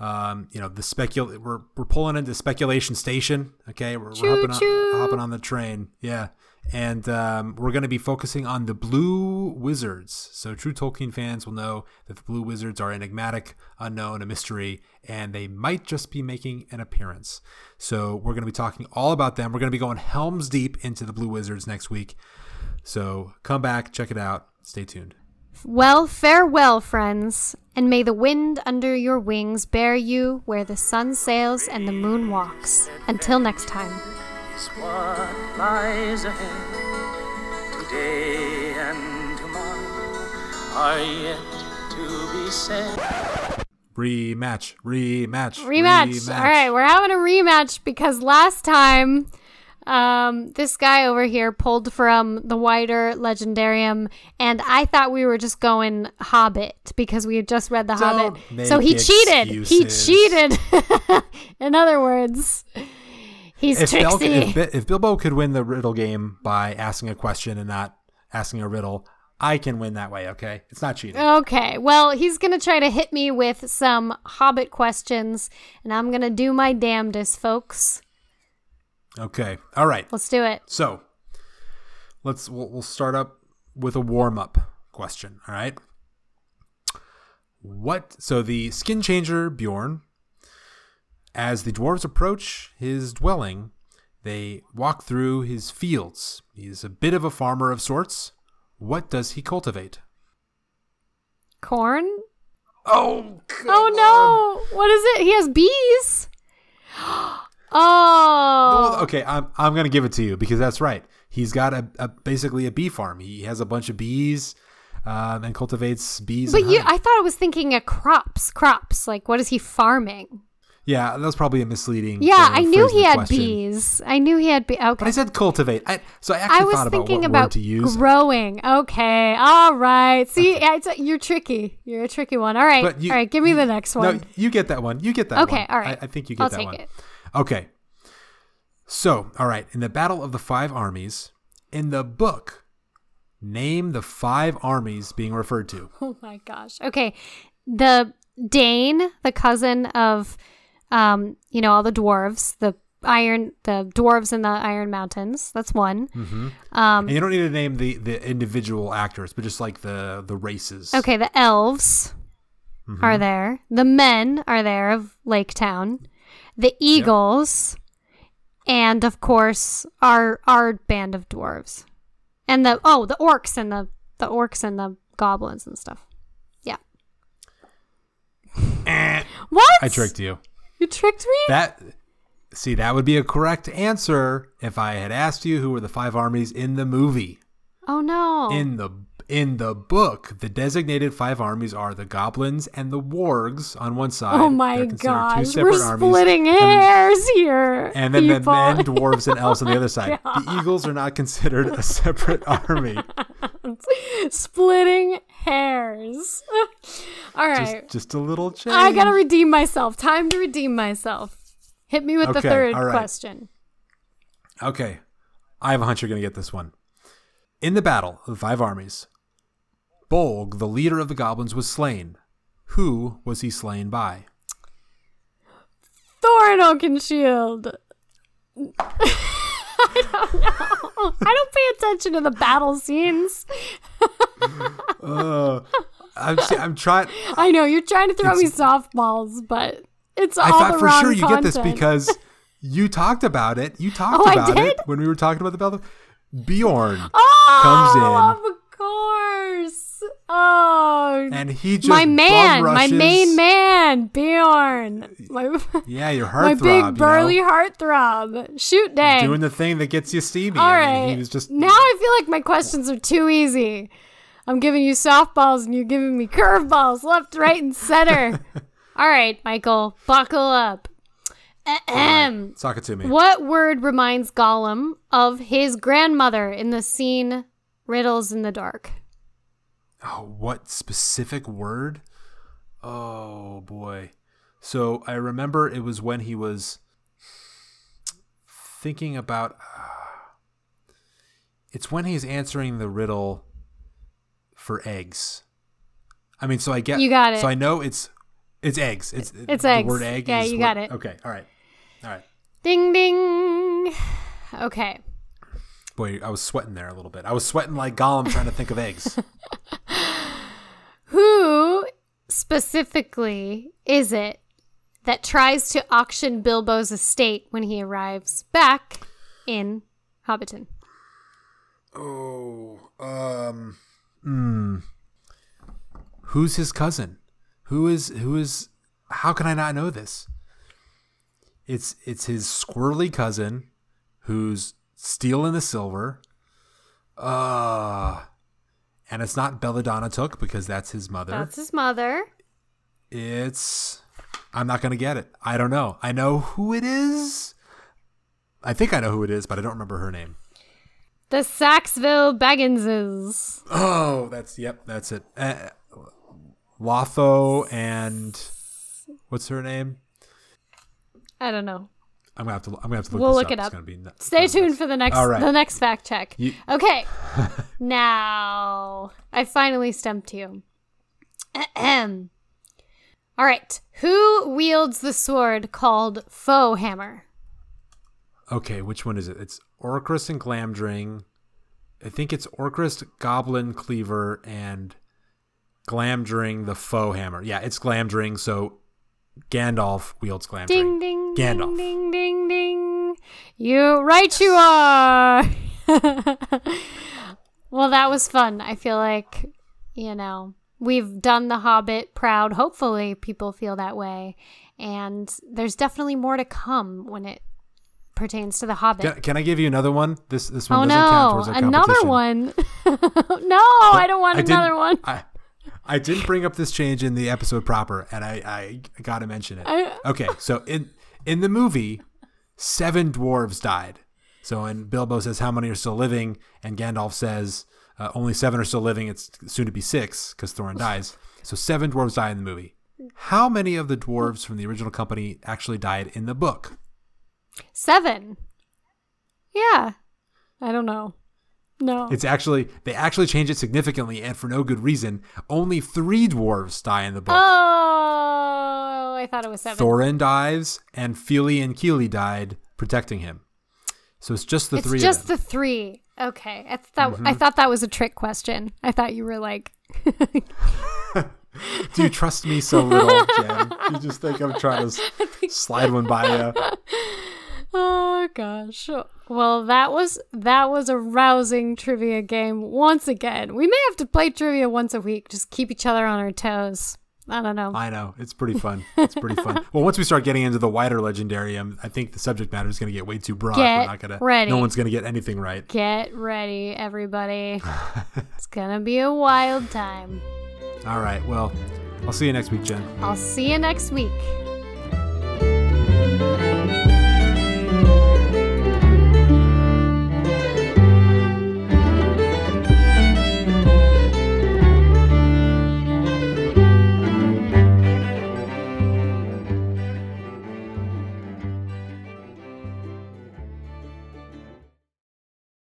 Speaker 1: Um, you know, the specul we're we're pulling into speculation station. Okay, we're, we're hopping, on, hopping on the train. Yeah, and um, we're going to be focusing on the Blue Wizards. So true Tolkien fans will know that the Blue Wizards are enigmatic, unknown, a mystery, and they might just be making an appearance. So we're going to be talking all about them. We're going to be going helms deep into the Blue Wizards next week. So come back, check it out. Stay tuned.
Speaker 2: Well, farewell, friends, and may the wind under your wings bear you where the sun sails and the moon walks. Until next time.
Speaker 5: is what lies ahead. Today and tomorrow are yet to be said.
Speaker 1: Rematch, rematch,
Speaker 2: Rematch. All right, we're having a rematch because last time um, this guy over here pulled from the wider legendarium, and I thought we were just going Hobbit because we had just read the
Speaker 1: Don't
Speaker 2: Hobbit. So he
Speaker 1: make
Speaker 2: cheated. He cheated. In other words, he's
Speaker 1: If, Bel- if, if Bilbo could win the riddle game by asking a question and not asking a riddle, I can win that way. Okay, it's not cheating.
Speaker 2: Okay, well, he's going to try to hit me with some Hobbit questions, and I'm going to do my damnedest, folks.
Speaker 1: Okay, all right.
Speaker 2: Let's do it.
Speaker 1: So let's we'll, we'll start up with a warm up question. All right. What? So the skin changer Beorn, as the dwarves approach his dwelling, they walk through his fields. He's a bit of a farmer of sorts. What does he cultivate?
Speaker 2: Corn?
Speaker 1: Oh,
Speaker 2: Oh no! What is it? He has bees. Oh.
Speaker 1: Okay, I'm I'm gonna give it to you because that's right. He's got a, a basically a bee farm. He has a bunch of bees, um, and cultivates bees.
Speaker 2: But you. I thought I was thinking of crops. Crops. Like, what is he farming?
Speaker 1: yeah, that was probably a misleading.
Speaker 2: Yeah, I knew he had
Speaker 1: question.
Speaker 2: bees. I knew he had bees. Okay.
Speaker 1: But I said cultivate. I, so I actually
Speaker 2: I was
Speaker 1: thought about
Speaker 2: thinking
Speaker 1: what
Speaker 2: about
Speaker 1: word to use.
Speaker 2: growing. Okay. All right. See, yeah, it's, you're tricky. You're a tricky one. All right,
Speaker 1: you,
Speaker 2: all right. Give me the next one.
Speaker 1: No, you get that one. You get that
Speaker 2: Okay,
Speaker 1: one.
Speaker 2: all right.
Speaker 1: I, I think you get
Speaker 2: I'll
Speaker 1: that
Speaker 2: take
Speaker 1: one.
Speaker 2: it.
Speaker 1: Okay. So, all right, in the Battle of the Five Armies, in the book, name the five armies being referred to.
Speaker 2: Oh my gosh. Okay. The Dain, the cousin of um, you know, all the dwarves, the iron the dwarves in the Iron Mountains. That's one. Um
Speaker 1: And you don't need to name the, the individual actors, but just like the the races.
Speaker 2: okay, the elves are there. The men are there of Lake Town. The eagles and of course our our band of dwarves. And the oh, the orcs and the the orcs and the goblins and stuff. Yeah.
Speaker 1: Eh,
Speaker 2: What?
Speaker 1: I tricked you.
Speaker 2: You tricked me?
Speaker 1: That see, that would be a correct answer if I had asked you who were the five armies in the movie.
Speaker 2: oh no.
Speaker 1: In the in the book, the designated five armies are the goblins and the wargs on one side.
Speaker 2: Oh my
Speaker 1: separate
Speaker 2: we're
Speaker 1: armies.
Speaker 2: splitting
Speaker 1: And-
Speaker 2: hairs here.
Speaker 1: And then the men, dwarves, and elves on the other side. The eagles are not considered a separate army.
Speaker 2: splitting hairs. All right,
Speaker 1: Just, just a little change.
Speaker 2: I gotta redeem myself. Time to redeem myself. Hit me with the third
Speaker 1: right.
Speaker 2: question.
Speaker 1: Okay. I have a hunch you're going to get this one. In the battle of the five armies, Bolg, the leader of the goblins, was slain. Who was he slain by?
Speaker 2: Thorin Oakenshield. I don't know. I don't pay attention to the battle scenes.
Speaker 1: Uh, I'm, I'm trying.
Speaker 2: I know you're trying to throw me softballs, but it's all
Speaker 1: I thought for sure you get this because you talked about it. You talked
Speaker 2: Oh,
Speaker 1: about it when we were talking about the battle. Beorn
Speaker 2: oh,
Speaker 1: comes in.
Speaker 2: Of course. Oh,
Speaker 1: and he just
Speaker 2: my man, my main man, Beorn. My,
Speaker 1: Yeah, your
Speaker 2: heart,
Speaker 1: my
Speaker 2: big
Speaker 1: you
Speaker 2: burly
Speaker 1: know?
Speaker 2: heartthrob. Shoot day.
Speaker 1: doing the thing that gets you steamy.
Speaker 2: All
Speaker 1: I
Speaker 2: right.
Speaker 1: mean, he was just
Speaker 2: Now I feel like my questions are too easy. I'm giving you softballs and you're giving me curveballs left, right, and center. All right, Michael, buckle up. Ahem.
Speaker 1: Talk it to me.
Speaker 2: What word reminds Gollum of his grandmother in the scene Riddles in the Dark?
Speaker 1: Oh, what specific word? Oh boy. So I remember it was when he was thinking about. Uh, it's when he's answering the riddle for eggs. I mean, so I get
Speaker 2: You got it.
Speaker 1: So I know it's it's eggs. It's
Speaker 2: It's
Speaker 1: the
Speaker 2: eggs.
Speaker 1: word egg.
Speaker 2: Yeah, you
Speaker 1: what-
Speaker 2: got it.
Speaker 1: Okay. All right. All right.
Speaker 2: Ding ding. Okay.
Speaker 1: Boy, I was sweating there a little bit. I was sweating like Gollum trying to think of eggs.
Speaker 2: Who specifically is it that tries to auction Bilbo's estate when he arrives back in Hobbiton?
Speaker 1: Oh, um, hmm. Who's his cousin? Who is who is? How can I not know this? It's it's his squirrely cousin, who's stealing the silver. Uh and it's not Belladonna Took because that's his mother.
Speaker 2: That's his mother.
Speaker 1: It's I'm not gonna get it. I don't know. I know who it is. I think I know who it is, but I don't remember her name.
Speaker 2: The Sackville-Bagginses.
Speaker 1: Oh, that's yep, that's it. Uh, Lotho and what's her name?
Speaker 2: I don't know.
Speaker 1: I'm gonna have to. I'm gonna have to look.
Speaker 2: We'll
Speaker 1: this
Speaker 2: look
Speaker 1: up.
Speaker 2: it
Speaker 1: It's
Speaker 2: up.
Speaker 1: gonna be nuts.
Speaker 2: Stay tuned for the next
Speaker 1: All right.
Speaker 2: the next fact check.
Speaker 1: You-
Speaker 2: Okay. now I finally stumped you. Ahem. All right. Who wields the sword called Foe Hammer?
Speaker 1: Okay, which one is it? It's Orcrist and Glamdring. I think it's Orcrist, Goblin Cleaver, and Glamdring the Foe Hammer. Yeah, it's Glamdring. So Gandalf wields Glamdring.
Speaker 2: Ding ding
Speaker 1: Gandalf.
Speaker 2: ding ding ding. You right you are. well, that was fun. I feel like you know we've done the Hobbit proud. Hopefully, people feel that way, and there's definitely more to come when it pertains to the Hobbit.
Speaker 1: Can, can I give you another one? This this one
Speaker 2: oh
Speaker 1: doesn't count
Speaker 2: no,
Speaker 1: towards our
Speaker 2: another
Speaker 1: competition.
Speaker 2: one. no, I don't want
Speaker 1: I
Speaker 2: another one.
Speaker 1: I, I didn't bring up this change in the episode proper, and I, I got to mention it.
Speaker 2: I-
Speaker 1: okay, so in in the movie, seven dwarves died. So, and Bilbo says, "How many are still living?" And Gandalf says, uh, "Only seven are still living. It's soon to be six because Thorin dies." So, seven dwarves die in the movie. How many of the dwarves from the original company actually died in the book?
Speaker 2: Seven. Yeah. I don't know. No.
Speaker 1: It's actually they actually change it significantly and for no good reason. Only three dwarves die in the book.
Speaker 2: oh, I thought it was seven.
Speaker 1: Thorin dies, and Fili and Kili died protecting him. So it's just the
Speaker 2: it's
Speaker 1: three
Speaker 2: just
Speaker 1: of them.
Speaker 2: the three. Okay. I thought
Speaker 1: Mm-hmm.
Speaker 2: I thought that was a trick question. I thought you were like
Speaker 1: Do you trust me so little, Jen? You just think I'm trying to slide one by you.
Speaker 2: Oh gosh. Oh, well, that was that was a rousing trivia game once again. We may have to play trivia once a week. Just keep each other on our toes. I don't know.
Speaker 1: I know it's pretty fun. It's pretty fun. Well, once we start getting into the wider legendarium, I think the subject matter is going to get way too broad.
Speaker 2: Get
Speaker 1: We're not gonna.
Speaker 2: ready.
Speaker 1: No one's going to get anything right.
Speaker 2: Get ready, everybody. it's gonna be a wild time.
Speaker 1: All right. Well, I'll see you next week, Jen.
Speaker 2: I'll see you next week.